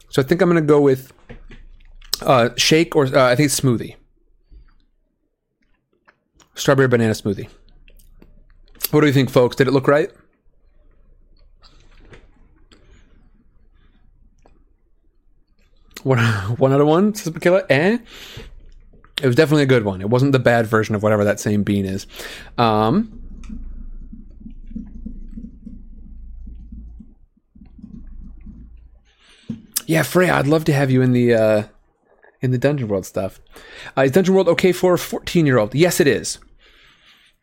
So I think I'm gonna go with uh, shake or uh, I think smoothie, strawberry banana smoothie. What do you think, folks? Did it look right? One, one out of one, says Makilla. Eh? It was definitely a good one. It wasn't the bad version of whatever that same bean is. Um, yeah, Freya, I'd love to have you in the uh, in the Dungeon World stuff. Uh, is Dungeon World okay for a fourteen year old? Yes, it is.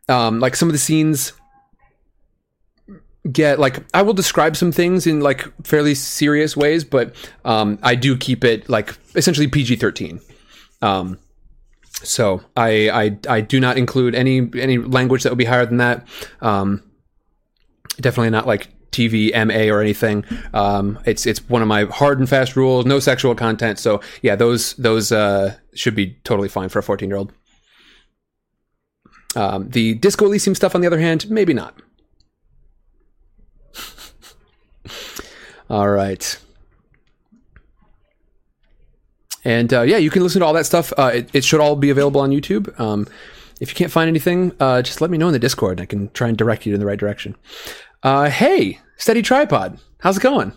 um, like some of the scenes get like I will describe some things in like fairly serious ways, but um, I do keep it like essentially PG thirteen. Um, so I, I I do not include any any language that would be higher than that. Um, definitely not like TV MA or anything. Um, it's it's one of my hard and fast rules. No sexual content. So yeah, those those uh, should be totally fine for a fourteen year old. Um, the Disco Elysium stuff, on the other hand, maybe not. all right. And uh, yeah, you can listen to all that stuff. Uh, it, it, should all be available on YouTube. Um, if you can't find anything, uh, just let me know in the Discord. I can try and direct you in the right direction. Uh, hey, Steady Tripod, how's it going?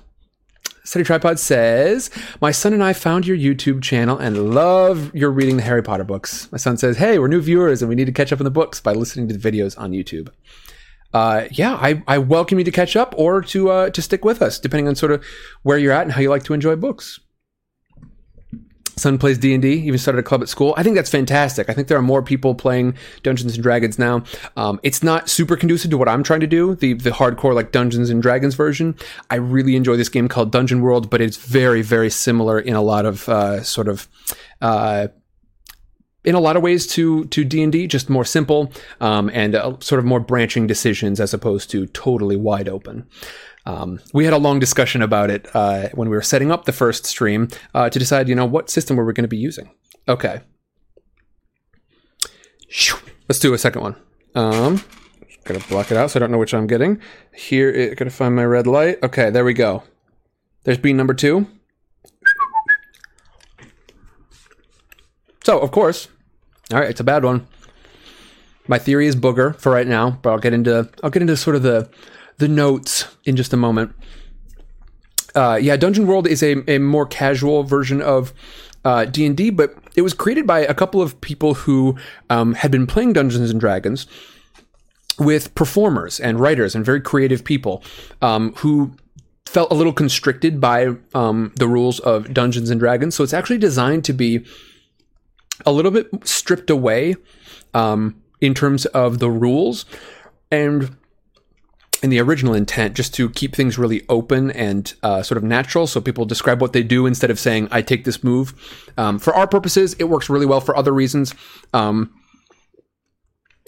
Steady Tripod says, My son and I found your YouTube channel and love your reading the Harry Potter books. My son says, Hey, we're new viewers and we need to catch up on the books by listening to the videos on YouTube. Uh, yeah, I, I welcome you to catch up or to uh, to stick with us, depending on sort of where you're at and how you like to enjoy books son plays d&d even started a club at school. I think that's fantastic. I think there are more people playing dungeons and dragons now. Um, it's not super conducive to what i'm trying to do the, the hardcore like dungeons and dragons version. I really enjoy this game called dungeon world but it's very very similar in a lot of uh, sort of uh, in a lot of ways to to D&D just more simple um, and uh, sort of more branching decisions as opposed to totally wide open um, we had a long discussion about it uh, when we were setting up the first stream uh, to decide, you know, what system were we going to be using. Okay. Let's do a second one. Um, gotta block it out so I don't know which I'm getting. Here, it, gotta find my red light. Okay, there we go. There's bean number two. So, of course, all right, it's a bad one. My theory is booger for right now, but I'll get into I'll get into sort of the the notes in just a moment. Uh, yeah, Dungeon World is a, a more casual version of uh, D&D, but it was created by a couple of people who um, had been playing Dungeons and Dragons with performers and writers and very creative people um, who felt a little constricted by um, the rules of Dungeons and Dragons. So it's actually designed to be a little bit stripped away um, in terms of the rules and in the original intent just to keep things really open and uh, sort of natural so people describe what they do instead of saying i take this move. Um, for our purposes it works really well for other reasons um,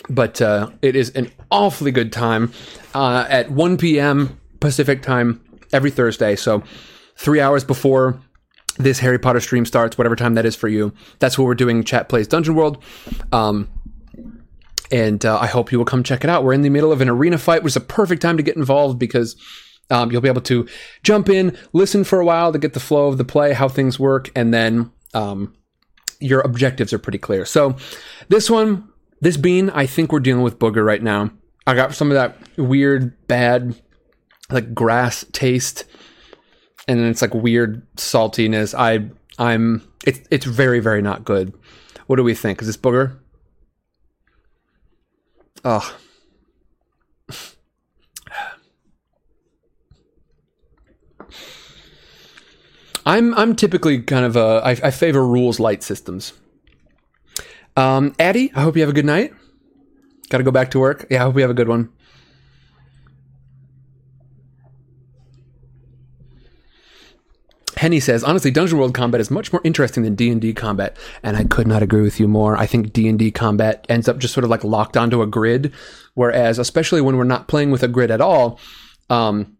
but uh, it is an awfully good time uh, at 1 p.m pacific time every thursday so three hours before this harry potter stream starts whatever time that is for you that's what we're doing chat plays dungeon world. Um, and uh, I hope you will come check it out. We're in the middle of an arena fight, which is a perfect time to get involved because um, you'll be able to jump in, listen for a while to get the flow of the play, how things work, and then um, your objectives are pretty clear. So this one, this bean, I think we're dealing with booger right now. I got some of that weird, bad, like grass taste, and then it's like weird saltiness. I, I'm, it's it's very very not good. What do we think? Is this booger? Oh. I'm I'm typically kind of a I, I favor rules light systems. Um, Addie, I hope you have a good night. Got to go back to work. Yeah, I hope you have a good one. Henny says, honestly, Dungeon World combat is much more interesting than D&D combat, and I could not agree with you more. I think D&D combat ends up just sort of like locked onto a grid, whereas especially when we're not playing with a grid at all, um,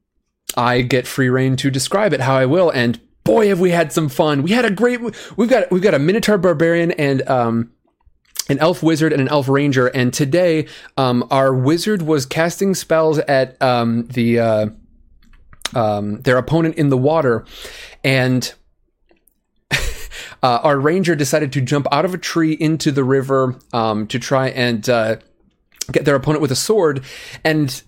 I get free reign to describe it how I will, and boy, have we had some fun. We had a great, we've got, we've got a Minotaur Barbarian and, um, an elf wizard and an elf ranger, and today, um, our wizard was casting spells at, um, the, uh, um, their opponent in the water, and uh, our ranger decided to jump out of a tree into the river um, to try and uh, get their opponent with a sword, and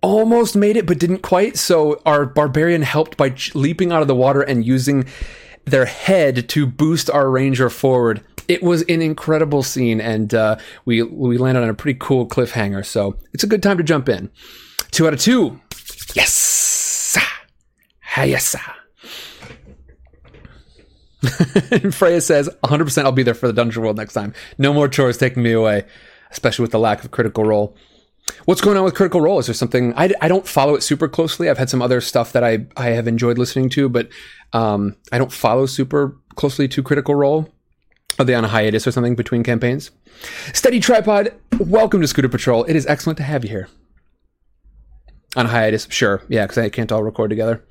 almost made it, but didn't quite. So our barbarian helped by leaping out of the water and using their head to boost our ranger forward. It was an incredible scene, and uh, we we landed on a pretty cool cliffhanger. So it's a good time to jump in. Two out of two. Yes. Yes. Freya says, 100% I'll be there for the Dungeon World next time. No more chores taking me away. especially with the lack of Critical Role. What's going on with Critical Role? Is there something I, I don't follow it super closely? I've had some other stuff that I I have enjoyed listening to, but um, I don't follow super closely to Critical Role. Are they on a hiatus or something between campaigns? Steady Tripod, welcome to Scooter Patrol. It is excellent to have you here. On hiatus, sure, yeah, because I can't all record together.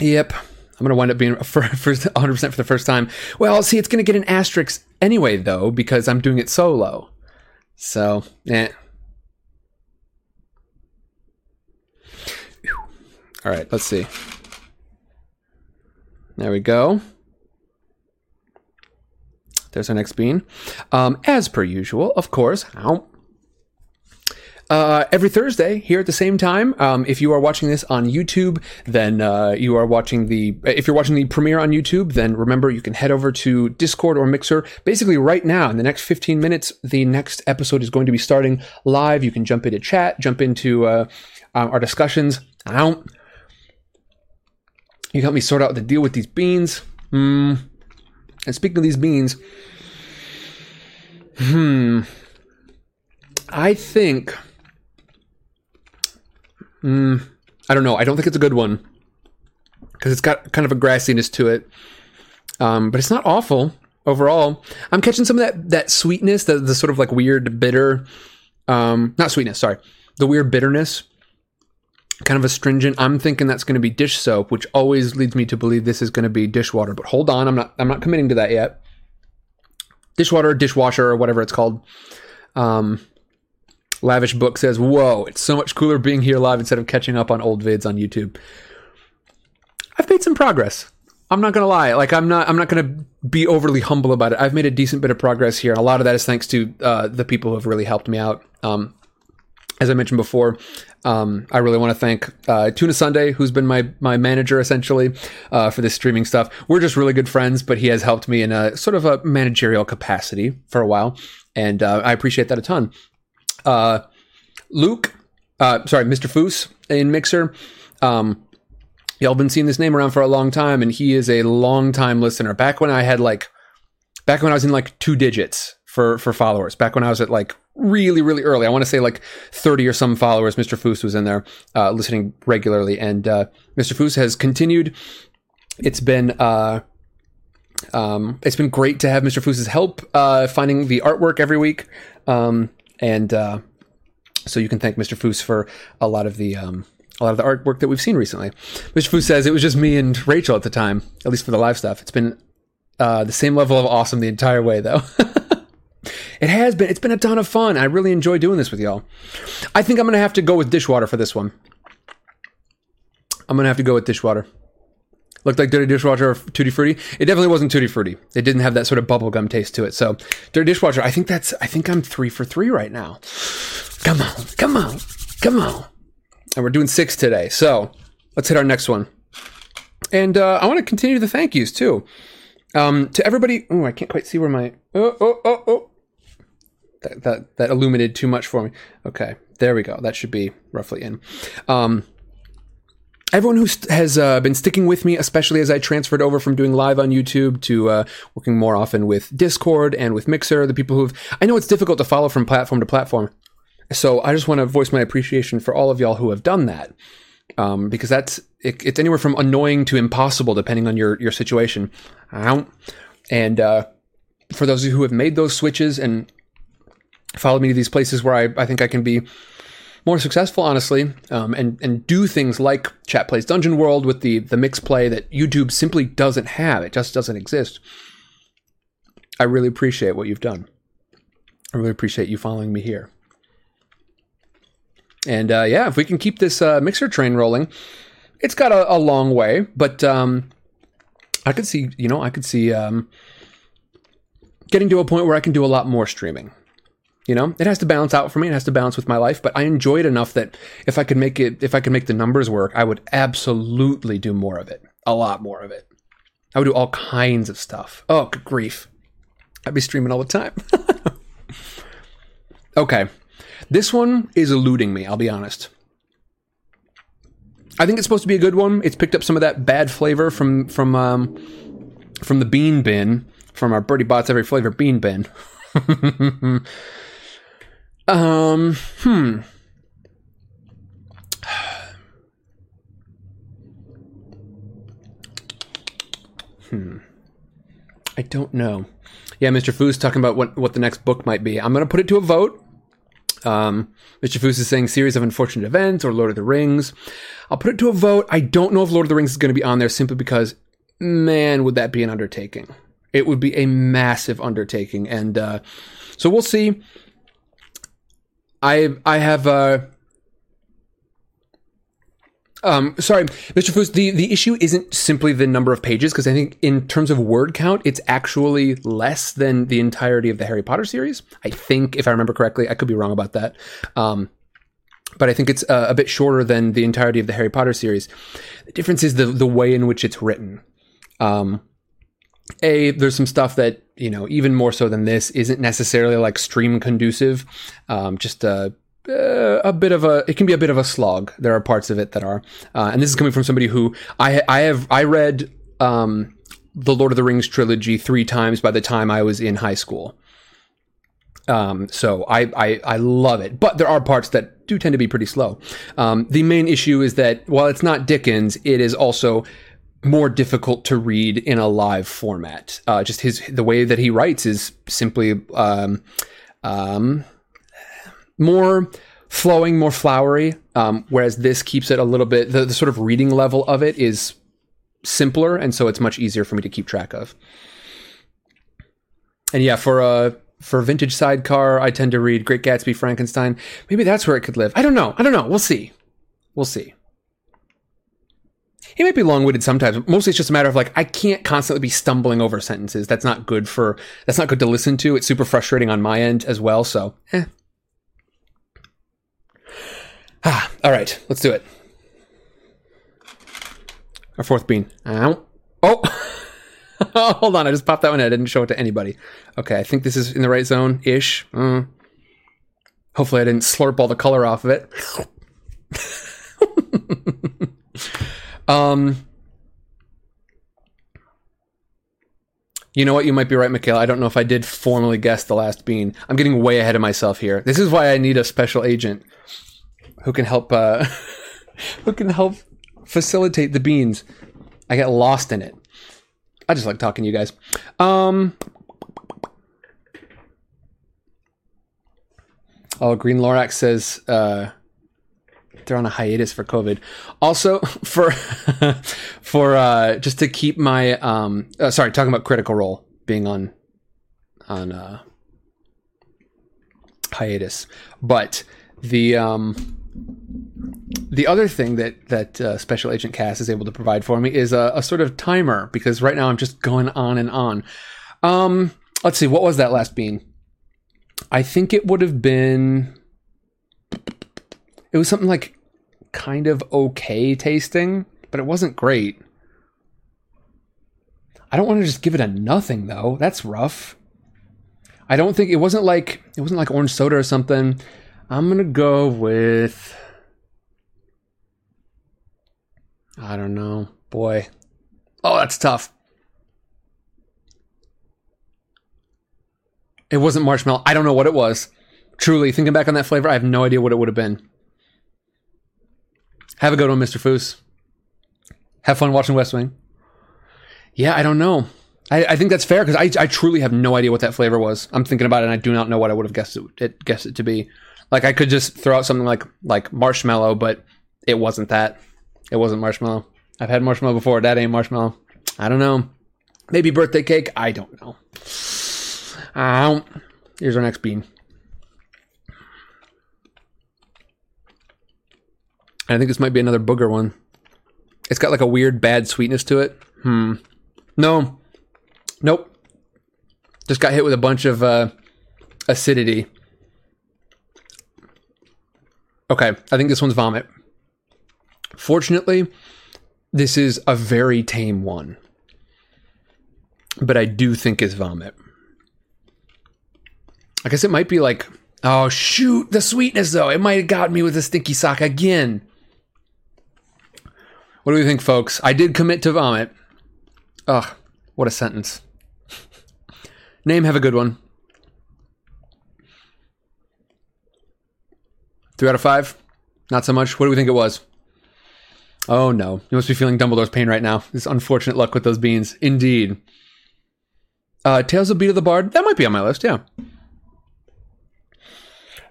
Yep, I'm going to wind up being for, for 100% for the first time. Well, see, it's going to get an asterisk anyway, though, because I'm doing it solo. So, eh. All right, let's see. There we go. There's our next bean. Um, as per usual, of course. Ow. Uh, every Thursday here at the same time. Um, if you are watching this on YouTube, then uh, you are watching the. If you're watching the premiere on YouTube, then remember you can head over to Discord or Mixer. Basically, right now in the next 15 minutes, the next episode is going to be starting live. You can jump into chat, jump into uh, um, our discussions. Ow. You help me sort out the deal with these beans. Hmm. And speaking of these beans, hmm, I think, hmm, I don't know. I don't think it's a good one because it's got kind of a grassiness to it, um, but it's not awful overall. I'm catching some of that that sweetness, the the sort of like weird bitter, um, not sweetness, sorry, the weird bitterness kind of astringent. I'm thinking that's going to be dish soap, which always leads me to believe this is going to be dishwater. But hold on, I'm not I'm not committing to that yet. Dishwater, dishwasher, or whatever it's called. Um, Lavish Book says, "Whoa, it's so much cooler being here live instead of catching up on old vids on YouTube." I've made some progress. I'm not gonna lie. Like I'm not. I'm not gonna be overly humble about it. I've made a decent bit of progress here. A lot of that is thanks to uh, the people who have really helped me out. Um, as I mentioned before, um, I really want to thank uh, Tuna Sunday, who's been my my manager essentially uh, for this streaming stuff. We're just really good friends, but he has helped me in a sort of a managerial capacity for a while, and uh, I appreciate that a ton. Uh, Luke, uh, sorry, Mr. Foos in Mixer. Um, y'all been seeing this name around for a long time, and he is a long time listener. Back when I had like, back when I was in like two digits for for followers. Back when I was at like really, really early. I want to say like 30 or some followers. Mr. Foos was in there uh, listening regularly. And uh, Mr. Foos has continued. It's been. Uh, um, it's been great to have Mr. Foos's help uh, finding the artwork every week, um, and uh, so you can thank Mr. Foos for a lot of the um, a lot of the artwork that we've seen recently. Mr. Foos says it was just me and Rachel at the time, at least for the live stuff. It's been uh, the same level of awesome the entire way, though. It has been. It's been a ton of fun. I really enjoy doing this with y'all. I think I'm to have to go with dishwater for this one. I'm to have to go with dishwater. Looked like Dirty Dishwasher or Tutti Frutti. It definitely wasn't Tutti Frutti. It didn't have that sort of bubblegum taste to it. So, Dirty Dishwasher, I think that's, I think I'm three for three right now. Come on, come on, come on. And we're doing six today. So, let's hit our next one. And uh, I want to continue the thank yous too. Um, to everybody, oh, I can't quite see where my, oh, oh, oh, oh that, that that illuminated too much for me. Okay, there we go. That should be roughly in. Um, everyone who st- has uh, been sticking with me, especially as I transferred over from doing live on YouTube to uh, working more often with Discord and with Mixer, the people who've I know it's difficult to follow from platform to platform, so I just want to voice my appreciation for all of y'all who have done that. Um, because that's it, it's anywhere from annoying to impossible depending on your your situation. And uh, for those of you who have made those switches and followed me to these places where I, I think I can be more successful, honestly, um, and and do things like Chat Plays Dungeon World with the the mix play that YouTube simply doesn't have. It just doesn't exist. I really appreciate what you've done. I really appreciate you following me here. And uh, yeah, if we can keep this uh, mixer train rolling, it's got a, a long way, but um, I could see, you know, I could see um, getting to a point where I can do a lot more streaming. You know, it has to balance out for me. It has to balance with my life, but I enjoy it enough that if I could make it, if I could make the numbers work, I would absolutely do more of it. A lot more of it. I would do all kinds of stuff. Oh, good grief. I'd be streaming all the time. okay. This one is eluding me, I'll be honest. I think it's supposed to be a good one. It's picked up some of that bad flavor from from um, from the bean bin, from our Bertie Bott's Every Flavor bean bin. Um, hmm. Hmm. I don't know. Yeah, Mr. Foos talking about what, what the next book might be. I'm going to put it to a vote. Um, Mr. Foos is saying series of unfortunate events or Lord of the Rings. I'll put it to a vote. I don't know if Lord of the Rings is going to be on there simply because, man, would that be an undertaking? It would be a massive undertaking, and uh, so we'll see. I I have uh, um, sorry, Mr. Foos, the, the issue isn't simply the number of pages, because I think in terms of word count, it's actually less than the entirety of the Harry Potter series. I think, if I remember correctly, I could be wrong about that. Um, but I think it's uh, a bit shorter than the entirety of the Harry Potter series. The difference is the, the way in which it's written. Um, a, there's some stuff that, you know, even more so than this, isn't necessarily like stream conducive. Um, just, a uh, a bit of a it can be a bit of a slog. There are parts of it that are, uh, and this is coming from somebody who I I have I read um, the Lord of the Rings trilogy three times by the time I was in high school. Um, so I, I I love it, but there are parts that do tend to be pretty slow. Um, the main issue is that while it's not Dickens, it is also more difficult to read in a live format. Uh, just his the way that he writes is simply um, um, more flowing, more flowery. Um, whereas this keeps it a little bit, the, the sort of reading level of it is simpler. And so it's much easier for me to keep track of. And yeah, for a, for vintage sidecar, I tend to read Great Gatsby, Frankenstein. Maybe that's where it could live. I don't know. I don't know. We'll see. We'll see. It might be long-winded sometimes. But mostly, it's just a matter of like I can't constantly be stumbling over sentences. That's not good for. That's not good to listen to. It's super frustrating on my end as well. So, eh, Ah, all right, let's do it. Our fourth bean. Ow. Oh, hold on. I just popped that one. In. i didn't show it to anybody. Okay, I think this is in the right zone ish. Uh, hopefully, I didn't slurp all the color off of it. um, you know what? You might be right, Michaela. I don't know if I did formally guess the last bean. I'm getting way ahead of myself here. This is why I need a special agent who can help uh, who can help facilitate the beans. I get lost in it. I just like talking to you guys. Um, oh, Green Lorax says uh, they're on a hiatus for COVID. Also, for for uh, just to keep my um, uh, sorry, talking about Critical Role being on on uh, hiatus, but the um the other thing that that uh, Special Agent Cass is able to provide for me is a, a, sort of timer because right now I'm just going on and on. Um, let's see, what was that last bean? I think it would have been. It was something like kind of okay tasting, but it wasn't great. I don't want to just give it a nothing though. That's rough. I don't think it wasn't like it wasn't like orange soda or something. I'm gonna go with. I don't know. Boy. Oh, that's tough. It wasn't marshmallow. I don't know what it was. Truly, thinking back on that flavor, I have no idea what it would have been. Have a good one, Mr. Foos. Have fun watching West Wing. Yeah, I don't know. I, I think that's fair because I, I truly have no idea what that flavor was. I'm thinking about it and I do not know what I would have guessed it, it guessed it to be. Like I could just throw out something like like marshmallow, but it wasn't that. It wasn't marshmallow. I've had marshmallow before. That ain't marshmallow. I don't know. Maybe birthday cake. I don't know. Here's our next bean. I think this might be another booger one. It's got like a weird bad sweetness to it. Hmm. No. Nope. Just got hit with a bunch of uh, acidity. Okay, I think this one's vomit. Fortunately, this is a very tame one. But I do think it's vomit. I guess it might be like, oh shoot, the sweetness though. It might have got me with a stinky sock again. What do we think, folks? I did commit to vomit. Ugh, what a sentence. Name, have a good one. Three out of five? Not so much. What do we think it was? Oh no. You must be feeling Dumbledore's pain right now. This unfortunate luck with those beans. Indeed. Uh, Tales of Beedle the Bard. That might be on my list, yeah.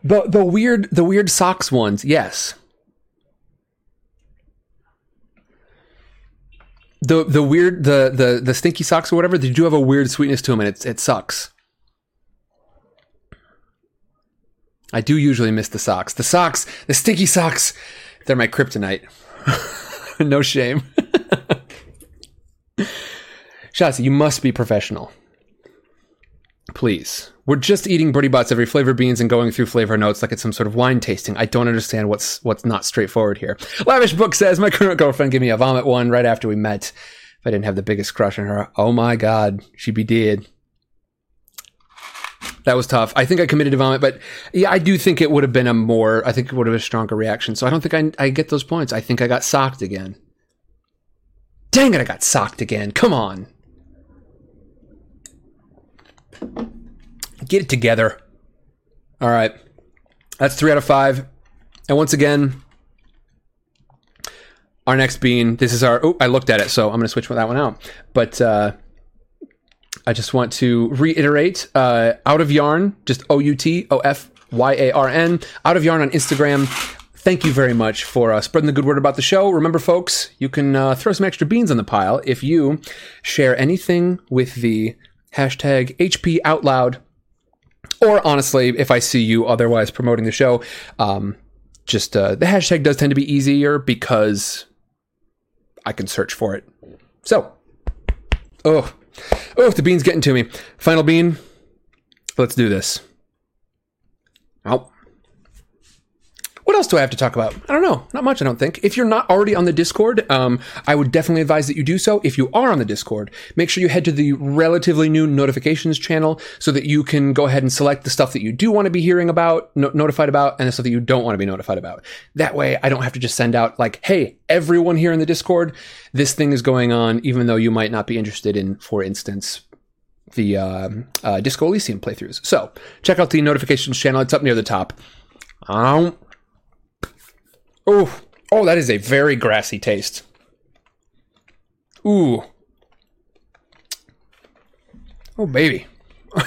The the weird the weird socks ones, yes. The the weird the the the stinky socks or whatever, they do have a weird sweetness to them and it's it sucks. I do usually miss the socks. The socks, the stinky socks, they're my kryptonite. no shame. Shotzi, you must be professional. Please. We're just eating Bertie Bott's every flavor beans and going through flavor notes like it's some sort of wine tasting. I don't understand what's what's not straightforward here. Lavish Book says my current girlfriend gave me a vomit one right after we met. If I didn't have the biggest crush on her, oh my god, she'd be dead. That was tough. I think I committed to vomit, but yeah, I do think it would have been a more. I think it would have been a stronger reaction. So I don't think I, I get those points. I think I got socked again. Dang it! I got socked again. Come on. Get it together. All right. That's three out of five. And once again, our next bean, this is our. Oh, I looked at it, so I'm going to switch that one out. But uh, I just want to reiterate uh, Out of Yarn, just O U T O F Y A R N, Out of Yarn on Instagram. Thank you very much for uh, spreading the good word about the show. Remember, folks, you can uh, throw some extra beans on the pile if you share anything with the hashtag HP Out Loud or honestly, if I see you otherwise promoting the show, um, just uh, the hashtag does tend to be easier because I can search for it. So, oh, oh, the bean's getting to me. Final bean. Let's do this. Out. What else do I have to talk about? I don't know. Not much, I don't think. If you're not already on the Discord, um, I would definitely advise that you do so. If you are on the Discord, make sure you head to the relatively new notifications channel so that you can go ahead and select the stuff that you do want to be hearing about, no- notified about, and the stuff that you don't want to be notified about. That way, I don't have to just send out like, hey, everyone here in the Discord, this thing is going on, even though you might not be interested in, for instance, the uh, uh, Disco Elysium playthroughs. So check out the notifications channel. It's up near the top. Um, Oh, oh, that is a very grassy taste. Ooh. Oh, baby.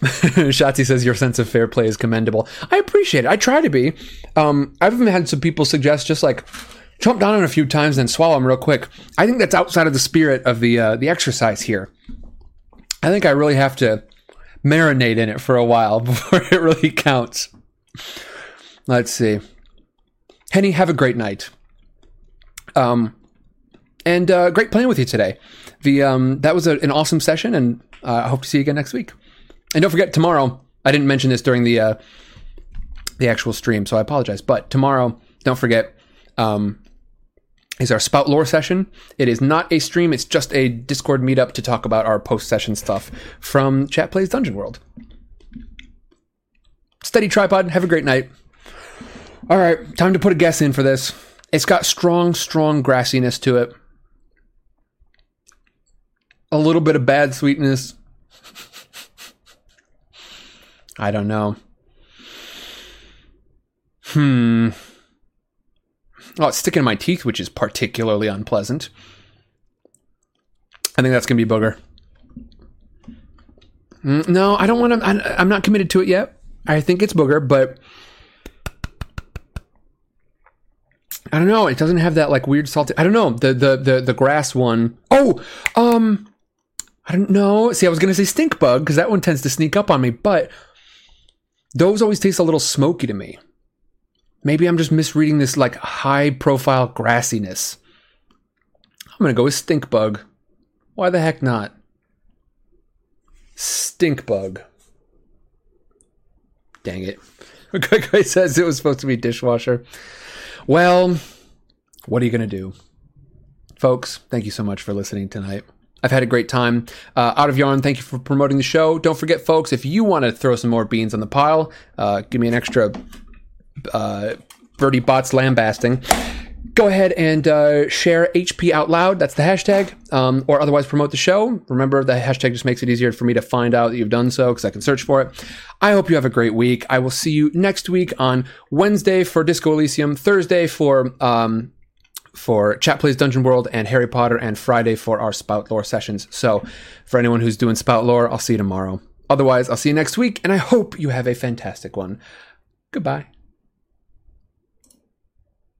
Shotzi says your sense of fair play is commendable. I appreciate it. I try to be. Um, I've even had some people suggest just like jump down on a few times and swallow them real quick. I think that's outside of the spirit of the uh, the exercise here. I think I really have to marinate in it for a while before it really counts. Let's see. Henny, have a great night. Um, and uh, great playing with you today. The um, that was a, an awesome session, and uh, I hope to see you again next week. And don't forget tomorrow. I didn't mention this during the uh, the actual stream, so I apologize. But tomorrow, don't forget, um, is our spout lore session. It is not a stream; it's just a Discord meetup to talk about our post session stuff from Chat Plays Dungeon World. Steady tripod. Have a great night. All right, time to put a guess in for this. It's got strong, strong grassiness to it. A little bit of bad sweetness. I don't know. Hmm. Oh, it's sticking in my teeth, which is particularly unpleasant. I think that's going to be booger. Mm, no, I don't want to. I'm not committed to it yet. I think it's booger, but I don't know. It doesn't have that like weird salty. I don't know. The the the the grass one. Oh, um, I don't know. See, I was gonna say stink bug because that one tends to sneak up on me, but those always taste a little smoky to me. Maybe I'm just misreading this like high profile grassiness. I'm gonna go with stink bug. Why the heck not? Stink bug. Dang it. Guy says it was supposed to be dishwasher. Well, what are you going to do? Folks, thank you so much for listening tonight. I've had a great time. Uh, Out of Yarn, thank you for promoting the show. Don't forget, folks, if you want to throw some more beans on the pile, uh, give me an extra uh, Bertie Bott's lambasting. Go ahead and uh, share HP out loud. That's the hashtag, um, or otherwise promote the show. Remember, the hashtag just makes it easier for me to find out that you've done so because I can search for it. I hope you have a great week. I will see you next week on Wednesday for Disco Elysium, Thursday for um, for Chat Plays Dungeon World and Harry Potter, and Friday for our Spout Lore sessions. So, for anyone who's doing Spout Lore, I'll see you tomorrow. Otherwise, I'll see you next week, and I hope you have a fantastic one. Goodbye.